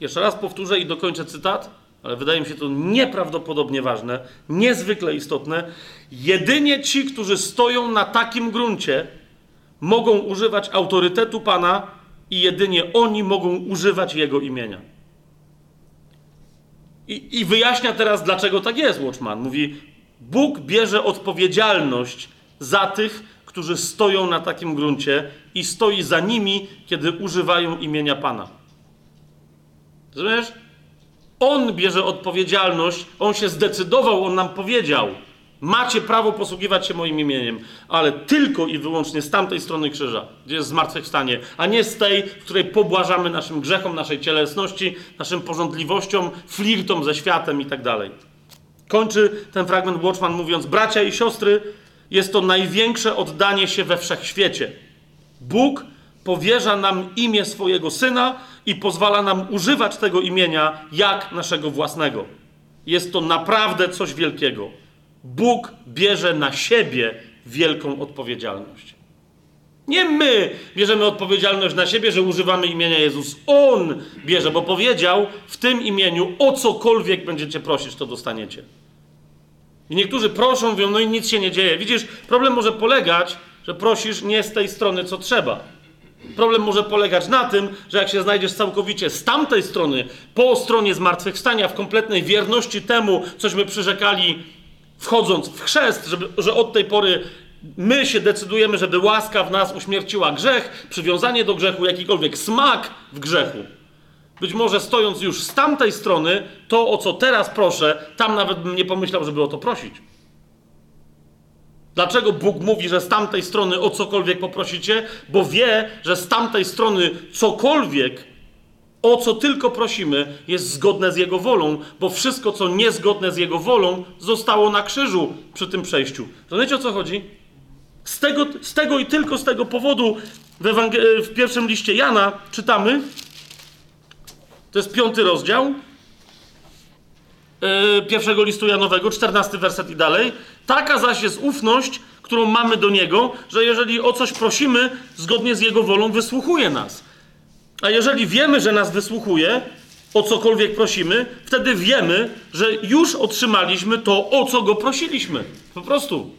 Jeszcze raz powtórzę i dokończę cytat, ale wydaje mi się to nieprawdopodobnie ważne, niezwykle istotne. Jedynie ci, którzy stoją na takim gruncie, mogą używać autorytetu Pana i jedynie oni mogą używać Jego imienia. I, I wyjaśnia teraz, dlaczego tak jest, Watchman. Mówi, Bóg bierze odpowiedzialność za tych, którzy stoją na takim gruncie i stoi za nimi, kiedy używają imienia Pana. Rozumiesz? On bierze odpowiedzialność, on się zdecydował, on nam powiedział: Macie prawo posługiwać się moim imieniem, ale tylko i wyłącznie z tamtej strony krzyża, gdzie jest zmartwychwstanie, a nie z tej, w której pobłażamy naszym grzechom, naszej cielesności, naszym porządliwościom, flirtom ze światem i tak dalej. Kończy ten fragment Watchman mówiąc: Bracia i siostry, jest to największe oddanie się we wszechświecie. Bóg powierza nam imię swojego syna i pozwala nam używać tego imienia jak naszego własnego. Jest to naprawdę coś wielkiego. Bóg bierze na siebie wielką odpowiedzialność. Nie my bierzemy odpowiedzialność na siebie, że używamy imienia Jezus. On bierze, bo powiedział w tym imieniu o cokolwiek będziecie prosić, to dostaniecie. I niektórzy proszą, mówią, no i nic się nie dzieje. Widzisz, problem może polegać, że prosisz nie z tej strony, co trzeba. Problem może polegać na tym, że jak się znajdziesz całkowicie z tamtej strony, po stronie zmartwychwstania, w kompletnej wierności temu, cośmy przyrzekali, wchodząc w chrzest, żeby, że od tej pory my się decydujemy, żeby łaska w nas uśmierciła grzech, przywiązanie do grzechu, jakikolwiek smak w grzechu. Być może stojąc już z tamtej strony, to o co teraz proszę, tam nawet bym nie pomyślał, żeby o to prosić. Dlaczego Bóg mówi, że z tamtej strony o cokolwiek poprosicie? Bo wie, że z tamtej strony cokolwiek, o co tylko prosimy, jest zgodne z Jego wolą, bo wszystko, co niezgodne z Jego wolą, zostało na krzyżu przy tym przejściu. Rozumiecie o co chodzi? Z tego, z tego i tylko z tego powodu w, w pierwszym liście Jana czytamy, to jest piąty rozdział, yy, pierwszego listu Janowego, czternasty werset i dalej. Taka zaś jest ufność, którą mamy do Niego, że jeżeli o coś prosimy, zgodnie z Jego wolą wysłuchuje nas. A jeżeli wiemy, że nas wysłuchuje, o cokolwiek prosimy, wtedy wiemy, że już otrzymaliśmy to, o co Go prosiliśmy. Po prostu.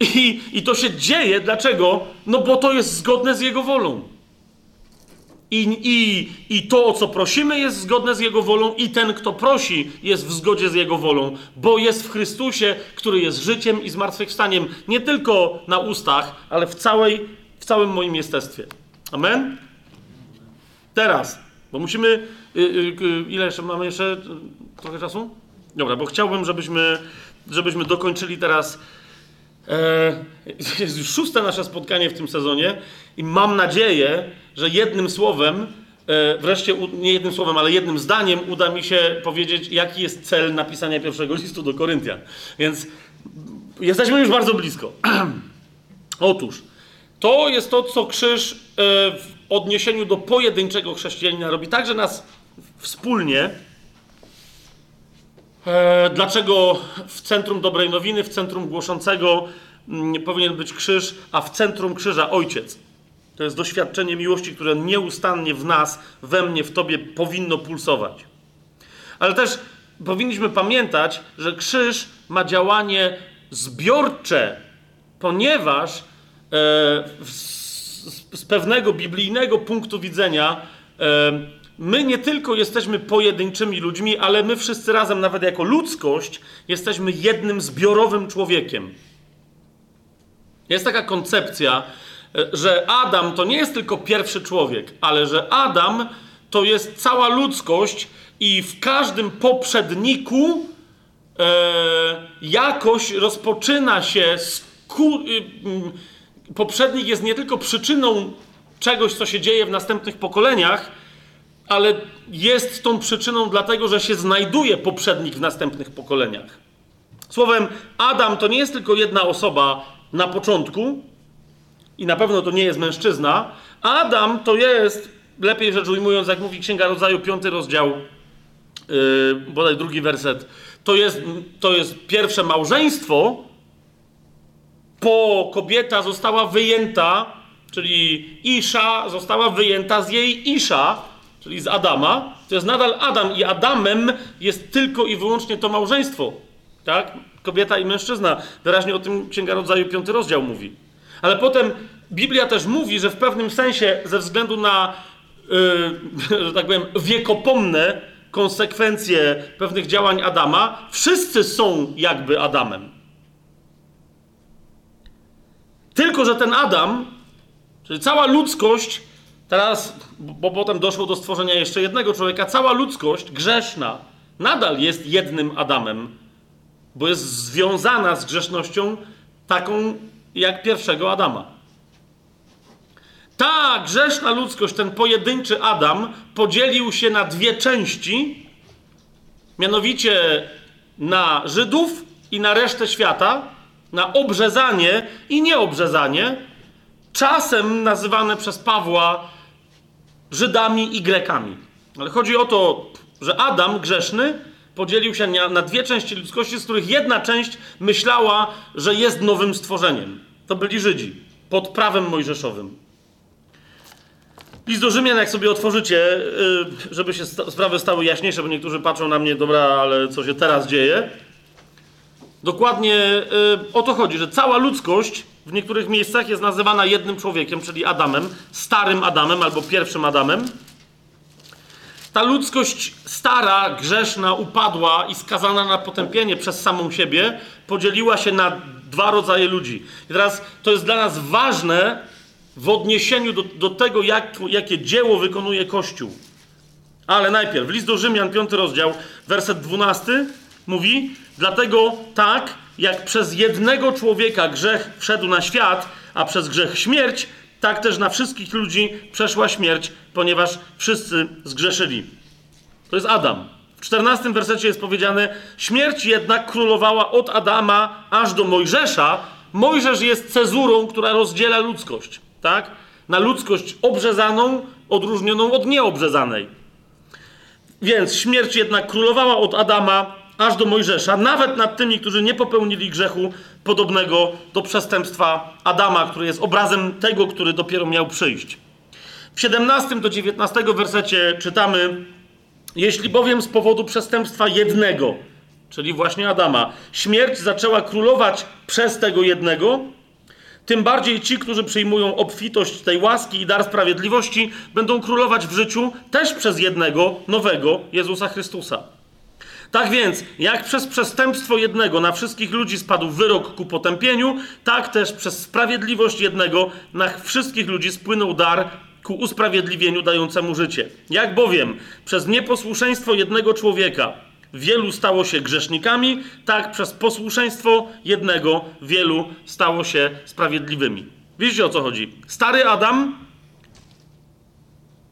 I, I to się dzieje. Dlaczego? No bo to jest zgodne z Jego wolą. I, i, I to, o co prosimy, jest zgodne z Jego wolą, i ten, kto prosi, jest w zgodzie z Jego wolą, bo jest w Chrystusie, który jest życiem i zmartwychwstaniem, nie tylko na ustach, ale w, całej, w całym moim jestestwie. Amen? Teraz, bo musimy. Y, y, y, ile jeszcze mamy jeszcze trochę czasu? Dobra, bo chciałbym, żebyśmy, żebyśmy dokończyli teraz. E, jest już szóste nasze spotkanie w tym sezonie i mam nadzieję, że jednym słowem, e, wreszcie nie jednym słowem, ale jednym zdaniem uda mi się powiedzieć, jaki jest cel napisania pierwszego listu do Koryntian. Więc jesteśmy już bardzo blisko. Otóż, to jest to, co krzyż e, odniesieniu do pojedynczego chrześcijanina robi, także nas wspólnie. E, dlaczego w centrum dobrej nowiny, w centrum głoszącego mm, powinien być krzyż, a w centrum krzyża ojciec? To jest doświadczenie miłości, które nieustannie w nas, we mnie, w tobie powinno pulsować. Ale też powinniśmy pamiętać, że krzyż ma działanie zbiorcze, ponieważ e, z, z, pewnego biblijnego punktu widzenia my nie tylko jesteśmy pojedynczymi ludźmi, ale my wszyscy razem, nawet jako ludzkość, jesteśmy jednym zbiorowym człowiekiem. Jest taka koncepcja, E, że Adam to nie jest tylko pierwszy człowiek, ale że Adam to jest cała ludzkość i w każdym poprzedniku e, jakoś rozpoczyna się. Sku, y, poprzednik jest nie tylko przyczyną czegoś, co się dzieje w następnych pokoleniach, ale jest tą przyczyną dlatego, że się znajduje poprzednik w następnych pokoleniach. Słowem, Adam to nie jest tylko jedna osoba na początku, i na pewno to nie jest mężczyzna. Adam to jest, lepiej rzecz ujmując, jak mówi Księga Rodzaju, piąty rozdział, yy, bodaj drugi werset, to jest, to jest pierwsze małżeństwo, po kobieta została wyjęta, czyli Isza została wyjęta z jej Isza, czyli z Adama. To jest nadal Adam i Adamem jest tylko i wyłącznie to małżeństwo. Tak? Kobieta i mężczyzna. Wyraźnie o tym Księga Rodzaju, piąty rozdział mówi. Ale potem Biblia też mówi, że w pewnym sensie, ze względu na, yy, że tak powiem, wiekopomne konsekwencje pewnych działań Adama, wszyscy są jakby Adamem. Tylko, że ten Adam, czyli cała ludzkość, teraz, bo potem doszło do stworzenia jeszcze jednego człowieka, cała ludzkość grzeszna nadal jest jednym Adamem, bo jest związana z grzesznością taką jak pierwszego Adama. Ta grzeszna ludzkość, ten pojedynczy Adam, podzielił się na dwie części, mianowicie na Żydów i na resztę świata, na obrzezanie i nieobrzezanie, czasem nazywane przez Pawła Żydami i Grekami. Ale chodzi o to, że Adam grzeszny podzielił się na, dwie części ludzkości, z których jedna część myślała, że jest nowym stworzeniem. To byli Żydzi pod prawem mojżeszowym. List do Rzymian, jak sobie otworzycie, y, żeby się sprawy stały jaśniejsze, bo niektórzy patrzą na mnie, dobra, ale co się teraz dzieje? Dokładnie y, o to chodzi, że cała ludzkość w niektórych miejscach jest nazywana jednym człowiekiem, czyli Adamem, starym Adamem albo pierwszym Adamem. Ta ludzkość stara, grzeszna, upadła i skazana na potępienie przez samą siebie, podzieliła się na dwa rodzaje ludzi. I teraz to jest dla nas ważne w odniesieniu do, do tego, jak, jakie dzieło wykonuje Kościół. Ale najpierw, list do Rzymian, 5 rozdział, werset 12 mówi: Dlatego tak, jak przez jednego człowieka grzech wszedł na świat, a przez grzech śmierć, tak też na wszystkich ludzi przeszła śmierć, ponieważ wszyscy zgrzeszyli. To jest Adam. W 14 wersecie jest powiedziane: Śmierć jednak królowała od Adama aż do Mojżesza. Mojżesz jest cezurą, która rozdziela ludzkość, tak? Na ludzkość obrzezaną, odróżnioną od nieobrzezanej. Więc śmierć jednak królowała od Adama aż do Mojżesza, nawet nad tymi, którzy nie popełnili grzechu podobnego do przestępstwa Adama, który jest obrazem tego, który dopiero miał przyjść. W 17 do 19 wersecie czytamy: Jeśli bowiem z powodu przestępstwa jednego, czyli właśnie Adama, śmierć zaczęła królować przez tego jednego, tym bardziej ci, którzy przyjmują obfitość tej łaski i dar sprawiedliwości, będą królować w życiu też przez jednego nowego Jezusa Chrystusa. Tak więc, jak przez przestępstwo jednego na wszystkich ludzi spadł wyrok ku potępieniu, tak też przez sprawiedliwość jednego na wszystkich ludzi spłynął dar ku usprawiedliwieniu dającemu życie. Jak bowiem przez nieposłuszeństwo jednego człowieka wielu stało się grzesznikami, tak przez posłuszeństwo jednego wielu stało się sprawiedliwymi. Widzicie o co chodzi? Stary Adam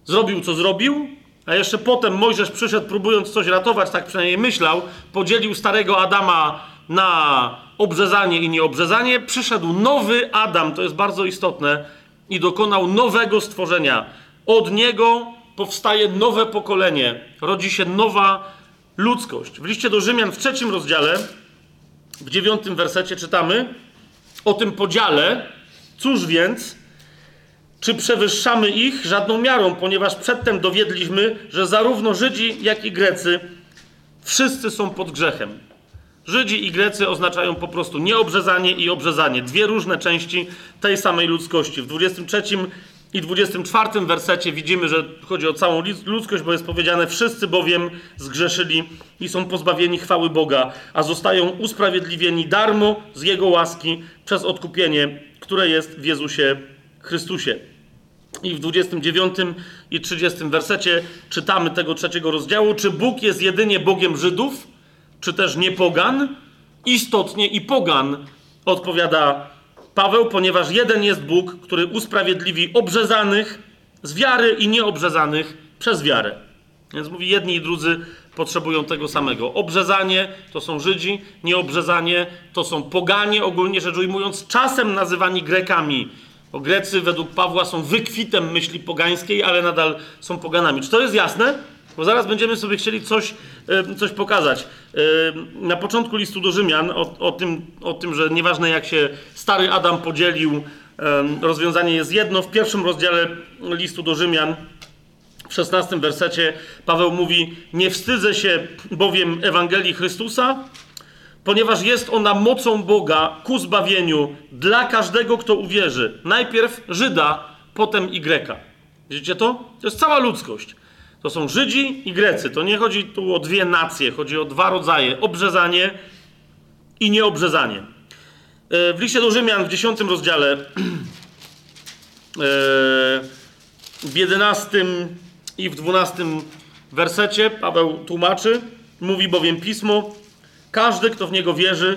zrobił co zrobił, a jeszcze potem Mojżesz przyszedł, próbując coś ratować, tak przynajmniej myślał, podzielił starego Adama na obrzezanie i nieobrzezanie. Przyszedł nowy Adam, to jest bardzo istotne, i dokonał nowego stworzenia. Od niego powstaje nowe pokolenie, rodzi się nowa ludzkość. W liście do Rzymian w trzecim rozdziale, w dziewiątym wersecie czytamy o tym podziale. Cóż więc, czy przewyższamy ich żadną miarą, ponieważ przedtem dowiedliśmy, że zarówno Żydzi, jak i Grecy wszyscy są pod grzechem. Żydzi i Grecy oznaczają po prostu nieobrzezanie i obrzezanie. Dwie różne części tej samej ludzkości. W 23 i 24 wersecie widzimy, że chodzi o całą ludzkość, bo jest powiedziane: Wszyscy bowiem zgrzeszyli i są pozbawieni chwały Boga, a zostają usprawiedliwieni darmo z Jego łaski przez odkupienie, które jest w Jezusie Chrystusie. I w 29 i 30 wersecie czytamy tego trzeciego rozdziału, czy Bóg jest jedynie Bogiem Żydów, czy też nie pogan? Istotnie i pogan, odpowiada Paweł, ponieważ jeden jest Bóg, który usprawiedliwi obrzezanych z wiary i nieobrzezanych przez wiarę. Więc mówi, jedni i drudzy potrzebują tego samego. Obrzezanie to są Żydzi, nieobrzezanie to są poganie, ogólnie rzecz ujmując, czasem nazywani Grekami bo Grecy według Pawła są wykwitem myśli pogańskiej, ale nadal są poganami. Czy to jest jasne? Bo zaraz będziemy sobie chcieli coś, coś pokazać. Na początku listu do Rzymian o, o, tym, o tym, że nieważne jak się stary Adam podzielił, rozwiązanie jest jedno. W pierwszym rozdziale listu do Rzymian, w szesnastym wersecie, Paweł mówi: Nie wstydzę się bowiem Ewangelii Chrystusa, ponieważ jest ona mocą Boga ku zbawieniu dla każdego, kto uwierzy. Najpierw Żyda, potem i Greka. Widzicie to? To jest cała ludzkość. To są Żydzi i Grecy. To nie chodzi tu o dwie nacje, chodzi o dwa rodzaje: obrzezanie i nieobrzezanie. E, w liście do Rzymian w 10 rozdziale, e, w 11 i w 12 wersecie Paweł tłumaczy, mówi bowiem pismo: Każdy, kto w niego wierzy,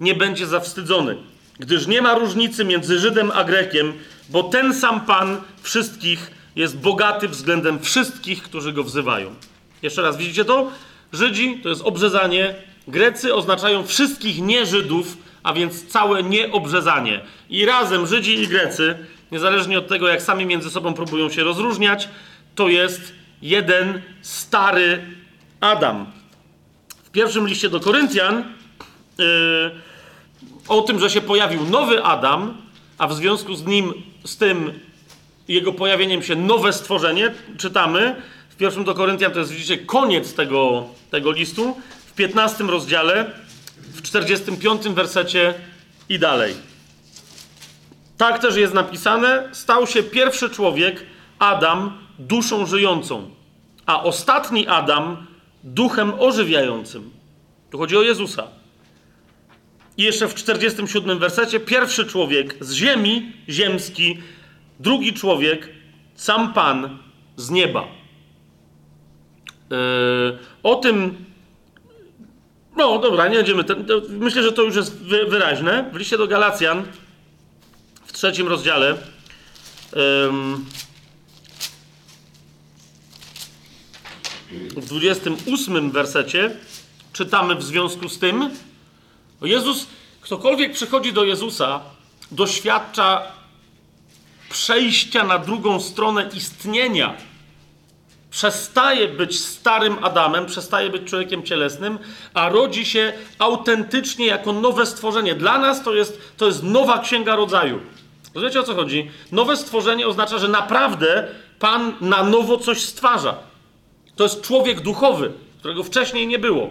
nie będzie zawstydzony, gdyż nie ma różnicy między Żydem a Grekiem, bo ten sam Pan wszystkich jest bogaty względem wszystkich, którzy go wzywają. Jeszcze raz, widzicie to? Żydzi to jest obrzezanie, Grecy oznaczają wszystkich nie-Żydów, a więc całe nieobrzezanie. I razem Żydzi i Grecy, niezależnie od tego, jak sami między sobą próbują się rozróżniać, to jest jeden stary Adam. W pierwszym liście do Koryntian yy, o tym, że się pojawił nowy Adam, a w związku z nim, z tym jego pojawieniem się nowe stworzenie, czytamy w pierwszym do Koryntian, to jest widzicie koniec tego, tego listu, w 15 rozdziale, w 45 wersecie i dalej. Tak też jest napisane, stał się pierwszy człowiek, Adam, duszą żyjącą, a ostatni Adam duchem ożywiającym. Tu chodzi o Jezusa. I jeszcze w 47 wersecie, pierwszy człowiek z ziemi, ziemski, drugi człowiek, sam Pan z nieba. Yy, o tym, no dobra, nie będziemy, ten, myślę, że to już jest wy, wyraźne. W liście do Galacjan, w trzecim rozdziale, yy, w 28 wersecie czytamy w związku z tym, Jezus, ktokolwiek przychodzi do Jezusa, doświadcza przejścia na drugą stronę istnienia. Przestaje być starym Adamem, przestaje być człowiekiem cielesnym, a rodzi się autentycznie jako nowe stworzenie. Dla nas to jest, to jest nowa księga rodzaju. Rozumiecie o co chodzi? Nowe stworzenie oznacza, że naprawdę Pan na nowo coś stwarza. To jest człowiek duchowy, którego wcześniej nie było,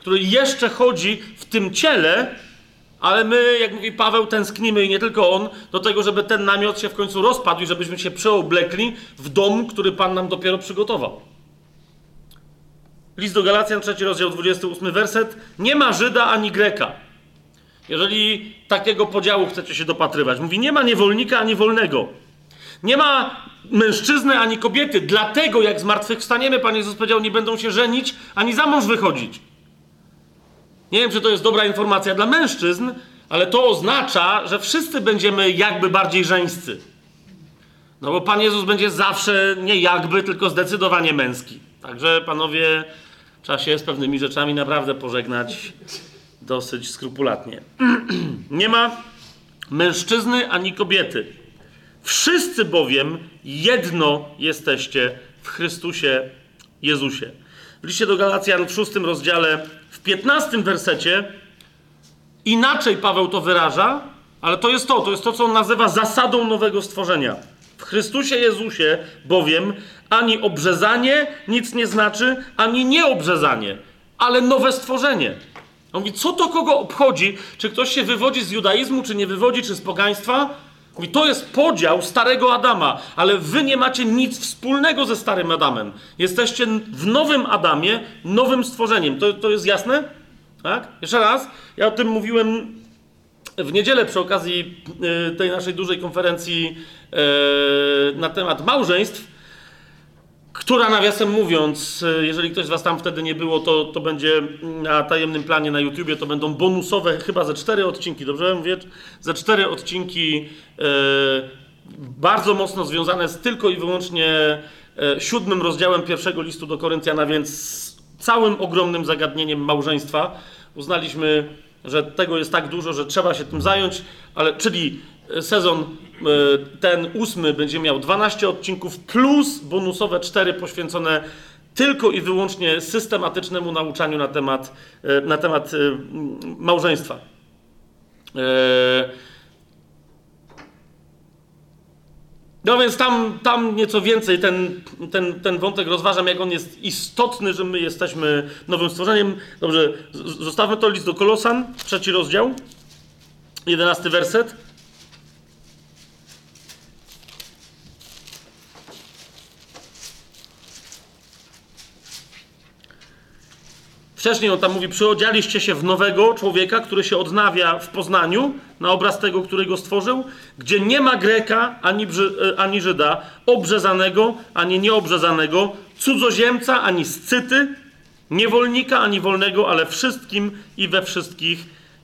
który jeszcze chodzi w tym ciele, ale my, jak mówi Paweł, tęsknimy i nie tylko on, do tego, żeby ten namiot się w końcu rozpadł i żebyśmy się przeoblekli w dom, który Pan nam dopiero przygotował. List do Galacjan, trzeci rozdział, 28 werset. Nie ma Żyda ani Greka. Jeżeli takiego podziału chcecie się dopatrywać. Mówi, nie ma niewolnika ani wolnego. Nie ma mężczyzny ani kobiety. Dlatego, jak zmartwychwstaniemy, Pan Jezus powiedział, nie będą się żenić ani za mąż wychodzić. Nie wiem, czy to jest dobra informacja dla mężczyzn, ale to oznacza, że wszyscy będziemy jakby bardziej żeńscy. No bo Pan Jezus będzie zawsze nie jakby, tylko zdecydowanie męski. Także, panowie, trzeba się z pewnymi rzeczami naprawdę pożegnać dosyć skrupulatnie. nie ma mężczyzny ani kobiety. Wszyscy bowiem jedno jesteście w Chrystusie Jezusie. W liście do Galacjan w szóstym rozdziale, w piętnastym wersecie inaczej Paweł to wyraża, ale to jest to, to jest to, co on nazywa zasadą nowego stworzenia. W Chrystusie Jezusie bowiem ani obrzezanie nic nie znaczy, ani nieobrzezanie, ale nowe stworzenie. On mówi, co to kogo obchodzi, czy ktoś się wywodzi z judaizmu, czy nie wywodzi, czy z pogaństwa? Mówi, to jest podział starego Adama, ale wy nie macie nic wspólnego ze starym Adamem. Jesteście w nowym Adamie, nowym stworzeniem. To, to jest jasne? Tak? Jeszcze raz, ja o tym mówiłem w niedzielę przy okazji y, tej naszej dużej konferencji y, na temat małżeństw która nawiasem mówiąc, e, jeżeli ktoś z Was tam wtedy nie było, to, to będzie na tajemnym planie na YouTubie, to będą bonusowe, chyba ze cztery odcinki, dobrze mówię? Ze cztery odcinki e, bardzo mocno związane z tylko i wyłącznie e, siódmym rozdziałem pierwszego listu do Koryntiana, więc całym ogromnym zagadnieniem małżeństwa. Uznaliśmy, że tego jest tak dużo, że trzeba się tym zająć, ale czyli sezon e, ten ósmy będzie miał 12 odcinków plus bonusowe 4 poświęcone tylko i wyłącznie systematycznemu nauczaniu na temat, e, na temat e, małżeństwa. No więc tam, tam nieco więcej ten, ten, ten wątek rozważam, jak on jest istotny, że my jesteśmy nowym stworzeniem. Dobrze, zostawmy to list do Kolosan, trzeci rozdział, jedenasty werset. Wcześniej on tam mówi, przyodzialiście się w nowego człowieka, który się odnawia w poznaniu, na obraz tego, który go stworzył, gdzie nie ma Greka ani, e, ani Żyda, obrzezanego ani nieobrzezanego, cudzoziemca ani scyty, Niewolnika ani wolnego, ale wszystkim i we wszystkich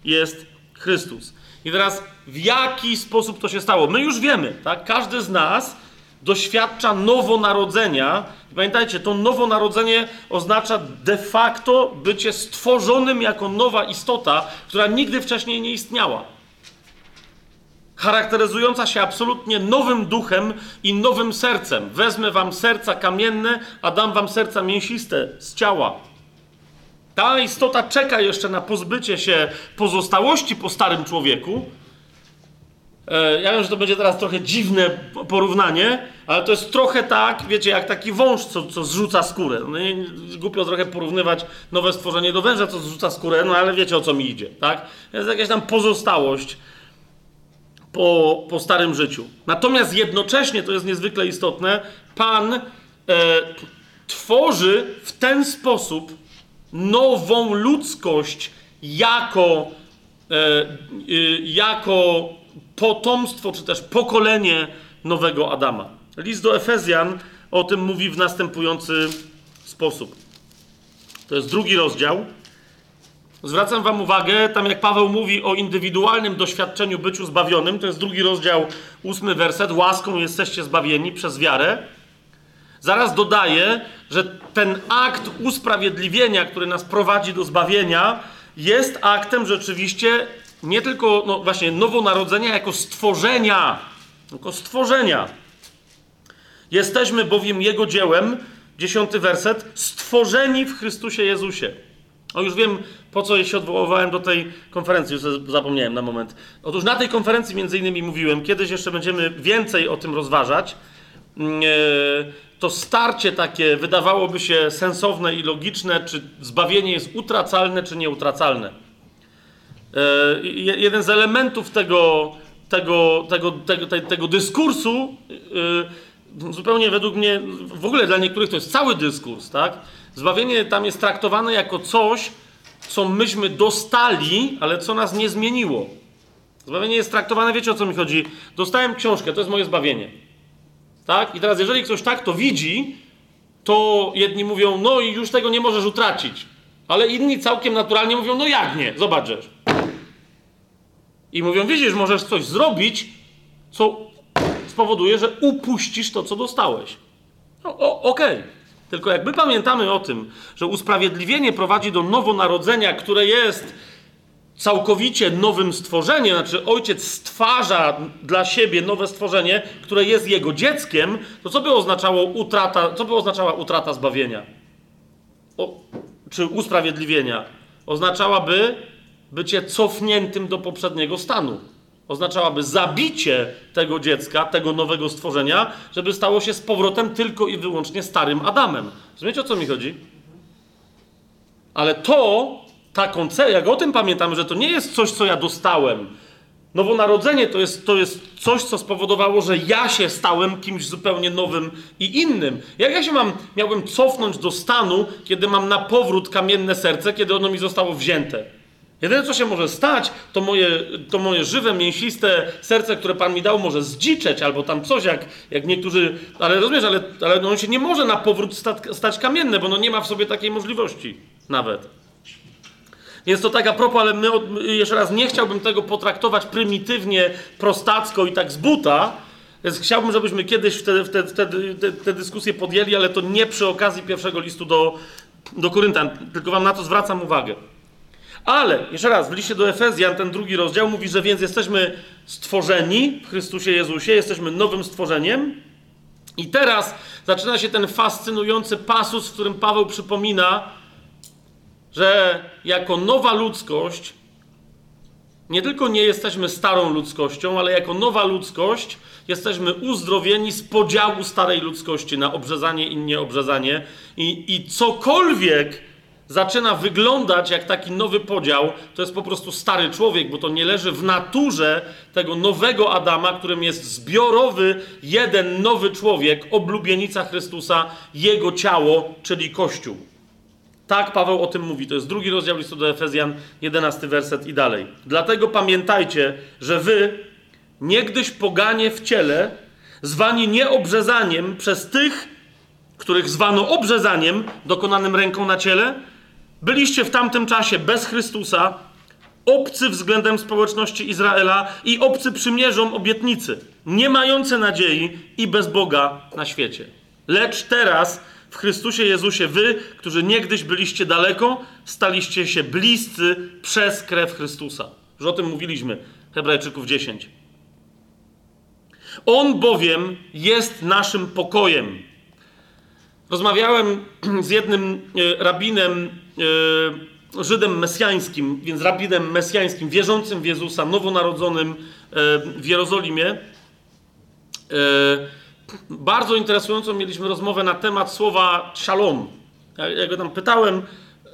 jest Chrystus. I teraz w jaki sposób to się stało? My już wiemy, tak? Każdy z nas doświadcza nowonarodzenia. Pamiętajcie, to nowonarodzenie oznacza de facto bycie stworzonym jako nowa istota, która nigdy wcześniej nie istniała. Charakteryzująca się absolutnie nowym duchem i nowym sercem. Wezmę wam serca kamienne, a dam wam serca mięsiste z ciała. Ta istota czeka jeszcze na pozbycie się pozostałości po starym człowieku. E, ja wiem, że to będzie teraz trochę dziwne porównanie, ale to jest trochę tak, wiecie, jak taki wąż, co, co zrzuca skórę. No, głupio trochę porównywać nowe stworzenie do węża, co zrzuca skórę, no ale wiecie o co mi idzie, tak? Jest jakaś tam pozostałość po, po starym życiu. Natomiast jednocześnie, to jest niezwykle istotne, Pan e, tworzy w ten sposób nową ludzkość jako, e, e, jako potomstwo, czy też pokolenie nowego Adama. List do Efezjan o tym mówi w następujący sposób. To jest drugi rozdział. Zwracam Wam uwagę, tam jak Paweł mówi o indywidualnym doświadczeniu byciu zbawionym, to jest drugi rozdział, ósmy werset. Łaską jesteście zbawieni przez wiarę. Zaraz dodaje, że ten akt usprawiedliwienia, który nas prowadzi do zbawienia, jest aktem rzeczywiście nie tylko no właśnie nowonarodzenia, jako stworzenia. Jako stworzenia. Jesteśmy bowiem Jego dziełem, dziesiąty werset, stworzeni w Chrystusie Jezusie. O, już wiem, po co się odwoływałem do tej konferencji, już zapomniałem na moment. Otóż na tej konferencji między innymi mówiłem, kiedyś jeszcze będziemy więcej o tym rozważać, mm, e, to starcie takie wydawałoby się sensowne i logiczne, czy zbawienie jest utracalne, czy nieutracalne. E, jeden z elementów tego, tego, tego, tego, tego dyskursu, e, zupełnie według mnie, w ogóle dla niektórych to jest cały dyskurs, tak? Zbawienie tam jest traktowane jako coś, co myśmy dostali, ale co nas nie zmieniło. Zbawienie jest traktowane, wiecie o co mi chodzi? Dostałem książkę, to jest moje zbawienie. Tak? I teraz, jeżeli ktoś tak to widzi, to jedni mówią, no i już tego nie możesz utracić. Ale inni całkiem naturalnie mówią, no jak nie? Zobaczysz. I mówią, widzisz, możesz coś zrobić, co spowoduje, że upuścisz to, co dostałeś. No, okej. Okay. Tylko jak my pamiętamy o tym, że usprawiedliwienie prowadzi do nowonarodzenia, które jest całkowicie nowym stworzeniem, znaczy ojciec stwarza dla siebie nowe stworzenie, które jest jego dzieckiem, to co by oznaczało utrata, co by oznaczała utrata zbawienia? O, czy usprawiedliwienia? Oznaczałaby bycie cofniętym do poprzedniego stanu. Oznaczałaby zabicie tego dziecka, tego nowego stworzenia, żeby stało się z powrotem tylko i wyłącznie starym Adamem. Rozumiecie o co mi chodzi? Ale to ta koncepcja, jak o tym pamiętam, że to nie jest coś, co ja dostałem. Nowonarodzenie to jest, to jest coś, co spowodowało, że ja się stałem kimś zupełnie nowym i innym. Jak ja się mam, miałbym cofnąć do stanu, kiedy mam na powrót kamienne serce, kiedy ono mi zostało wzięte? Jedyne, co się może stać, to moje, to moje żywe, mięsiste serce, które Pan mi dał, może zdziczeć, albo tam coś, jak, jak niektórzy... Ale rozumiesz, ale, ale on się nie może na powrót stać, stać kamienne, bo no nie ma w sobie takiej możliwości nawet. Więc to tak a propos, ale my, jeszcze raz, nie chciałbym tego potraktować prymitywnie, prostacko i tak z buta, więc chciałbym, żebyśmy kiedyś wtedy, wtedy, wtedy te, te dyskusje podjęli, ale to nie przy okazji pierwszego listu do, do Koryntan, tylko wam na to zwracam uwagę. Ale, jeszcze raz, w liście do Efezjan, ten drugi rozdział mówi, że więc jesteśmy stworzeni w Chrystusie Jezusie, jesteśmy nowym stworzeniem. I teraz zaczyna się ten fascynujący pasus, w którym Paweł przypomina, że jako nowa ludzkość nie tylko nie jesteśmy starą ludzkością, ale jako nowa ludzkość jesteśmy uzdrowieni z podziału starej ludzkości na obrzezanie i nieobrzezanie. I, I cokolwiek zaczyna wyglądać jak taki nowy podział, to jest po prostu stary człowiek, bo to nie leży w naturze tego nowego Adama, którym jest zbiorowy, jeden nowy człowiek, oblubienica Chrystusa, jego ciało, czyli Kościół. Tak Paweł o tym mówi. To jest drugi rozdział listu do Efezjan, jedenasty werset i dalej. Dlatego pamiętajcie, że wy, niegdyś poganie w ciele, zwani nieobrzezaniem przez tych, których zwano obrzezaniem dokonanym ręką na ciele, byliście w tamtym czasie bez Chrystusa, obcy względem społeczności Izraela i obcy przymierzom obietnicy, nie mający nadziei i bez Boga na świecie. Lecz teraz w Chrystusie Jezusie wy, którzy niegdyś byliście daleko, staliście się bliscy przez krew Chrystusa. Już o tym mówiliśmy, Hebrajczyków 10. On bowiem jest naszym pokojem. Rozmawiałem z jednym e, rabinem, Żydem mesjańskim, więc rabinem mesjańskim, wierzącym w Jezusa, nowonarodzonym e, w Jerozolimie. Bardzo interesującą mieliśmy rozmowę na temat słowa shalom. Ja go tam pytałem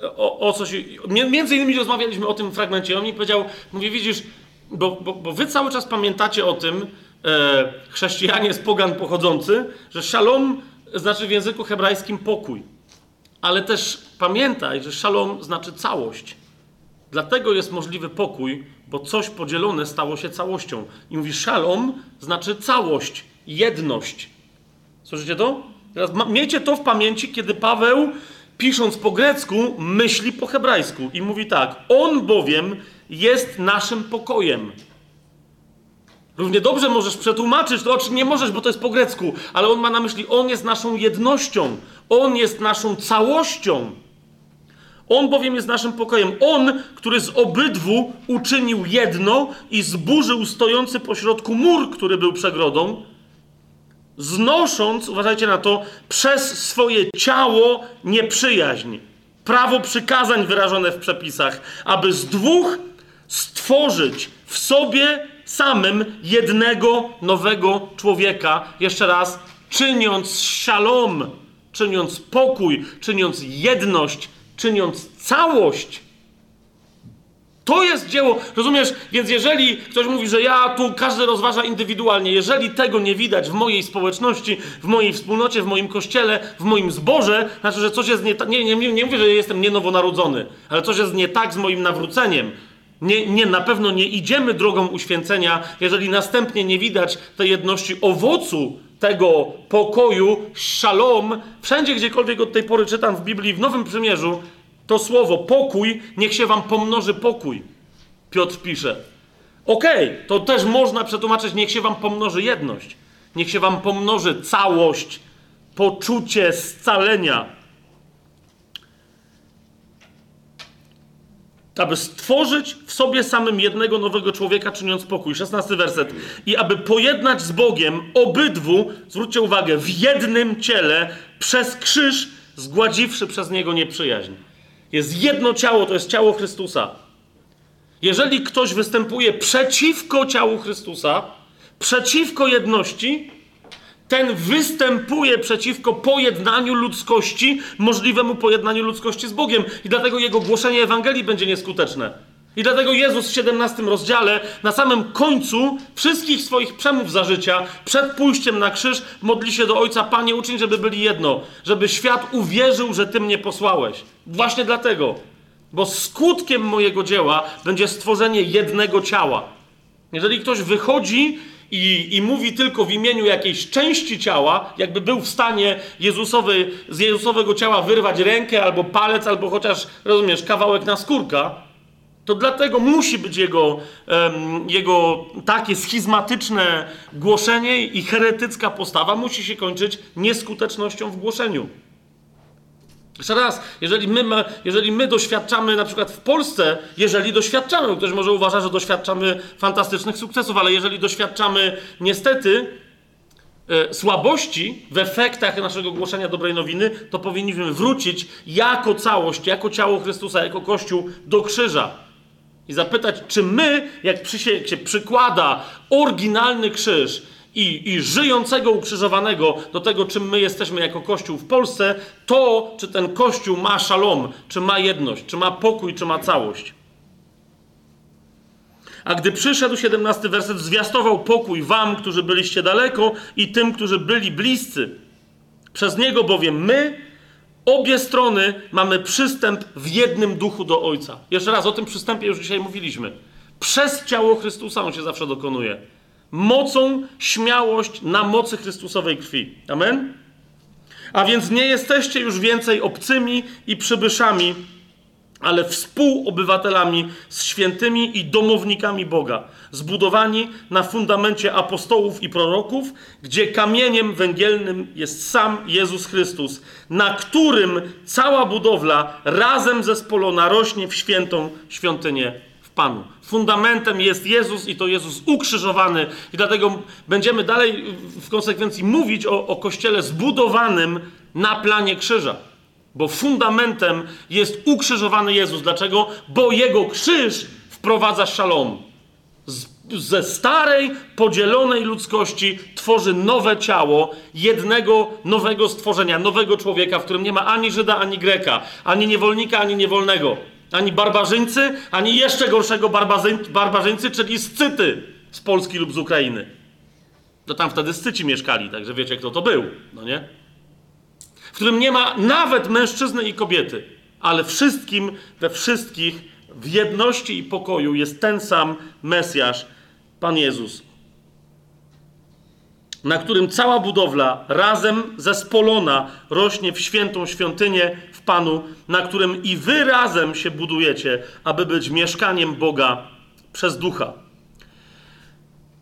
o, o coś. Między innymi rozmawialiśmy o tym fragmencie. On mi powiedział, mówi, widzisz, bo, bo, bo wy cały czas pamiętacie o tym, e, chrześcijanie z pogan pochodzący, że shalom znaczy w języku hebrajskim pokój. Ale też pamiętaj, że shalom znaczy całość. Dlatego jest możliwy pokój, bo coś podzielone stało się całością. I mówi, shalom znaczy całość, jedność. Słyszycie to? Teraz miejcie to w pamięci, kiedy Paweł, pisząc po grecku, myśli po hebrajsku i mówi tak: On bowiem jest naszym pokojem. Równie dobrze możesz przetłumaczyć to, o czym nie możesz, bo to jest po grecku, ale on ma na myśli, on jest naszą jednością, on jest naszą całością. On bowiem jest naszym pokojem. On, który z obydwu uczynił jedno i zburzył stojący pośrodku mur, który był przegrodą, znosząc, uważajcie na to, przez swoje ciało nieprzyjaźń. Prawo przykazań wyrażone w przepisach, aby z dwóch stworzyć w sobie samym jednego nowego człowieka. Jeszcze raz, czyniąc szalom, czyniąc pokój, czyniąc jedność, czyniąc całość. To jest dzieło, rozumiesz? Więc jeżeli ktoś mówi, że ja tu każdy rozważa indywidualnie, jeżeli tego nie widać w mojej społeczności, w mojej wspólnocie, w moim kościele, w moim zborze, znaczy, że coś jest nie tak. Nie, nie, nie mówię, że jestem nienowonarodzony, ale coś jest nie tak z moim nawróceniem. Nie, nie, na pewno nie idziemy drogą uświęcenia, jeżeli następnie nie widać tej jedności owocu tego pokoju, szalom. Wszędzie, gdziekolwiek od tej pory czytam w Biblii, w Nowym Przymierzu, to słowo pokój, niech się wam pomnoży pokój. Piotr pisze. Okej, okay, to też można przetłumaczyć, niech się wam pomnoży jedność. Niech się wam pomnoży całość, poczucie scalenia, aby stworzyć w sobie samym jednego nowego człowieka, czyniąc pokój. 16 werset. I aby pojednać z Bogiem obydwu, zwróćcie uwagę, w jednym ciele, przez krzyż, zgładziwszy przez niego nieprzyjaźń. Jest jedno ciało, to jest ciało Chrystusa. Jeżeli ktoś występuje przeciwko ciału Chrystusa, przeciwko jedności, ten występuje przeciwko pojednaniu ludzkości, możliwemu pojednaniu ludzkości z Bogiem. I dlatego jego głoszenie Ewangelii będzie nieskuteczne. I dlatego Jezus w 17 rozdziale, na samym końcu wszystkich swoich przemów za życia, przed pójściem na krzyż, modli się do Ojca, Panie, uczyń, żeby byli jedno, żeby świat uwierzył, że Ty mnie posłałeś. Właśnie dlatego. Bo skutkiem mojego dzieła będzie stworzenie jednego ciała. Jeżeli ktoś wychodzi i, i mówi tylko w imieniu jakiejś części ciała, jakby był w stanie Jezusowy, z Jezusowego ciała wyrwać rękę albo palec, albo chociaż, rozumiesz, kawałek na skórka, to dlatego musi być jego, um, jego takie schizmatyczne głoszenie i heretycka postawa musi się kończyć nieskutecznością w głoszeniu. Jeszcze raz, jeżeli my, jeżeli my doświadczamy na przykład w Polsce, jeżeli doświadczamy, ktoś może uważa, że doświadczamy fantastycznych sukcesów, ale jeżeli doświadczamy niestety e, słabości w efektach naszego głoszenia dobrej nowiny, to powinniśmy wrócić jako całość, jako ciało Chrystusa, jako Kościół do krzyża. I zapytać, czy my, jak przy się przykłada oryginalny krzyż, i, i żyjącego ukrzyżowanego do tego, czym my jesteśmy jako Kościół w Polsce, to czy ten Kościół ma szalom, czy ma jedność, czy ma pokój, czy ma całość. A gdy przyszedł 17 werset, zwiastował pokój wam, którzy byliście daleko, i tym, którzy byli bliscy. Przez niego bowiem my, obie strony, mamy przystęp w jednym duchu do Ojca. Jeszcze raz o tym przystępie już dzisiaj mówiliśmy. Przez ciało Chrystusa on się zawsze dokonuje mocą śmiałość na mocy Chrystusowej krwi. Amen? A więc nie jesteście już więcej obcymi i przybyszami, ale współobywatelami z świętymi i domownikami Boga, zbudowani na fundamencie apostołów i proroków, gdzie kamieniem węgielnym jest sam Jezus Chrystus, na którym cała budowla razem zespolona rośnie w świętą świątynię Panu. Fundamentem jest Jezus i to Jezus ukrzyżowany, i dlatego będziemy dalej w konsekwencji mówić o, o Kościele zbudowanym na planie krzyża. Bo fundamentem jest ukrzyżowany Jezus. Dlaczego? Bo jego krzyż wprowadza szalom. Z, ze starej, podzielonej ludzkości tworzy nowe ciało jednego nowego stworzenia, nowego człowieka, w którym nie ma ani Żyda, ani Greka, ani niewolnika, ani niewolnego, ani barbarzyńcy, ani jeszcze gorszego barbarzyńcy, czyli scyty z Polski lub z Ukrainy. To tam wtedy scyci mieszkali, także wiecie, kto to był, no nie? w którym nie ma nawet mężczyzny i kobiety, ale wszystkim, we wszystkich, w jedności i pokoju jest ten sam Mesjasz, Pan Jezus, na którym cała budowla razem zespolona rośnie w świętą świątynię w Panu, na którym i wy razem się budujecie, aby być mieszkaniem Boga przez ducha.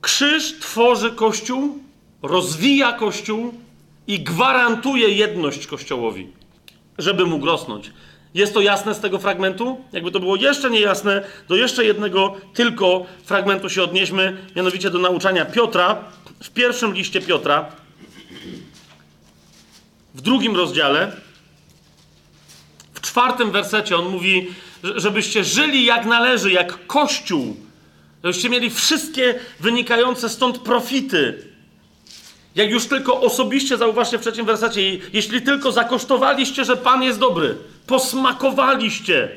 Krzyż tworzy Kościół, rozwija Kościół, i gwarantuje jedność Kościołowi, żeby mógł rosnąć. Jest to jasne z tego fragmentu? Jakby to było jeszcze niejasne, do jeszcze jednego tylko fragmentu się odnieśmy, mianowicie do nauczania Piotra, w pierwszym liście Piotra, w drugim rozdziale, w czwartym wersecie on mówi, żebyście żyli jak należy, jak Kościół, żebyście mieli wszystkie wynikające stąd profity, jak już tylko osobiście zauważcie w trzecim wersecie, jeśli tylko zakosztowaliście, że Pan jest dobry, posmakowaliście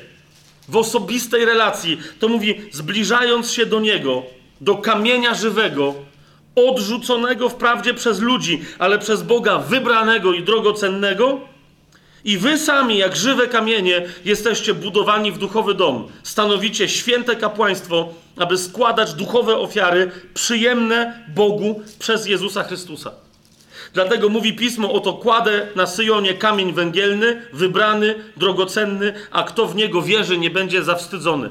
w osobistej relacji, to mówi, zbliżając się do Niego, do kamienia żywego, odrzuconego wprawdzie przez ludzi, ale przez Boga wybranego i drogocennego, i wy sami, jak żywe kamienie, jesteście budowani w duchowy dom. Stanowicie święte kapłaństwo, aby składać duchowe ofiary przyjemne Bogu przez Jezusa Chrystusa. Dlatego mówi pismo: Oto kładę na Syjonie kamień węgielny, wybrany, drogocenny, a kto w niego wierzy, nie będzie zawstydzony.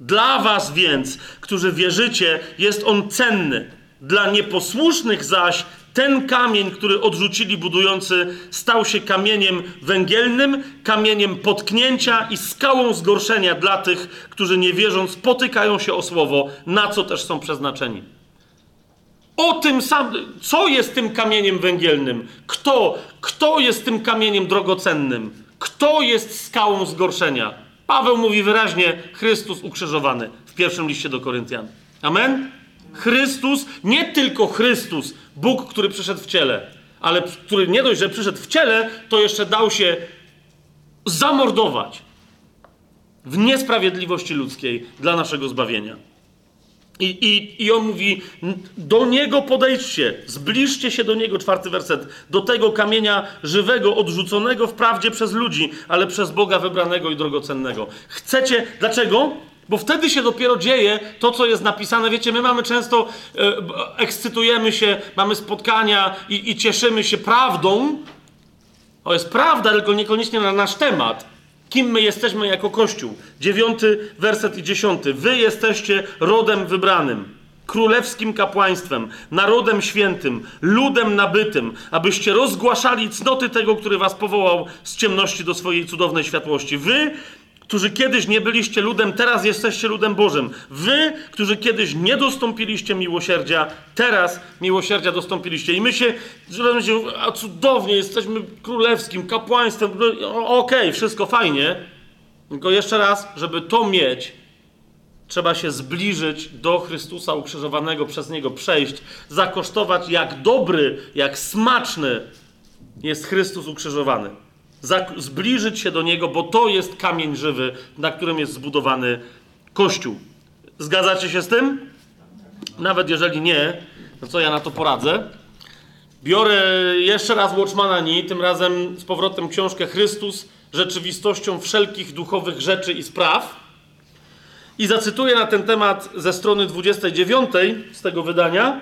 Dla was więc, którzy wierzycie, jest on cenny. Dla nieposłusznych zaś ten kamień, który odrzucili budujący, stał się kamieniem węgielnym, kamieniem potknięcia i skałą zgorszenia dla tych, którzy nie wierząc potykają się o słowo, na co też są przeznaczeni. O tym samym, co jest tym kamieniem węgielnym? Kto? Kto jest tym kamieniem drogocennym? Kto jest skałą zgorszenia? Paweł mówi wyraźnie: Chrystus ukrzyżowany w pierwszym liście do Koryntian. Amen? Chrystus, nie tylko Chrystus, Bóg, który przyszedł w ciele, ale który nie dość, że przyszedł w ciele, to jeszcze dał się zamordować w niesprawiedliwości ludzkiej dla naszego zbawienia. I, i, I on mówi: Do niego podejdźcie, zbliżcie się do niego, czwarty werset, do tego kamienia żywego, odrzuconego wprawdzie przez ludzi, ale przez Boga wybranego i drogocennego. Chcecie, dlaczego? Bo wtedy się dopiero dzieje to, co jest napisane. Wiecie, my mamy często, e, ekscytujemy się, mamy spotkania i, i cieszymy się prawdą. To jest prawda, tylko niekoniecznie na nasz temat. Kim my jesteśmy jako Kościół? Dziewiąty werset i dziesiąty. Wy jesteście rodem wybranym, królewskim kapłaństwem, narodem świętym, ludem nabytym, abyście rozgłaszali cnoty tego, który was powołał z ciemności do swojej cudownej światłości. Wy którzy kiedyś nie byliście ludem, teraz jesteście ludem Bożym. Wy, którzy kiedyś nie dostąpiliście miłosierdzia, teraz miłosierdzia dostąpiliście. I my się, że a cudownie, jesteśmy królewskim kapłaństwem. Okej, okay, wszystko fajnie. Tylko jeszcze raz, żeby to mieć, trzeba się zbliżyć do Chrystusa ukrzyżowanego, przez Niego przejść, zakosztować, jak dobry, jak smaczny jest Chrystus ukrzyżowany zbliżyć się do niego, bo to jest kamień żywy, na którym jest zbudowany Kościół. Zgadzacie się z tym? Nawet jeżeli nie, to co ja na to poradzę? Biorę jeszcze raz Watchmana Nie, tym razem z powrotem książkę Chrystus, rzeczywistością wszelkich duchowych rzeczy i spraw. I zacytuję na ten temat ze strony 29 z tego wydania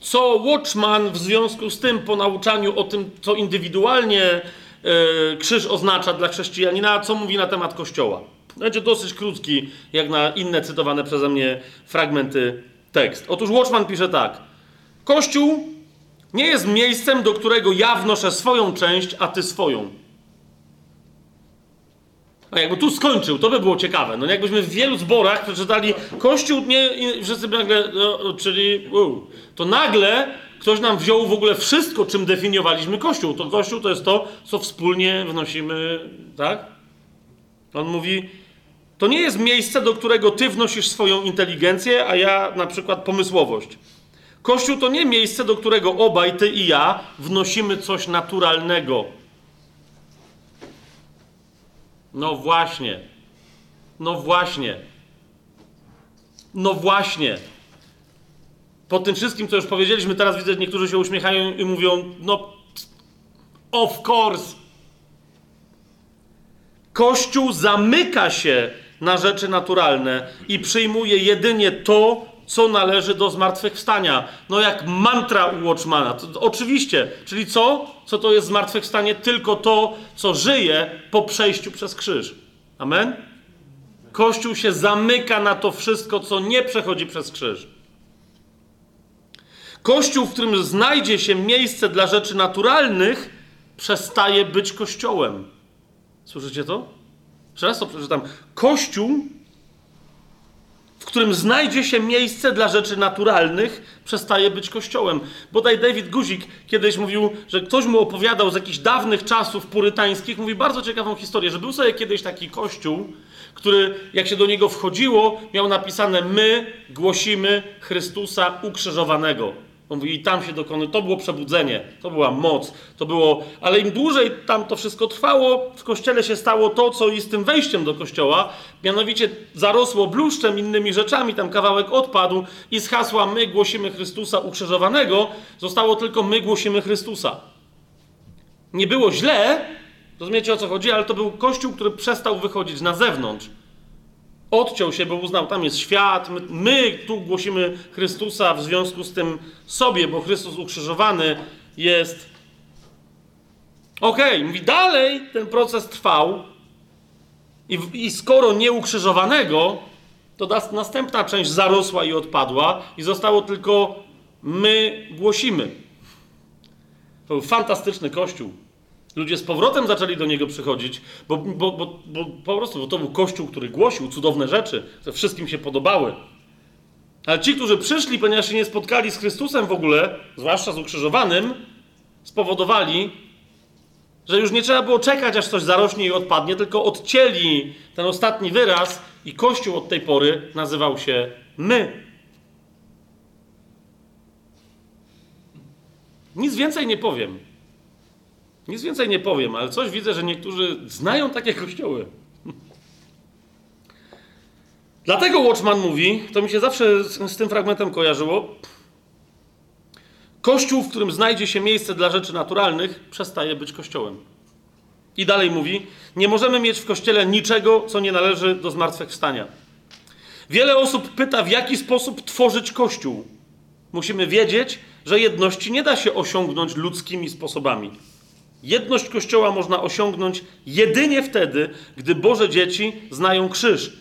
co Watchman w związku z tym, po nauczaniu o tym, co indywidualnie e, krzyż oznacza dla chrześcijanina, co mówi na temat Kościoła. Będzie dosyć krótki, jak na inne cytowane przeze mnie fragmenty tekst. Otóż Watchman pisze tak. Kościół nie jest miejscem, do którego ja wnoszę swoją część, a ty swoją. A jakby tu skończył, to by było ciekawe. No jakbyśmy w wielu zborach przeczytali Kościół nie, i wszyscy nagle, no, czyli uu, to nagle ktoś nam wziął w ogóle wszystko, czym definiowaliśmy Kościół. To Kościół to jest to, co wspólnie wnosimy, tak? On mówi, to nie jest miejsce, do którego ty wnosisz swoją inteligencję, a ja na przykład pomysłowość. Kościół to nie miejsce, do którego obaj, ty i ja, wnosimy coś naturalnego. No właśnie. No właśnie. No właśnie. Po tym wszystkim, co już powiedzieliśmy, teraz widzę, że niektórzy się uśmiechają i mówią, no, of course. Kościół zamyka się na rzeczy naturalne i przyjmuje jedynie to, co należy do zmartwychwstania. No jak mantra u Watchmana. To, oczywiście. Czyli co? Co to jest zmartwychwstanie? Tylko to, co żyje po przejściu przez krzyż. Amen? Kościół się zamyka na to wszystko, co nie przechodzi przez krzyż. Kościół, w którym znajdzie się miejsce dla rzeczy naturalnych, przestaje być kościołem. Słyszycie to? Jeszcze raz to przeczytam. Kościół, którym znajdzie się miejsce dla rzeczy naturalnych, przestaje być kościołem. Bodaj David Guzik kiedyś mówił, że ktoś mu opowiadał z jakichś dawnych czasów purytańskich, mówi bardzo ciekawą historię, że był sobie kiedyś taki kościół, który, jak się do niego wchodziło, miał napisane: My głosimy Chrystusa ukrzyżowanego. On mówi, i tam się dokony. To było przebudzenie, to była moc, to było. Ale im dłużej tam to wszystko trwało, w kościele się stało to, co i z tym wejściem do kościoła, mianowicie zarosło bluszczem, innymi rzeczami, tam kawałek odpadł i z hasła my głosimy Chrystusa ukrzyżowanego, zostało tylko my głosimy Chrystusa. Nie było źle, rozumiecie o co chodzi, ale to był kościół, który przestał wychodzić na zewnątrz. Odciął się, bo uznał, tam jest świat, my, my, tu głosimy Chrystusa w związku z tym sobie, bo Chrystus ukrzyżowany jest. Okej, okay, mówi, dalej ten proces trwał i, i skoro nie ukrzyżowanego, to następna część zarosła i odpadła i zostało tylko my głosimy. To był fantastyczny kościół. Ludzie z powrotem zaczęli do niego przychodzić, bo, bo, bo, bo po prostu bo to był kościół, który głosił cudowne rzeczy, które wszystkim się podobały. Ale ci, którzy przyszli, ponieważ się nie spotkali z Chrystusem w ogóle, zwłaszcza z ukrzyżowanym, spowodowali, że już nie trzeba było czekać, aż coś zarośnie i odpadnie, tylko odcięli ten ostatni wyraz i Kościół od tej pory nazywał się my. Nic więcej nie powiem. Nic więcej nie powiem, ale coś widzę, że niektórzy znają takie kościoły. Dlatego Watchman mówi, to mi się zawsze z, z, tym fragmentem kojarzyło. Kościół, w którym znajdzie się miejsce dla rzeczy naturalnych, przestaje być kościołem. I dalej mówi: Nie możemy mieć w kościele niczego, co nie należy do zmartwychwstania. Wiele osób pyta, w jaki sposób tworzyć kościół. Musimy wiedzieć, że jedności nie da się osiągnąć ludzkimi sposobami. Jedność Kościoła można osiągnąć jedynie wtedy, gdy Boże dzieci znają krzyż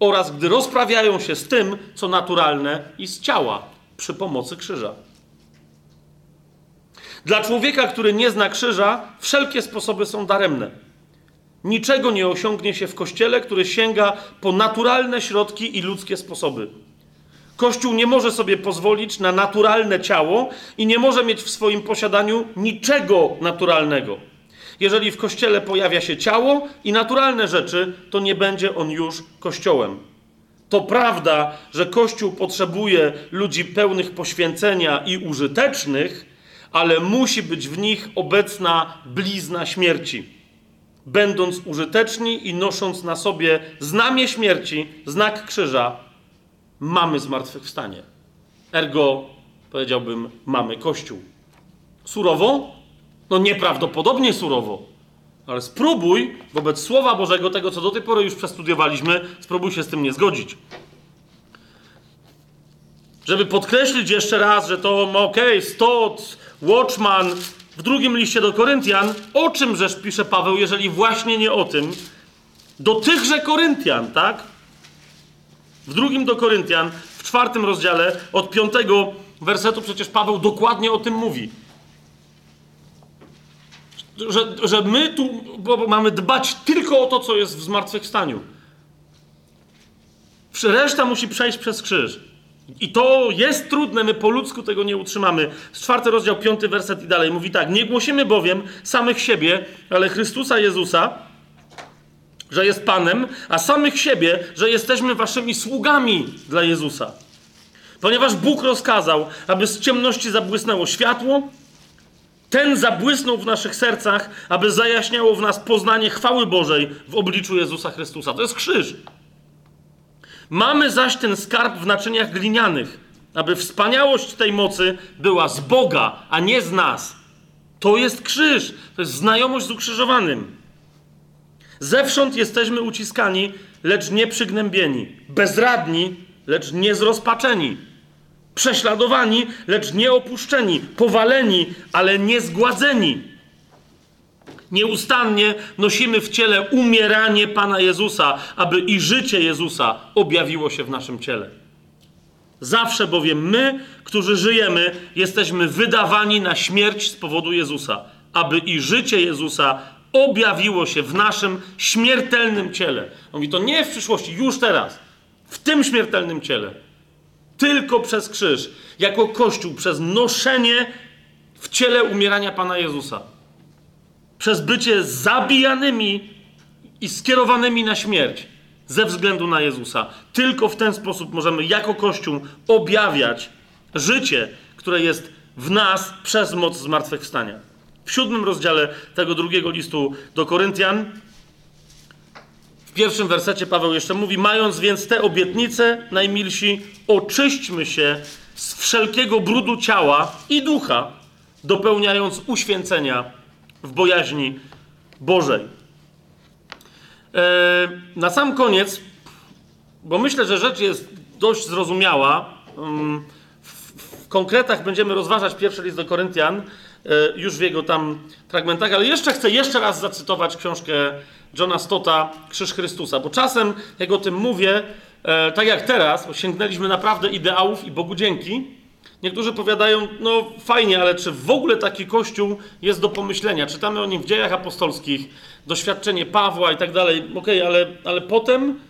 oraz gdy rozprawiają się z tym, co naturalne i z ciała przy pomocy krzyża. Dla człowieka, który nie zna krzyża, wszelkie sposoby są daremne. Niczego nie osiągnie się w kościele, który sięga po naturalne środki i ludzkie sposoby. Kościół nie może sobie pozwolić na naturalne ciało i nie może mieć w swoim posiadaniu niczego naturalnego. Jeżeli w kościele pojawia się ciało i naturalne rzeczy, to nie będzie on już kościołem. To prawda, że Kościół potrzebuje ludzi pełnych poświęcenia i użytecznych, ale musi być w nich obecna blizna śmierci. Będąc użyteczni i nosząc na sobie znamie śmierci, znak krzyża, mamy zmartwychwstanie. Ergo, powiedziałbym, mamy Kościół. Surowo? No nieprawdopodobnie surowo. Ale spróbuj wobec Słowa Bożego, tego co do tej pory już przestudiowaliśmy, spróbuj się z tym nie zgodzić. Żeby podkreślić jeszcze raz, że to okej, okay, Stott, Watchman, w drugim liście do Koryntian, o czym rzecz pisze Paweł, jeżeli właśnie nie o tym, do tychże Koryntian, tak? W drugim do Koryntian, w czwartym rozdziale, od piątego wersetu przecież Paweł dokładnie o tym mówi. Że, że my tu mamy dbać tylko o to, co jest w zmartwychwstaniu. Reszta musi przejść przez krzyż. I to jest trudne, my po ludzku tego nie utrzymamy. Czwarty rozdział, piąty werset i dalej mówi tak: Nie głosimy bowiem samych siebie, ale Chrystusa Jezusa, że jest Panem, a samych siebie, że jesteśmy waszymi sługami dla Jezusa. Ponieważ Bóg rozkazał, aby z ciemności zabłysnęło światło, ten zabłysnął w naszych sercach, aby zajaśniało w nas poznanie chwały Bożej w obliczu Jezusa Chrystusa. To jest krzyż. Mamy zaś ten skarb w naczyniach glinianych, aby wspaniałość tej mocy była z Boga, a nie z nas. To jest krzyż, to jest znajomość z ukrzyżowanym. Zewsząd jesteśmy uciskani, lecz nie przygnębieni, bezradni, lecz nie zrozpaczeni, prześladowani, lecz nie opuszczeni, powaleni, ale nie zgładzeni Nieustannie nosimy w ciele umieranie Pana Jezusa, aby i życie Jezusa objawiło się w naszym ciele. Zawsze bowiem my, którzy żyjemy, jesteśmy wydawani na śmierć z powodu Jezusa, aby i życie Jezusa objawiło się w naszym śmiertelnym ciele. On mówi to nie w przyszłości, już teraz, w tym śmiertelnym ciele. Tylko przez krzyż, jako Kościół, przez noszenie w ciele umierania Pana Jezusa przez bycie zabijanymi i skierowanymi na śmierć ze względu na Jezusa. Tylko w ten sposób możemy jako Kościół objawiać życie, które jest w nas przez moc zmartwychwstania. W siódmym rozdziale tego drugiego listu do Koryntian, w pierwszym wersecie Paweł jeszcze mówi: Mając więc te obietnice, najmilsi, oczyśćmy się z wszelkiego brudu ciała i ducha, dopełniając uświęcenia w bojaźni Bożej. E, na sam koniec, bo myślę, że rzecz jest dość zrozumiała. Mm, w konkretach będziemy rozważać pierwszy list do Koryntian, już w jego tam fragmentach, ale jeszcze chcę jeszcze raz zacytować książkę Johna Stota Krzyż Chrystusa, bo czasem, jak o tym mówię, e, tak jak teraz, bo sięgnęliśmy naprawdę ideałów i Bogu dzięki, Niektórzy powiadają, no fajnie, ale czy w ogóle taki kościół jest do pomyślenia? Czytamy o nim w dziejach apostolskich, doświadczenie Pawła i tak dalej. Okej, okay, ale, ale potem,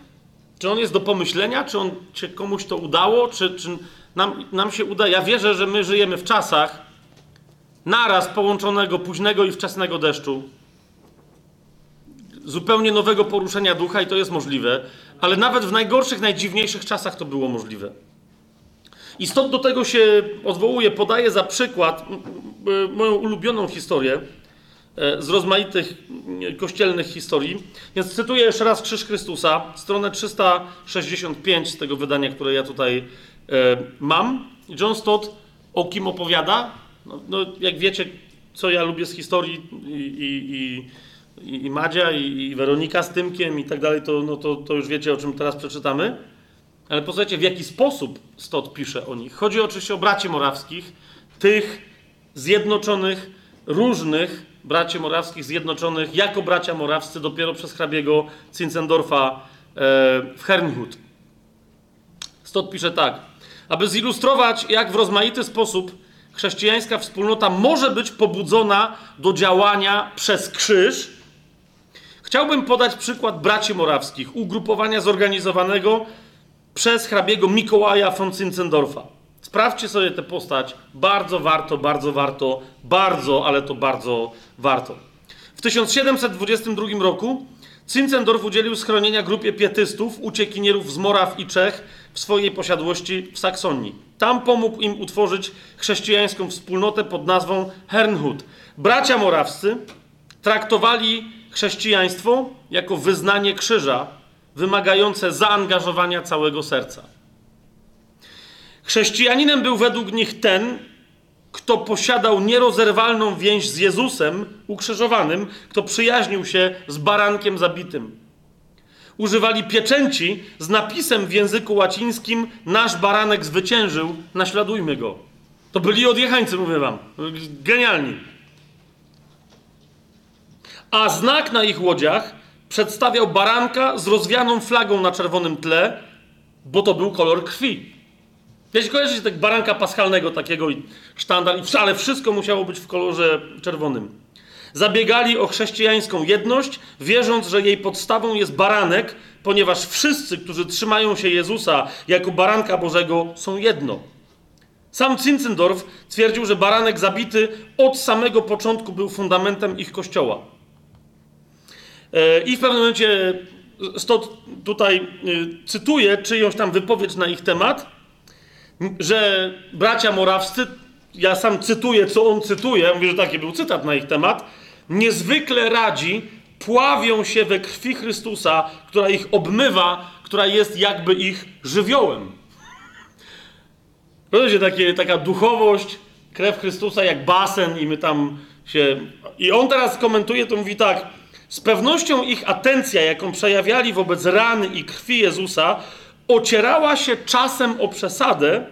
czy on jest do pomyślenia? Czy on czy komuś to udało? Czy, czy nam, nam się uda? Ja wierzę, że my żyjemy w czasach naraz połączonego późnego i wczesnego deszczu. Zupełnie nowego poruszenia ducha i to jest możliwe, ale nawet w najgorszych, najdziwniejszych czasach to było możliwe. I stąd do tego się odwołuję, podaję za przykład moją ulubioną historię e, z rozmaitych kościelnych historii. Więc cytuję jeszcze raz Krzyż Chrystusa, stronę 365 z tego wydania, które ja tutaj e, mam. John Stott o kim opowiada? No, no jak wiecie, co ja lubię z historii i, i, i, i Madzia, i, i Weronika z Tymkiem i tak dalej, to, no, to, to już wiecie, o czym teraz przeczytamy. Ale posłuchajcie, w jaki sposób Stott pisze o nich. Chodzi oczywiście o braci morawskich, tych zjednoczonych, różnych braci morawskich, zjednoczonych jako bracia morawscy dopiero przez hrabiego Zinzendorfa e, w Hernhut. Stott pisze tak. Aby zilustrować, jak w rozmaity sposób chrześcijańska wspólnota może być pobudzona do działania przez krzyż, chciałbym podać przykład braci morawskich, ugrupowania zorganizowanego przez hrabiego Mikołaja von Zinzendorfa. Sprawdźcie sobie tę postać. Bardzo warto, bardzo warto, bardzo, ale to bardzo warto. W 1722 roku Zinzendorf udzielił schronienia grupie pietystów, uciekinierów z Moraw i Czech w swojej posiadłości w Saksonii. Tam pomógł im utworzyć chrześcijańską wspólnotę pod nazwą Hernhut. Bracia morawscy traktowali chrześcijaństwo jako wyznanie krzyża, wymagające zaangażowania całego serca. Chrześcijaninem był według nich ten, kto posiadał nierozerwalną więź z Jezusem ukrzyżowanym, kto przyjaźnił się z barankiem zabitym. używali pieczęci z napisem w języku łacińskim nasz baranek zwyciężył, naśladujmy go. To byli odjechańcy, mówię wam. Genialni. A znak na ich łodziach przedstawiał baranka z rozwianą flagą na czerwonym tle, bo to był kolor krwi. Jeśli kojarzycie tak baranka paschalnego takiego i sztandar, ale wszystko musiało być w kolorze czerwonym. Zabiegali o chrześcijańską jedność, wierząc, że jej podstawą jest baranek, ponieważ wszyscy, którzy trzymają się Jezusa jako baranka Bożego, są jedno. Sam Zinzendorf twierdził, że baranek zabity od samego początku był fundamentem ich kościoła. E, I w pewnym momencie, stąd tutaj e, cytuję czyjąś tam wypowiedź na ich temat, że bracia morawscy, ja sam cytuję, co on cytuje, mówię, że taki był cytat na ich temat, niezwykle radzi pławią się we krwi Chrystusa, która ich obmywa, która jest jakby ich żywiołem. Rozumiecie, takie, taka duchowość, krew Chrystusa jak basen i my tam się... I on teraz komentuje, to mówi tak, z pewnością ich atencja, jaką przejawiali wobec rany i krwi Jezusa, ocierała się czasem o przesadę,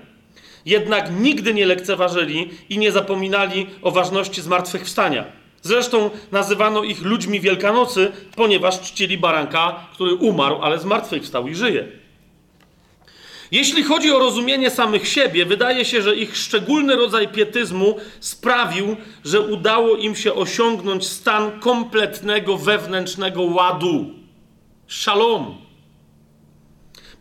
jednak nigdy nie lekceważyli i nie zapominali o ważności zmartwychwstania. Zresztą nazywano ich ludźmi Wielkanocy, ponieważ czcili baranka, który umarł, ale zmartwychwstał i żyje. Jeśli chodzi o rozumienie samych siebie, wydaje się, że ich szczególny rodzaj pietyzmu sprawił, że udało im się osiągnąć stan kompletnego wewnętrznego ładu. Shalom.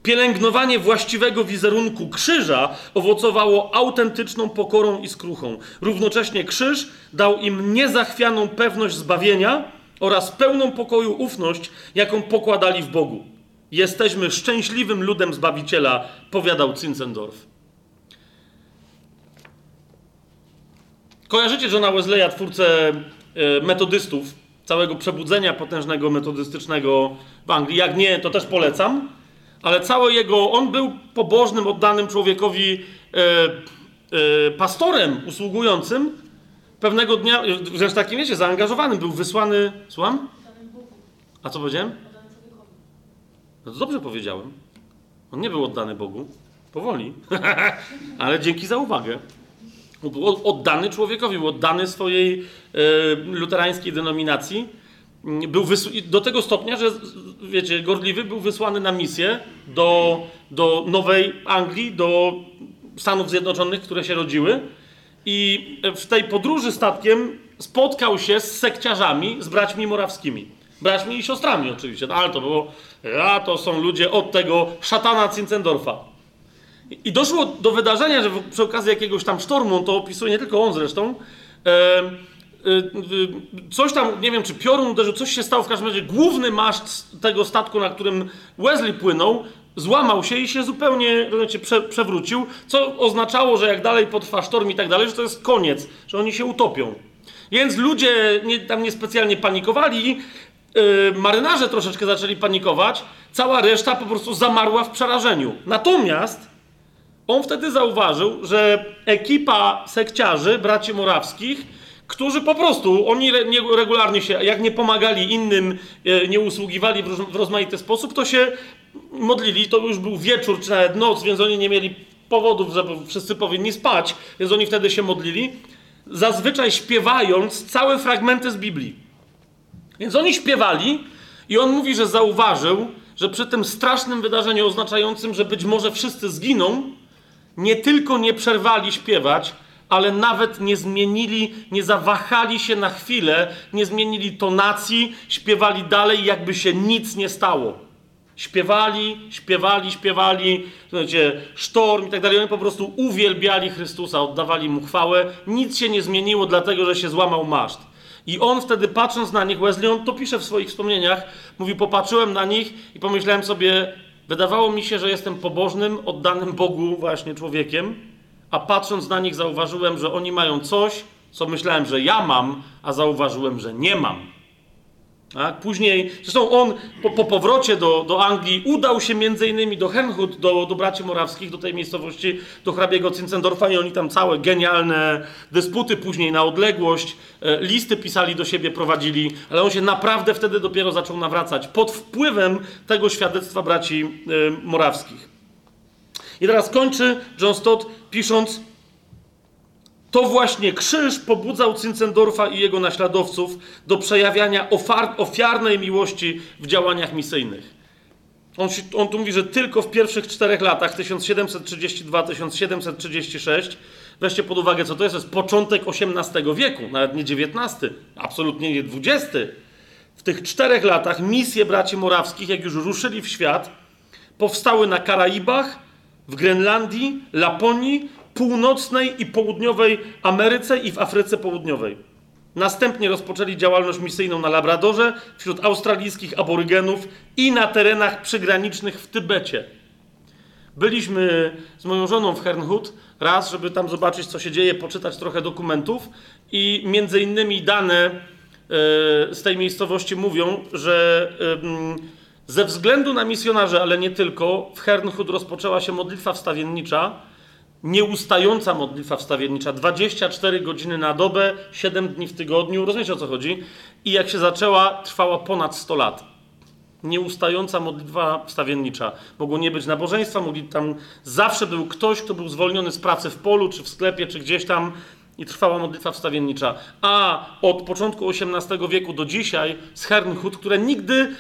Pielęgnowanie właściwego wizerunku krzyża owocowało autentyczną pokorą i skruchą. Równocześnie krzyż dał im niezachwianą pewność zbawienia oraz pełną pokoju ufność, jaką pokładali w Bogu. Jesteśmy szczęśliwym ludem Zbawiciela, powiadał Zinzendorf. Kojarzycie Johna Wesleya, twórcę e, metodystów, całego przebudzenia potężnego metodystycznego w Anglii? Jak nie, to też polecam ale całe jego, on był pobożnym, oddanym człowiekowi e, e, pastorem usługującym. Pewnego dnia, zresztą takim wiecie, zaangażowanym, był wysłany, słucham? A co powiedziałem? No to dobrze powiedziałem. On nie był oddany Bogu. Powoli. ale dzięki za uwagę. Był oddany człowiekowi, był oddany swojej e, luterańskiej denominacji był do tego stopnia, że wiecie, Gorliwy był wysłany na misję do, do Nowej Anglii, do Stanów Zjednoczonych, które się rodziły. I w tej podróży statkiem spotkał się z sekciarzami, z braćmi morawskimi. Braćmi i siostrami oczywiście, no, ale to było, a to są ludzie od tego szatana Cincendorfa. I doszło do wydarzenia, że przy okazji jakiegoś tam sztormu, on to opisuje nie tylko on zresztą, Y, y, coś tam, nie wiem, czy piorun uderzył, coś się stało, w każdym razie główny maszt tego statku, na którym Wesley płynął, złamał się i się zupełnie znaczy, prze, przewrócił, co oznaczało, że jak dalej potrwa sztorm i tak dalej, że to jest koniec, że oni się utopią. Więc ludzie nie, tam niespecjalnie panikowali, yy, marynarze troszeczkę zaczęli panikować, cała reszta po prostu zamarła w przerażeniu. Natomiast on wtedy zauważył, że ekipa sekciarzy, braci morawskich, którzy po prostu, oni regularnie się, jak nie pomagali innym, e, nie usługiwali w rozmaity sposób, to się modlili, to już był wieczór czy nawet noc, więc oni nie mieli powodów, żeby wszyscy powinni spać, więc oni wtedy się modlili, zazwyczaj śpiewając całe fragmenty z Biblii. Więc oni śpiewali i on mówi, że zauważył, że przy tym strasznym wydarzeniu oznaczającym, że być może wszyscy zginą, nie tylko nie przerwali śpiewać, ale nawet nie zmienili, nie zawahali się na chwilę, nie zmienili tonacji, śpiewali dalej, jakby się nic nie stało. Śpiewali, śpiewali, śpiewali, słuchajcie, sztorm i tak dalej. Oni po prostu uwielbiali Chrystusa, oddawali mu chwałę. Nic się nie zmieniło, dlatego że się złamał maszt. I on wtedy patrząc na nich, Wesley, on to pisze w swoich wspomnieniach, mówi, popatrzyłem na nich i pomyślałem sobie, wydawało mi się, że jestem pobożnym, oddanym Bogu właśnie człowiekiem, a patrząc na nich zauważyłem, że oni mają coś, co myślałem, że ja mam, a zauważyłem, że nie mam. Tak? Później, zresztą on po, po powrocie do, do Anglii udał się między innymi do Herrnhut, do, do braci morawskich, do tej miejscowości, do hrabiego Zinzendorfa i oni tam całe genialne dysputy później na odległość, e, listy pisali do siebie, prowadzili, ale on się naprawdę wtedy dopiero zaczął nawracać pod wpływem tego świadectwa braci e, morawskich. I teraz kończy John Stott pisząc to właśnie krzyż pobudzał Zinzendorfa i jego naśladowców do przejawiania ofiarnej miłości w działaniach misyjnych. On, on, tu mówi, że tylko w pierwszych czterech latach, 1732-1736, weźcie pod uwagę, co to jest, to jest początek XVIII wieku, nawet nie XIX, absolutnie nie XX. W tych czterech latach misje braci morawskich, jak już ruszyli w świat, powstały na Karaibach, w Grenlandii, Laponii, północnej i południowej Ameryce i w Afryce Południowej. Następnie rozpoczęli działalność misyjną na Labradorze, wśród australijskich aborygenów i na terenach przygranicznych w Tybecie. Byliśmy z moją żoną w Hernhut raz, żeby tam zobaczyć, co się dzieje, poczytać trochę dokumentów i między innymi dane e, z tej miejscowości mówią, że ze względu na misjonarzy, ale nie tylko, w Hernhut rozpoczęła się modlitwa wstawiennicza, nieustająca modlitwa wstawiennicza, 24 godziny na dobę, 7 dni w tygodniu, rozumiecie o co chodzi? I jak się zaczęła, trwała ponad 100 lat. Nieustająca modlitwa wstawiennicza. Mogło nie być nabożeństwa, mogli tam zawsze był ktoś, kto był zwolniony z pracy w polu, czy w sklepie, czy gdzieś tam i trwała modlitwa wstawiennicza. A od początku XVIII wieku do dzisiaj z Hernhut, które nigdy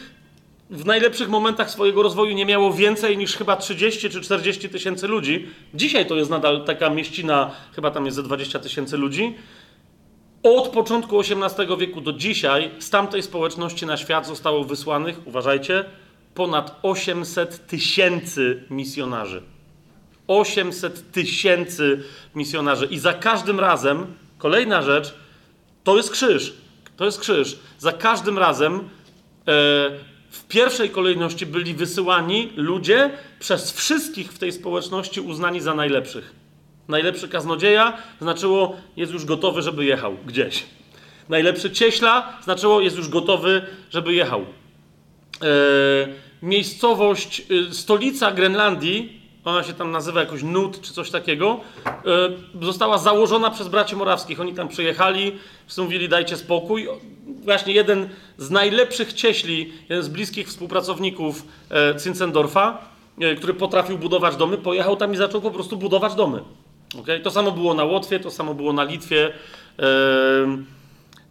w najlepszych momentach swojego rozwoju nie miało więcej niż chyba 30 czy 40 tysięcy ludzi. Dzisiaj to jest nadal taka mieścina, chyba tam jest ze 20 tysięcy ludzi. Od początku XVIII wieku do dzisiaj z tamtej społeczności na świat zostało wysłanych, uważajcie, ponad 800 tysięcy misjonarzy. 800 tysięcy misjonarzy. I za każdym razem, kolejna rzecz, to jest krzyż. To jest krzyż. Za każdym razem e, w pierwszej kolejności byli wysyłani ludzie przez wszystkich w tej społeczności uznani za najlepszych. Najlepszy kaznodzieja znaczyło, jest już gotowy, żeby jechał gdzieś. Najlepszy cieśla znaczyło, jest już gotowy, żeby jechał. E, miejscowość, e, stolica Grenlandii, ona się tam nazywa jakoś Nut czy coś takiego, e, została założona przez braci morawskich. Oni tam przyjechali, mówili dajcie spokój właśnie jeden z najlepszych cieśli, jeden z bliskich współpracowników e, Zinzendorfa, e, który potrafił budować domy, pojechał tam i zaczął po prostu budować domy. Okay? To samo było na Łotwie, to samo było na Litwie.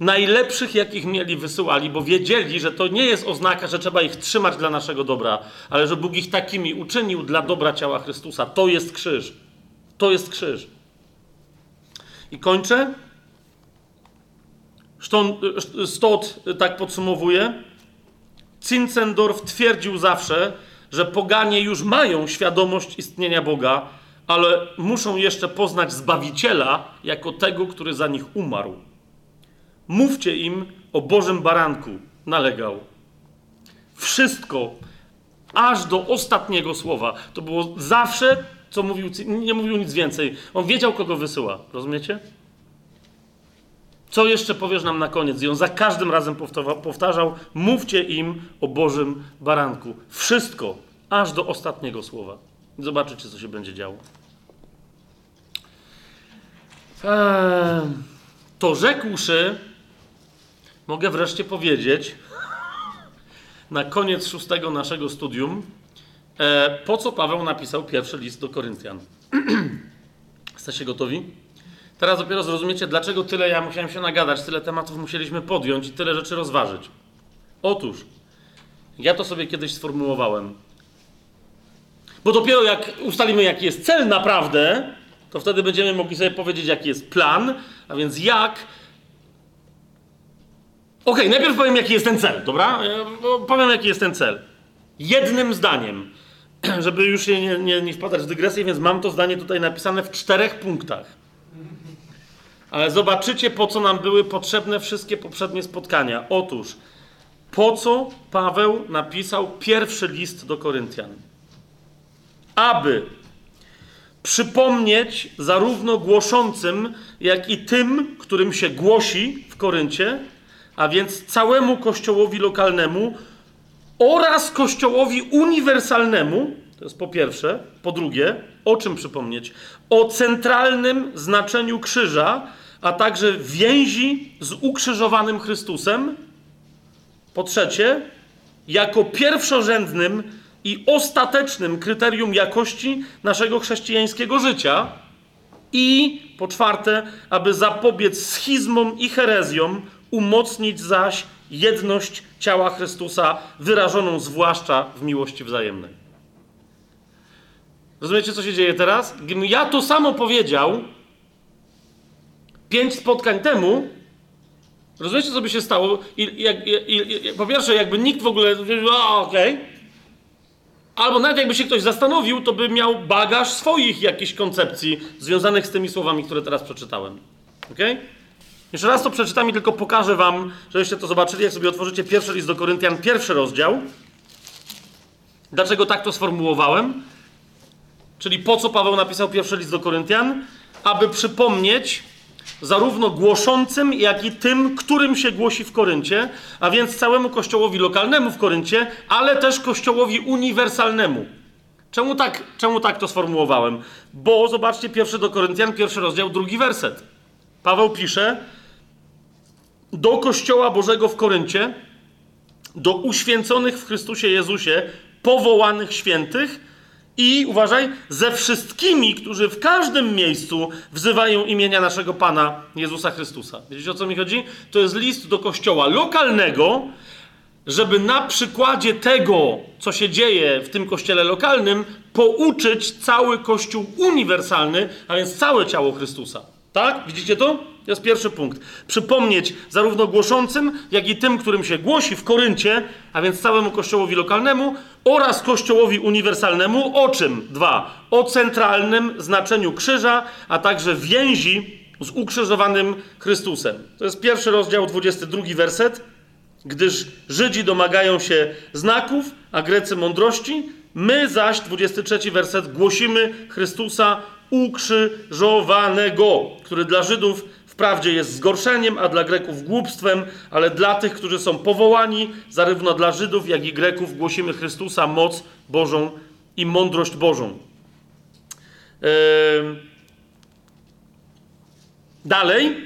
Najlepszych, jakich mieli, wysyłali, bo wiedzieli, że to nie jest oznaka, że trzeba ich trzymać dla naszego dobra, ale że Bóg ich takimi uczynił dla dobra ciała Chrystusa. To jest krzyż. To jest krzyż. I kończę. Stott tak podsumowuje. Zinzendorf twierdził zawsze, że poganie już mają świadomość istnienia Boga, ale muszą jeszcze poznać Zbawiciela jako tego, który za nich umarł. Mówcie im o Bożym Baranku, nalegał. Wszystko, aż do ostatniego słowa. To było zawsze, co mówił, nie mówił nic więcej. On wiedział, kogo wysyła. Rozumiecie? Co jeszcze powiesz nam na koniec? I on za każdym razem powtarzał: Mówcie im o Bożym baranku. Wszystko, aż do ostatniego słowa. Zobaczycie, co się będzie działo. Eee, to rzekłszy, mogę wreszcie powiedzieć, na koniec szóstego naszego studium, e, po co Paweł napisał pierwszy list do Koryntian. Jesteście gotowi? Teraz dopiero zrozumiecie, dlaczego tyle ja musiałem się nagadać, tyle tematów musieliśmy podjąć i tyle rzeczy rozważyć. Otóż, ja to sobie kiedyś sformułowałem. Bo dopiero jak ustalimy, jaki jest cel naprawdę, to wtedy będziemy mogli sobie powiedzieć, jaki jest plan, a więc jak. Okej, okay, najpierw powiem, jaki jest ten cel, dobra? Powiem, jaki jest ten cel. Jednym zdaniem, żeby już się nie, nie, nie wpadać w dygresję, więc mam to zdanie tutaj napisane w czterech punktach. Ale zobaczycie, po co nam były potrzebne wszystkie poprzednie spotkania. Otóż, po co Paweł napisał pierwszy list do Koryntian? Aby przypomnieć zarówno głoszącym, jak i tym, którym się głosi w Koryncie, a więc całemu kościołowi lokalnemu oraz kościołowi uniwersalnemu, to jest po pierwsze, po drugie, o czym przypomnieć? O centralnym znaczeniu krzyża, a także więzi z ukrzyżowanym Chrystusem. Po trzecie, jako pierwszorzędnym i ostatecznym kryterium jakości naszego chrześcijańskiego życia. I po czwarte, aby zapobiec schizmom i herezjom, umocnić zaś jedność ciała Chrystusa, wyrażoną zwłaszcza w miłości wzajemnej. Rozumiecie, co się dzieje teraz? Gdybym ja to samo powiedział pięć spotkań temu, rozumiecie, co by się stało? I, i, i, po pierwsze, jakby nikt w ogóle. Okej. Okay. Albo nawet jakby się ktoś zastanowił, to by miał bagaż swoich jakichś koncepcji związanych z tymi słowami, które teraz przeczytałem. Okej? Okay? Jeszcze raz to przeczytam i tylko pokażę wam, żebyście to zobaczyli, jak sobie otworzycie pierwszy list do Koryntian, pierwszy rozdział. Dlaczego tak to sformułowałem? Czyli po co Paweł napisał pierwszy list do Koryntian? Aby przypomnieć zarówno głoszącym, jak i tym, którym się głosi w Koryncie, a więc całemu kościołowi lokalnemu w Koryncie, ale też kościołowi uniwersalnemu. Czemu tak, czemu tak to sformułowałem? Bo zobaczcie, pierwszy do Koryntian, pierwszy rozdział, drugi werset. Paweł pisze do Kościoła Bożego w Koryncie, do uświęconych w Chrystusie Jezusie, powołanych świętych, i uważaj, ze wszystkimi, którzy w każdym miejscu wzywają imienia naszego Pana Jezusa Chrystusa. Wiecie o co mi chodzi? To jest list do kościoła lokalnego, żeby na przykładzie tego, co się dzieje w tym kościele lokalnym, pouczyć cały kościół uniwersalny, a więc całe ciało Chrystusa. Tak? Widzicie to? To jest pierwszy punkt. Przypomnieć zarówno głoszącym, jak i tym, którym się głosi w Koryncie, a więc całemu kościołowi lokalnemu oraz kościołowi uniwersalnemu, o czym? Dwa. O centralnym znaczeniu krzyża, a także więzi z ukrzyżowanym Chrystusem. To jest pierwszy rozdział, 22 werset. Gdyż Żydzi domagają się znaków, a Grecy mądrości, my zaś, 23 werset, głosimy Chrystusa ukrzyżowanego, który dla Żydów wprawdzie jest zgorszeniem, a dla Greków głupstwem, ale dla tych, którzy są powołani, zarówno dla Żydów, jak i Greków, głosimy Chrystusa, moc Bożą i mądrość Bożą. Yy... Dalej,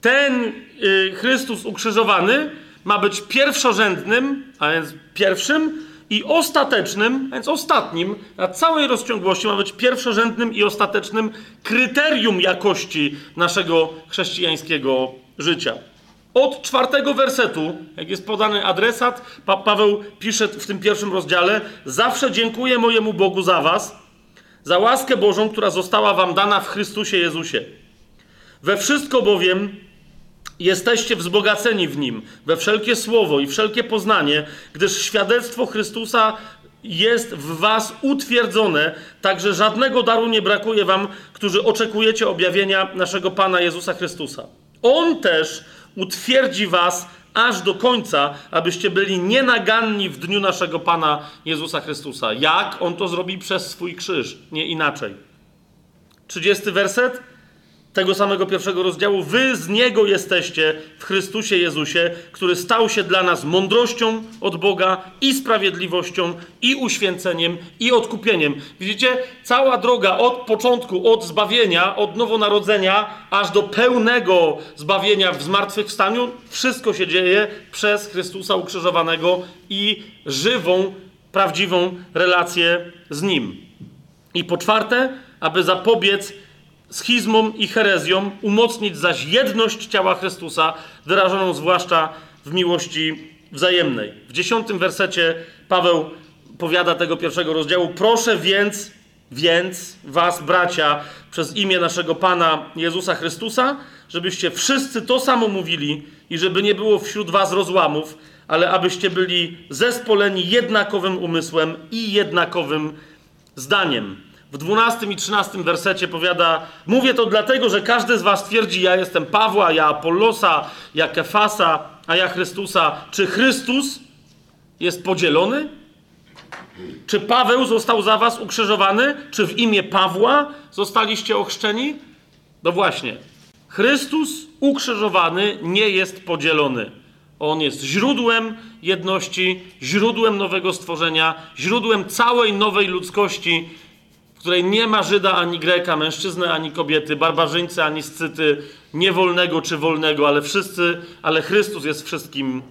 ten yy, Chrystus ukrzyżowany ma być pierwszorzędnym, a więc pierwszym, i ostatecznym, więc ostatnim, na całej rozciągłości ma być pierwszorzędnym i ostatecznym kryterium jakości naszego chrześcijańskiego życia. Od czwartego wersetu, jak jest podany adresat, pa Paweł pisze w tym pierwszym rozdziale: Zawsze dziękuję mojemu Bogu za Was, za łaskę Bożą, która została Wam dana w Chrystusie Jezusie. We wszystko bowiem Jesteście wzbogaceni w nim, we wszelkie słowo i wszelkie poznanie, gdyż świadectwo Chrystusa jest w was utwierdzone, także żadnego daru nie brakuje wam, którzy oczekujecie objawienia naszego Pana Jezusa Chrystusa. On też utwierdzi was aż do końca, abyście byli nienaganni w dniu naszego Pana Jezusa Chrystusa. Jak? On to zrobi przez swój krzyż, nie inaczej. 30 werset tego samego pierwszego rozdziału, wy z Niego jesteście w Chrystusie Jezusie, który stał się dla nas mądrością od Boga i sprawiedliwością, i uświęceniem, i odkupieniem. Widzicie, cała droga od początku, od zbawienia, od nowonarodzenia, aż do pełnego zbawienia w zmartwychwstaniu, wszystko się dzieje przez Chrystusa ukrzyżowanego i żywą, prawdziwą relację z Nim. I po czwarte, aby zapobiec schizmom i herezjom, umocnić zaś jedność ciała Chrystusa, wyrażoną zwłaszcza w miłości wzajemnej. W dziesiątym wersecie Paweł powiada tego pierwszego rozdziału: Proszę więc, więc was, bracia, przez imię naszego Pana Jezusa Chrystusa, żebyście wszyscy to samo mówili i żeby nie było wśród was rozłamów, ale abyście byli zespoleni jednakowym umysłem i jednakowym zdaniem. W 12 i 13 wersecie powiada: Mówię to dlatego, że każdy z Was twierdzi: Ja jestem Pawła, ja Apollosa, ja Kefasa, a ja Chrystusa. Czy Chrystus jest podzielony? Czy Paweł został za Was ukrzyżowany? Czy w imię Pawła zostaliście ochrzczeni? No właśnie. Chrystus ukrzyżowany nie jest podzielony. On jest źródłem jedności, źródłem nowego stworzenia, źródłem całej nowej ludzkości, której nie ma Żyda ani Greka, mężczyzny ani kobiety, barbarzyńcy ani scyty, niewolnego czy wolnego, ale wszyscy, ale Chrystus jest wszystkim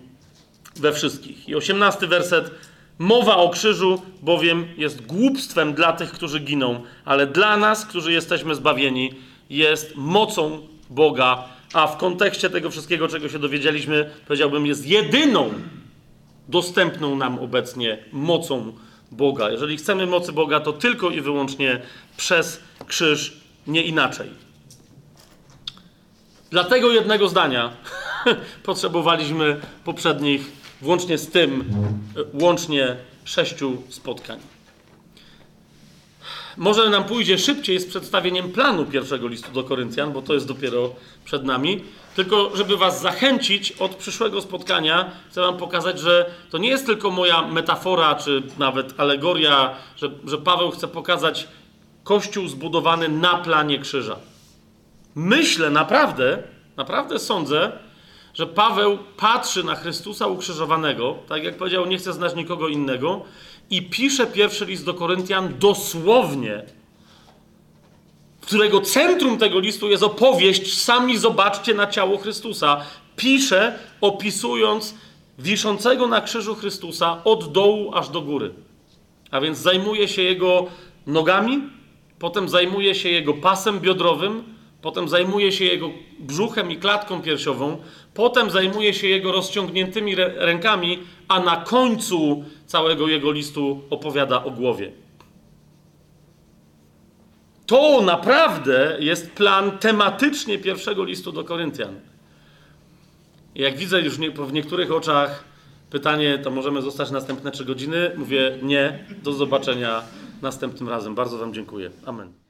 we wszystkich. I osiemnasty werset. Mowa o krzyżu bowiem jest głupstwem dla tych, którzy giną, ale dla nas, którzy jesteśmy zbawieni, jest mocą Boga, a w kontekście tego wszystkiego, czego się dowiedzieliśmy, powiedziałbym, jest jedyną dostępną nam obecnie mocą Boga. Jeżeli chcemy mocy Boga, to tylko i wyłącznie przez krzyż, nie inaczej. Dlatego jednego zdania potrzebowaliśmy poprzednich, włącznie z tym, łącznie sześciu spotkań. Może nam pójdzie szybciej z przedstawieniem planu pierwszego listu do Koryntian, bo to jest dopiero przed nami. Tylko, żeby Was zachęcić od przyszłego spotkania, chcę Wam pokazać, że to nie jest tylko moja metafora, czy nawet alegoria, że, że Paweł chce pokazać Kościół zbudowany na planie krzyża. Myślę naprawdę, naprawdę sądzę, że Paweł patrzy na Chrystusa ukrzyżowanego, tak jak powiedział, nie chce znać nikogo innego, i pisze pierwszy list do Koryntian dosłownie, którego centrum tego listu jest opowieść, sami zobaczcie na ciało Chrystusa. Pisze, opisując wiszącego na krzyżu Chrystusa od dołu aż do góry. A więc zajmuje się jego nogami, potem zajmuje się jego pasem biodrowym, potem zajmuje się jego brzuchem i klatką piersiową, potem zajmuje się jego rozciągniętymi rękami, a na końcu całego jego listu opowiada o głowie. To naprawdę jest plan tematycznie pierwszego listu do Koryntian. Jak widzę już w niektórych oczach pytanie, to możemy zostać następne trzy godziny, mówię nie, do zobaczenia następnym razem. Bardzo Wam dziękuję. Amen.